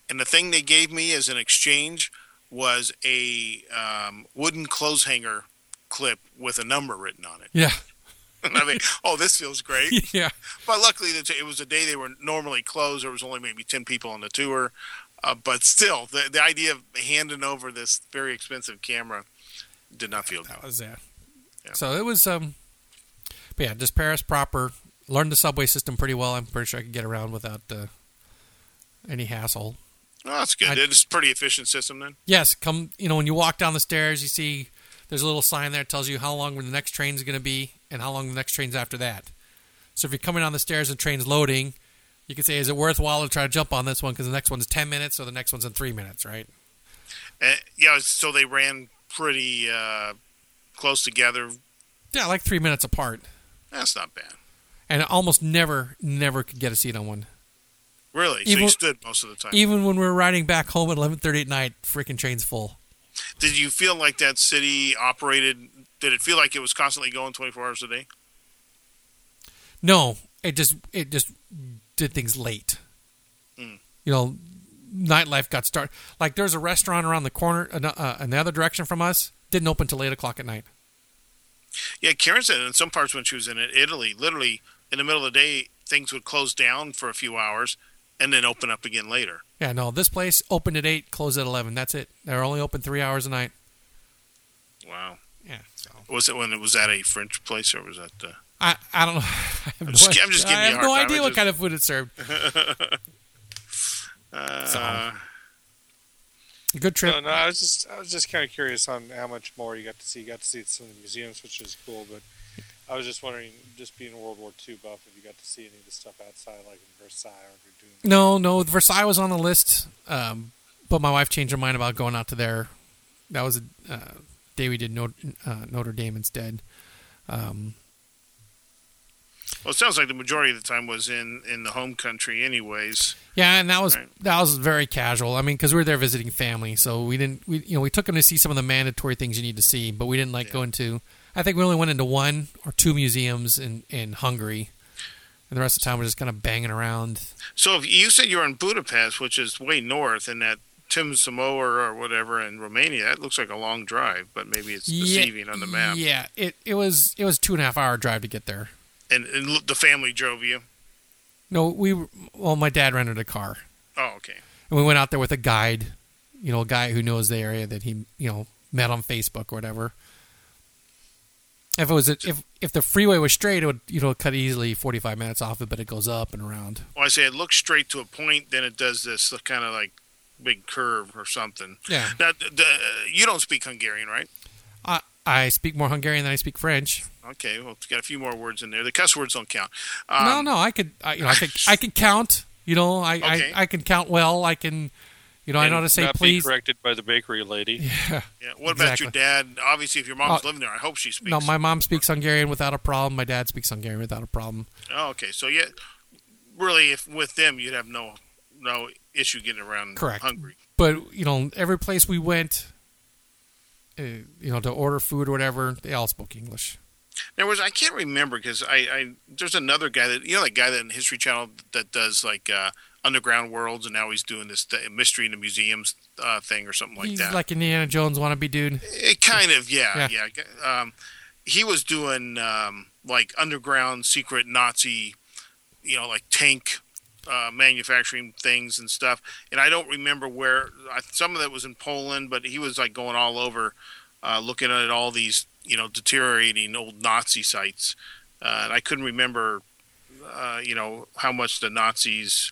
[SPEAKER 2] And the thing they gave me as an exchange was a um, wooden clothes hanger clip with a number written on it.
[SPEAKER 1] Yeah,
[SPEAKER 2] And I think, oh, this feels great.
[SPEAKER 1] yeah.
[SPEAKER 2] But luckily, it was a day they were normally closed. There was only maybe ten people on the tour, uh, but still, the the idea of handing over this very expensive camera did not feel
[SPEAKER 1] That
[SPEAKER 2] good.
[SPEAKER 1] was yeah.
[SPEAKER 2] Yeah.
[SPEAKER 1] So it was um, but yeah, just Paris proper. Learned the subway system pretty well. I'm pretty sure I could get around without uh, any hassle.
[SPEAKER 2] Oh, that's good.
[SPEAKER 1] I-
[SPEAKER 2] it's a pretty efficient system then.
[SPEAKER 1] Yes, come. You know, when you walk down the stairs, you see there's a little sign there that tells you how long the next train's going to be and how long the next train's after that. So if you're coming down the stairs and the train's loading, you can say, "Is it worthwhile to try to jump on this one because the next one's ten minutes, or the next one's in three minutes?" Right?
[SPEAKER 2] Uh, yeah, so they ran pretty uh, close together.
[SPEAKER 1] Yeah, like three minutes apart,
[SPEAKER 2] That's not bad.
[SPEAKER 1] and I almost never, never could get a seat on one.
[SPEAKER 2] Really? so
[SPEAKER 1] Even-
[SPEAKER 2] you stood most of the time.
[SPEAKER 1] Even when we were riding back home at 11:30 at night, freaking train's full.
[SPEAKER 2] Did you feel like that city operated? Did it feel like it was constantly going 24 hours a day?
[SPEAKER 1] No, it just it just did things late.
[SPEAKER 2] Mm.
[SPEAKER 1] You know, nightlife got started. Like there's a restaurant around the corner, uh, in the other direction from us, didn't open till eight o'clock at night.
[SPEAKER 2] Yeah, Karen said in some parts when she was in Italy, literally in the middle of the day, things would close down for a few hours and then open up again later.
[SPEAKER 1] Yeah, no, this place opened at eight, closed at eleven. That's it. They're only open three hours a night.
[SPEAKER 2] Wow.
[SPEAKER 1] Yeah. So
[SPEAKER 2] Was it when it was at a French place or was that? Uh...
[SPEAKER 1] I I don't know. I have
[SPEAKER 2] I'm just-
[SPEAKER 1] no,
[SPEAKER 2] I'm just
[SPEAKER 1] I
[SPEAKER 2] giving you a
[SPEAKER 1] have no
[SPEAKER 2] time.
[SPEAKER 1] idea
[SPEAKER 2] I
[SPEAKER 1] what
[SPEAKER 2] just-
[SPEAKER 1] kind of food it served.
[SPEAKER 2] Uh,
[SPEAKER 1] So- Good trip.
[SPEAKER 3] No, no, I was just I was just kind of curious on how much more you got to see. You got to see some of the museums, which is cool. But I was just wondering, just being a World War II buff, if you got to see any of the stuff outside, like in Versailles or if you're doing.
[SPEAKER 1] No, no, Versailles was on the list, um, but my wife changed her mind about going out to there. That was a uh, day we did Notre, uh, Notre Dame instead. Um,
[SPEAKER 2] well, it sounds like the majority of the time was in in the home country, anyways.
[SPEAKER 1] yeah, and that was
[SPEAKER 2] Right.
[SPEAKER 1] that was very casual. I mean, because we were there visiting family, so we didn't. We you know we took them to see some of the mandatory things you need to see, but we didn't like
[SPEAKER 2] Yeah.
[SPEAKER 1] go into. I think we only went into one or two museums in in Hungary, and the rest of the time we're just kind of banging around.
[SPEAKER 2] So if you said you were in Budapest, which is way north, and that Tim Samoa or whatever in Romania, that looks like a long drive, but maybe it's deceiving on the map.
[SPEAKER 1] Yeah, it it was it was two and a half hour drive to get there.
[SPEAKER 2] And, and the family drove you.
[SPEAKER 1] No, we well, my dad rented a car.
[SPEAKER 2] Oh, okay.
[SPEAKER 1] and we went out there with a guide, you know, a guy who knows the area that he, you know, met on Facebook or whatever. If it was a, if if the freeway was straight, it would you know cut easily forty five minutes off it, but it goes up and around.
[SPEAKER 2] Well, I say it looks straight to a point, then it does this kind of like big curve or something.
[SPEAKER 1] Yeah,
[SPEAKER 2] Now, the, the, you don't speak Hungarian, right?
[SPEAKER 1] I I speak more Hungarian than I speak French.
[SPEAKER 2] Okay, well, it's got a few more words in there. The cuss words don't count. Um,
[SPEAKER 1] no, no, I could, I, you know, I could I could count. You know, I,
[SPEAKER 2] Okay.
[SPEAKER 1] I I can count well. I can, you know, I know how to say
[SPEAKER 3] not
[SPEAKER 1] please.
[SPEAKER 3] Be corrected by the bakery lady.
[SPEAKER 1] Yeah.
[SPEAKER 2] Yeah. What about your dad? Obviously, if your mom's
[SPEAKER 1] Oh,
[SPEAKER 2] living there, I hope she speaks.
[SPEAKER 1] No, my mom speaks Hungarian without a problem. My dad speaks Hungarian without a problem.
[SPEAKER 2] Oh, okay. So yeah, really, if with them, you'd have no no issue getting around
[SPEAKER 1] Correct.
[SPEAKER 2] Hungary.
[SPEAKER 1] but you know every place we went uh, you know to order food or whatever they all spoke english
[SPEAKER 2] There was I can't remember because I, I there's another guy that you know that guy that in History Channel that does like uh, underground worlds and now he's doing this th- mystery in the museums uh, thing or something like
[SPEAKER 1] he's
[SPEAKER 2] that.
[SPEAKER 1] like indiana jones wannabe dude
[SPEAKER 2] It kind of, yeah,
[SPEAKER 1] Yeah.
[SPEAKER 2] yeah. Um, he was doing um, like underground secret Nazi, you know, like tank uh, manufacturing things and stuff. And I don't remember where. I, some of that was in Poland, but he was like going all over, uh, looking at all these, you know, deteriorating old Nazi sites. Uh, and I couldn't remember, uh, you know, how much the Nazis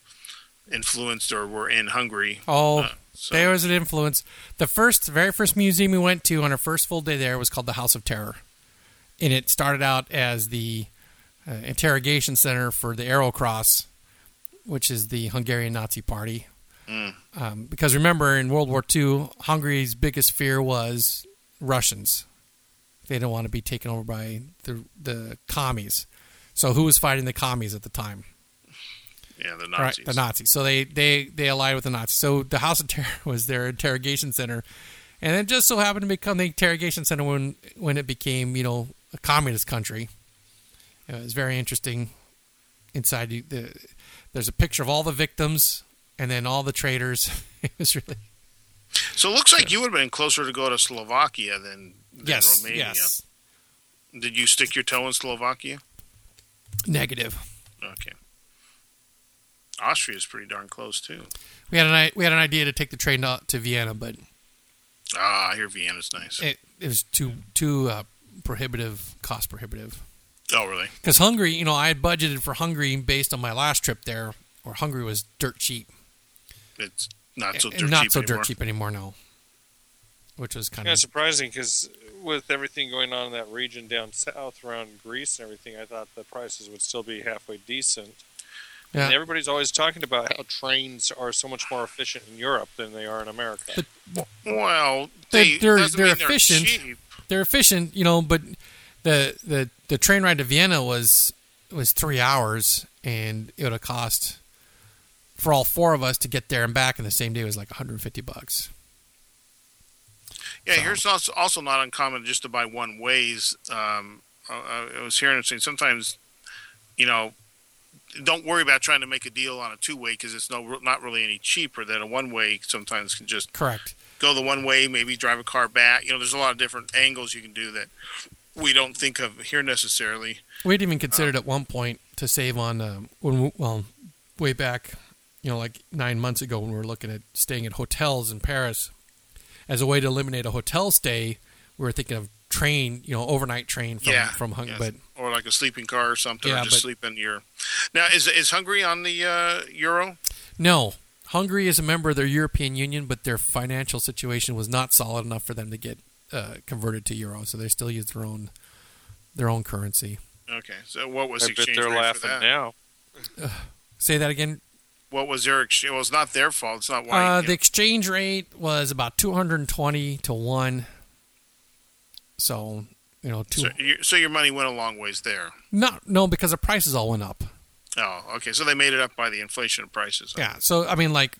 [SPEAKER 2] influenced or were in Hungary.
[SPEAKER 1] oh
[SPEAKER 2] Uh, so,
[SPEAKER 1] there was an influence. The first very first museum we went to on our first full day there was called the house of terror. And it started out as the uh, interrogation center for the arrow cross which is the hungarian nazi party.
[SPEAKER 2] Mm.
[SPEAKER 1] um, because remember in world war ii hungary's biggest fear was russians. They didn't want to be taken over by the the commies. So who was fighting the commies at the time
[SPEAKER 2] yeah, the
[SPEAKER 1] Right,
[SPEAKER 2] Nazis.
[SPEAKER 1] the Nazis. So they they they allied with the Nazis. So the House of Terror was their interrogation center, and it just so happened to become the interrogation center when when it became you know a communist country. It was very interesting. Inside the, the there's a picture of all the victims and then all the traitors. it was really
[SPEAKER 2] So it looks like you would have been closer to go to Slovakia than, than
[SPEAKER 1] yes
[SPEAKER 2] Romania.
[SPEAKER 1] yes
[SPEAKER 2] Did you stick your toe in Slovakia?
[SPEAKER 1] negative.
[SPEAKER 2] Okay. Austria is pretty darn close too.
[SPEAKER 1] We had an we had an idea to take the train to, to Vienna, but
[SPEAKER 2] Ah, I hear Vienna's nice.
[SPEAKER 1] it it was too too uh, prohibitive, cost prohibitive.
[SPEAKER 2] Oh, really?
[SPEAKER 1] Because Hungary, you know, I had budgeted for Hungary based on my last trip there, where Hungary was dirt cheap.
[SPEAKER 2] It's not so
[SPEAKER 1] And
[SPEAKER 2] dirt
[SPEAKER 1] not
[SPEAKER 2] cheap
[SPEAKER 1] so
[SPEAKER 2] anymore.
[SPEAKER 1] dirt cheap anymore now. Which was kind
[SPEAKER 3] Kind of
[SPEAKER 1] of
[SPEAKER 3] surprising because with everything going on in that region down south around Greece and everything, I thought the prices would still be halfway decent. And everybody's always talking about how trains are so much more efficient in Europe than they are in America.
[SPEAKER 1] But
[SPEAKER 2] Well,
[SPEAKER 1] They-
[SPEAKER 2] they,
[SPEAKER 1] they're-
[SPEAKER 2] doesn't
[SPEAKER 1] they're efficient.
[SPEAKER 2] cheap.
[SPEAKER 1] they're efficient, you know, but the the the train ride to Vienna was was three hours, and it would have cost for all four of us to get there and back in the same day was like 150 bucks.
[SPEAKER 2] Yeah,
[SPEAKER 1] So-
[SPEAKER 2] here's also also not uncommon just to buy one ways. Um, I, I was hearing it saying sometimes, you know, don't worry about trying to make a deal on a two way because it's no not really any cheaper than a one way. Sometimes can just
[SPEAKER 1] Correct.
[SPEAKER 2] go the one way, maybe drive a car back. You know, there's a lot of different angles you can do that we don't think of here necessarily.
[SPEAKER 1] We'd even considered at one point to save on um, when we, well, way back, you know, like nine months ago when we were looking at staying at hotels in Paris, as a way to eliminate a hotel stay, we were thinking of train, you know, overnight train from
[SPEAKER 2] yeah,
[SPEAKER 1] from Hungary.
[SPEAKER 2] yes.
[SPEAKER 1] But
[SPEAKER 2] or like a sleeping car or something,
[SPEAKER 1] Yeah,
[SPEAKER 2] or just
[SPEAKER 1] but-
[SPEAKER 2] sleep in your. Now, is is Hungary on the uh, euro?
[SPEAKER 1] no, Hungary is a member of the European Union, but their financial situation was not solid enough for them to get uh, converted to euro, so they still use their own their own currency.
[SPEAKER 2] Okay, so what was
[SPEAKER 3] I
[SPEAKER 2] the
[SPEAKER 3] bet
[SPEAKER 2] exchange
[SPEAKER 3] they're
[SPEAKER 2] rate for that?
[SPEAKER 3] now.
[SPEAKER 1] Say that again.
[SPEAKER 2] What was their exchange? Well, it's not their fault. It's not why.
[SPEAKER 1] Uh,
[SPEAKER 2] you
[SPEAKER 1] the exchange rate was about 220 to 1. So, you know, two,
[SPEAKER 2] So, so your money went a long ways there.
[SPEAKER 1] not no because the prices all went up.
[SPEAKER 2] Oh, okay. So they made it up by the inflation of prices.
[SPEAKER 1] Yeah. So, I mean like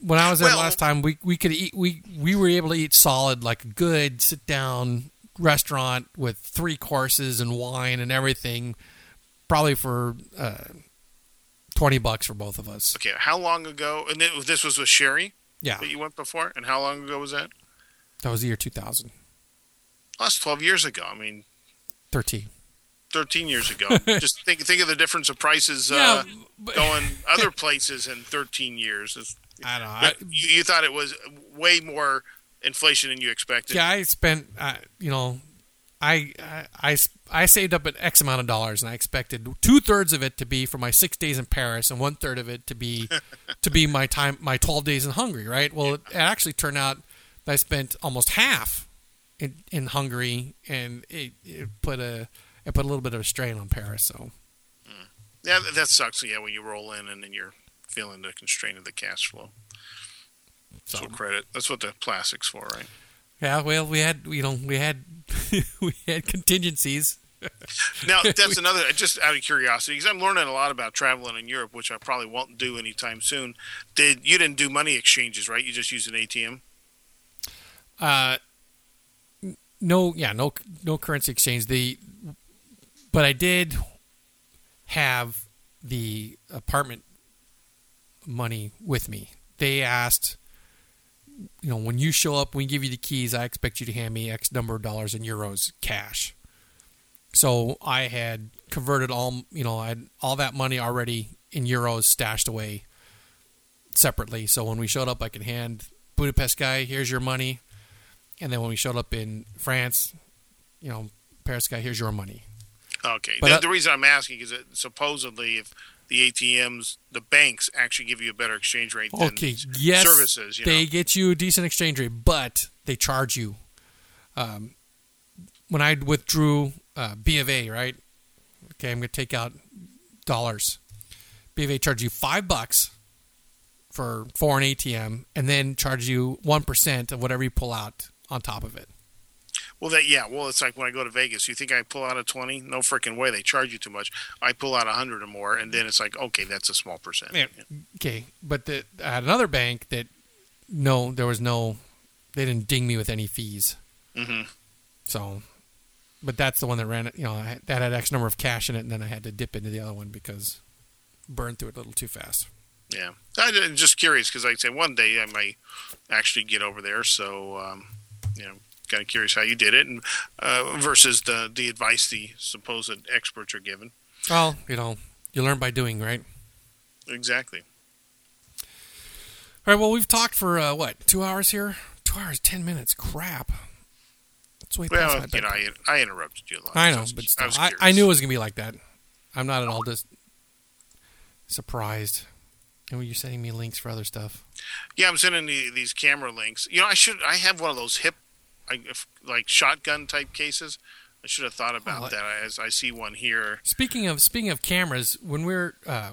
[SPEAKER 1] when I was there
[SPEAKER 2] Well-
[SPEAKER 1] last time, we we could eat we we were able to eat solid like a good sit down restaurant with three courses and wine and everything probably for uh 20 bucks for both of us.
[SPEAKER 2] Okay. How long ago? And this was with Sherry
[SPEAKER 1] Yeah.
[SPEAKER 2] that you went before. And how long ago was that?
[SPEAKER 1] That was the year 2000.
[SPEAKER 2] That's twelve years ago. I mean,
[SPEAKER 1] 13.
[SPEAKER 2] thirteen years ago. Just think think of the difference of prices uh,
[SPEAKER 1] but,
[SPEAKER 2] going other places in thirteen years. It's-
[SPEAKER 1] I don't know. I,
[SPEAKER 2] you, you thought it was way more inflation than you expected.
[SPEAKER 1] Yeah, I spent, uh, you know, I, I I I saved up an X amount of dollars, and I expected two thirds of it to be for my six days in Paris, and one third of it to be to be my time, my twelve days in Hungary. Right. Well, it actually turned out that I spent almost half in in Hungary, and it, it put a it put a little bit of a strain on Paris. So
[SPEAKER 2] Yeah, that- sucks. Yeah, when you roll in and then you're feeling the constraint of the cash flow.
[SPEAKER 1] so
[SPEAKER 2] credit. That's what the plastic's for, right?
[SPEAKER 1] yeah. Well, we had you know we had we had contingencies.
[SPEAKER 2] Now that's another. Just out of curiosity, because I'm learning a lot about traveling in Europe, which I probably won't do anytime soon. Did you didn't do money exchanges, right? You just use an ATM.
[SPEAKER 1] Uh, no, yeah, no, no currency exchange. The, but I did have the apartment money with me. They asked, you know, when you show up, we give you the keys. I expect you to hand me X number of dollars in euros cash. So I had converted all, you know, I had all that money already in euros stashed away separately. So when we showed up, I could hand Budapest guy, here's your money. And then when we showed up in France, you know, Paris guy, here's your money.
[SPEAKER 2] Okay.
[SPEAKER 1] But,
[SPEAKER 2] the,
[SPEAKER 1] uh,
[SPEAKER 2] the reason I'm asking is that supposedly, if the ATMs, the banks actually give you a better exchange rate than
[SPEAKER 1] Okay, yes,
[SPEAKER 2] services. You
[SPEAKER 1] they
[SPEAKER 2] know?
[SPEAKER 1] get you a decent exchange rate, but they charge you. Um, when I withdrew uh, B of A, right? Okay, I'm going to take out dollars. B of A charge you five bucks for foreign ATM, and then charge you one percent of whatever you pull out on top of it.
[SPEAKER 2] Well, that yeah. Well, it's like when I go to Vegas. You think I pull out a twenty? No freaking way. They charge you too much. I pull out a hundred or more, and then it's like, okay, that's a small percent.
[SPEAKER 1] Yeah. Okay, but the, I had another bank that no, there was no, they didn't ding me with any fees.
[SPEAKER 2] hmm
[SPEAKER 1] So, but that's the one that ran it. You know, I, that had X number of cash in it, and then I had to dip into the other one because burned through it a little too fast.
[SPEAKER 2] Yeah. I'm just curious because, like I say, one day I might actually get over there. So, um, you know, kind of curious how you did it, and uh, versus the the advice the supposed experts are given.
[SPEAKER 1] Well, you know, you learn by doing, right?
[SPEAKER 2] Exactly.
[SPEAKER 1] All right. Well, we've talked for uh, what two hours here? Two hours, ten minutes. Crap. It's way
[SPEAKER 2] Well, you know. I, I interrupted you a lot.
[SPEAKER 1] I
[SPEAKER 2] so
[SPEAKER 1] know,
[SPEAKER 2] was-
[SPEAKER 1] but
[SPEAKER 2] I,
[SPEAKER 1] still,
[SPEAKER 2] was
[SPEAKER 1] I. I knew it was gonna be like that. I'm not at all just surprised. And you're sending me links for other stuff.
[SPEAKER 2] Yeah, I'm sending the, these camera links. You know, I should. I have one of those hip, like, if- like shotgun type cases. I should have thought about
[SPEAKER 1] Oh,
[SPEAKER 2] that. As I see one here.
[SPEAKER 1] Speaking of speaking of cameras, when we are uh,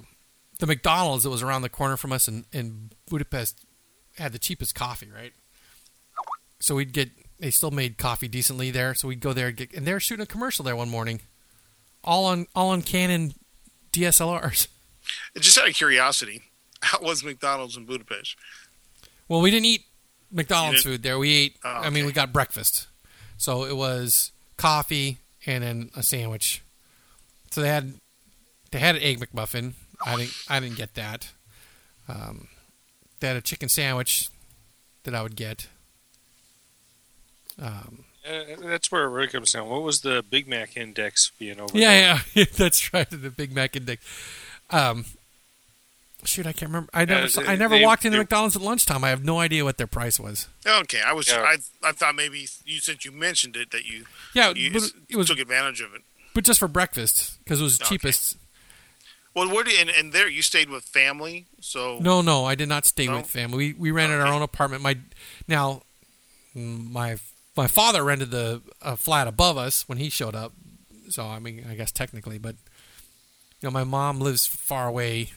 [SPEAKER 1] the McDonald's that was around the corner from us in, in Budapest had the cheapest coffee, right? So we'd get they still made coffee decently there, so we'd go there and get and they were shooting a commercial there one morning, all on all on Canon DSLRs.
[SPEAKER 2] Just out of curiosity, how was McDonald's in Budapest?
[SPEAKER 1] Well, we didn't eat McDonald's food there. We ate.
[SPEAKER 2] Oh,
[SPEAKER 1] I mean, we got breakfast, so it was coffee and then a sandwich. So they had they had an egg McMuffin. I didn't I didn't get that. Um, they had a chicken sandwich that I would get. Um,
[SPEAKER 3] Uh, that's where it really comes down. What was the Big Mac index being over? there?
[SPEAKER 1] yeah, yeah, that's right. The Big Mac index. Um, shoot, I can't remember. I never
[SPEAKER 3] Yeah,
[SPEAKER 1] saw,
[SPEAKER 3] they-
[SPEAKER 1] I never
[SPEAKER 3] they-
[SPEAKER 1] walked into McDonald's at lunchtime. I have no idea what their price was.
[SPEAKER 2] Okay, I was.
[SPEAKER 3] Yeah.
[SPEAKER 2] I I thought maybe you since you mentioned it that you
[SPEAKER 1] Yeah,
[SPEAKER 2] you
[SPEAKER 1] it was
[SPEAKER 2] took advantage of it.
[SPEAKER 1] but just for breakfast because it was the
[SPEAKER 2] Okay.
[SPEAKER 1] cheapest.
[SPEAKER 2] Well, where do you, and, and there you stayed with family, so
[SPEAKER 1] No, no, I did not stay
[SPEAKER 2] No?
[SPEAKER 1] with family. We we rented our own apartment. My now, my my father rented the a flat above us when he showed up. So I mean, I guess technically, but you know, my mom lives far away,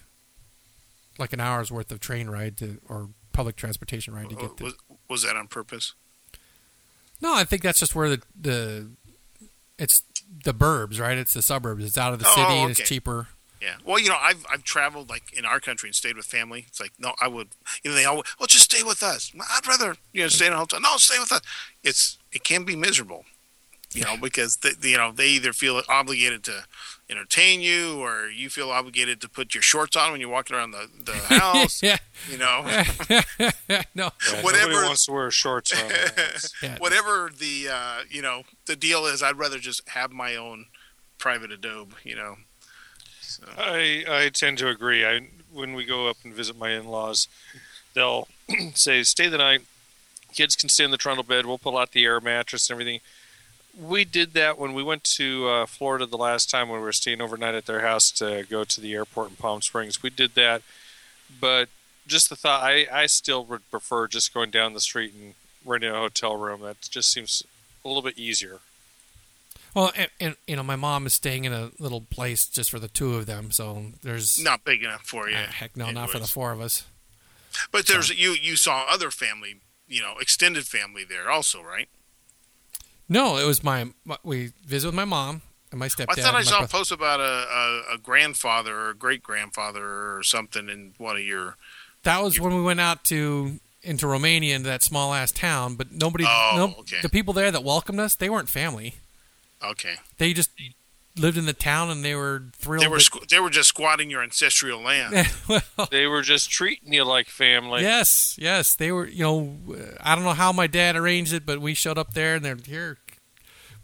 [SPEAKER 1] like an hour's worth of train ride to or public transportation ride to get uh, to.
[SPEAKER 2] was, was that on purpose?
[SPEAKER 1] No, I think that's just where the the it's the burbs, right? It's the suburbs. It's out of the
[SPEAKER 2] Oh,
[SPEAKER 1] city and it's cheaper.
[SPEAKER 2] Yeah. Well, you know, I've I've traveled like in our country and stayed with family. It's like no, I would. You know, they all well just stay with us. I'd rather you know stay in a hotel. No, stay with us. It's it can be miserable. You know, because they, you know they either feel obligated to entertain you, or you feel obligated to put your shorts on when you're walking around the, the house.
[SPEAKER 1] yeah,
[SPEAKER 2] You know,
[SPEAKER 1] no,
[SPEAKER 3] Yeah,
[SPEAKER 2] Whatever-
[SPEAKER 3] Nobody wants to wear shorts around the house.
[SPEAKER 1] yeah.
[SPEAKER 2] whatever the uh, you know the deal is, I'd rather just have my own private Adobe. You know. So,
[SPEAKER 3] I I tend to agree. I when we go up and visit my in-laws, they'll say stay the night. Kids can stay in the trundle bed. We'll pull out the air mattress and everything. We did that when we went to uh, Florida the last time when we were staying overnight at their house to go to the airport in Palm Springs. We did that, but just the thought, I I still would prefer just going down the street and renting a hotel room. That just seems a little bit easier.
[SPEAKER 1] Well, and, and you know, my mom is staying in a little place just for the two of them, so there's
[SPEAKER 2] not big enough for you.
[SPEAKER 1] Ah, heck no, not for the four of us.
[SPEAKER 2] But there's you you saw other family, you know, extended family there also, right?
[SPEAKER 1] No, it was my, my we visited with my mom and my stepdad.
[SPEAKER 2] I thought I saw a post about a, a, a grandfather or a great grandfather or something in one of your.
[SPEAKER 1] That was when we went out to into Romania into that small ass town, but nobody,
[SPEAKER 2] Oh,
[SPEAKER 1] no,
[SPEAKER 2] okay.
[SPEAKER 1] the people there that welcomed us, they weren't family.
[SPEAKER 2] Okay,
[SPEAKER 1] They just lived in the town and they were thrilled.
[SPEAKER 2] they were
[SPEAKER 1] that-
[SPEAKER 2] squ- they were just squatting your ancestral land.
[SPEAKER 1] well,
[SPEAKER 3] They were just treating you like family.
[SPEAKER 1] yes, yes, they were. You know, I don't know how my dad arranged it, but we showed up there and they're here.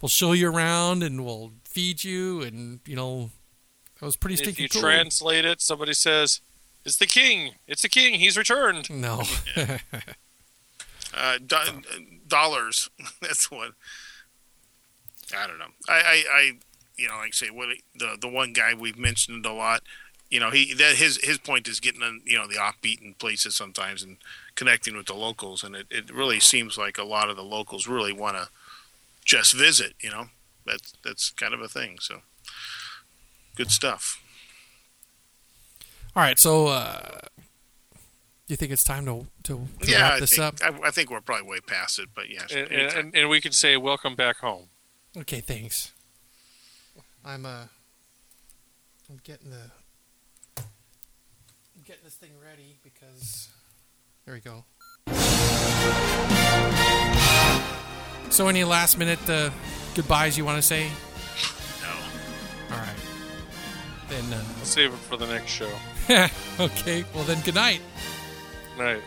[SPEAKER 1] We'll show you around and we'll feed you, and you know, it was pretty
[SPEAKER 3] If
[SPEAKER 1] stinking
[SPEAKER 3] you
[SPEAKER 1] cool.
[SPEAKER 3] translate it, somebody says, "It's the king! It's the king! He's returned."
[SPEAKER 1] no,
[SPEAKER 2] Uh, do- dollars. That's what. I don't know. I, I, I, you know, like I say, what the the one guy we've mentioned a lot. You know, he that his his point is getting on you know the offbeaten places sometimes and connecting with the locals, and it, it really seems like a lot of the locals really want to just visit. You know, that's that's kind of a thing. So, good stuff.
[SPEAKER 1] All right, so uh, do you think it's time to to, to
[SPEAKER 2] yeah,
[SPEAKER 1] wrap
[SPEAKER 2] I
[SPEAKER 1] this
[SPEAKER 2] think,
[SPEAKER 1] up?
[SPEAKER 2] I, I think we're probably way past it, but yeah,
[SPEAKER 3] And, and, and we can say, "Welcome back home."
[SPEAKER 1] Okay, thanks. I'm uh, I'm getting the I'm getting this thing ready because there we go. So, any last minute uh, goodbyes you want to say?
[SPEAKER 2] no.
[SPEAKER 1] All right. Then, I'll
[SPEAKER 3] Save it for the next show.
[SPEAKER 1] uh, okay. Well, then, good night.
[SPEAKER 3] Night.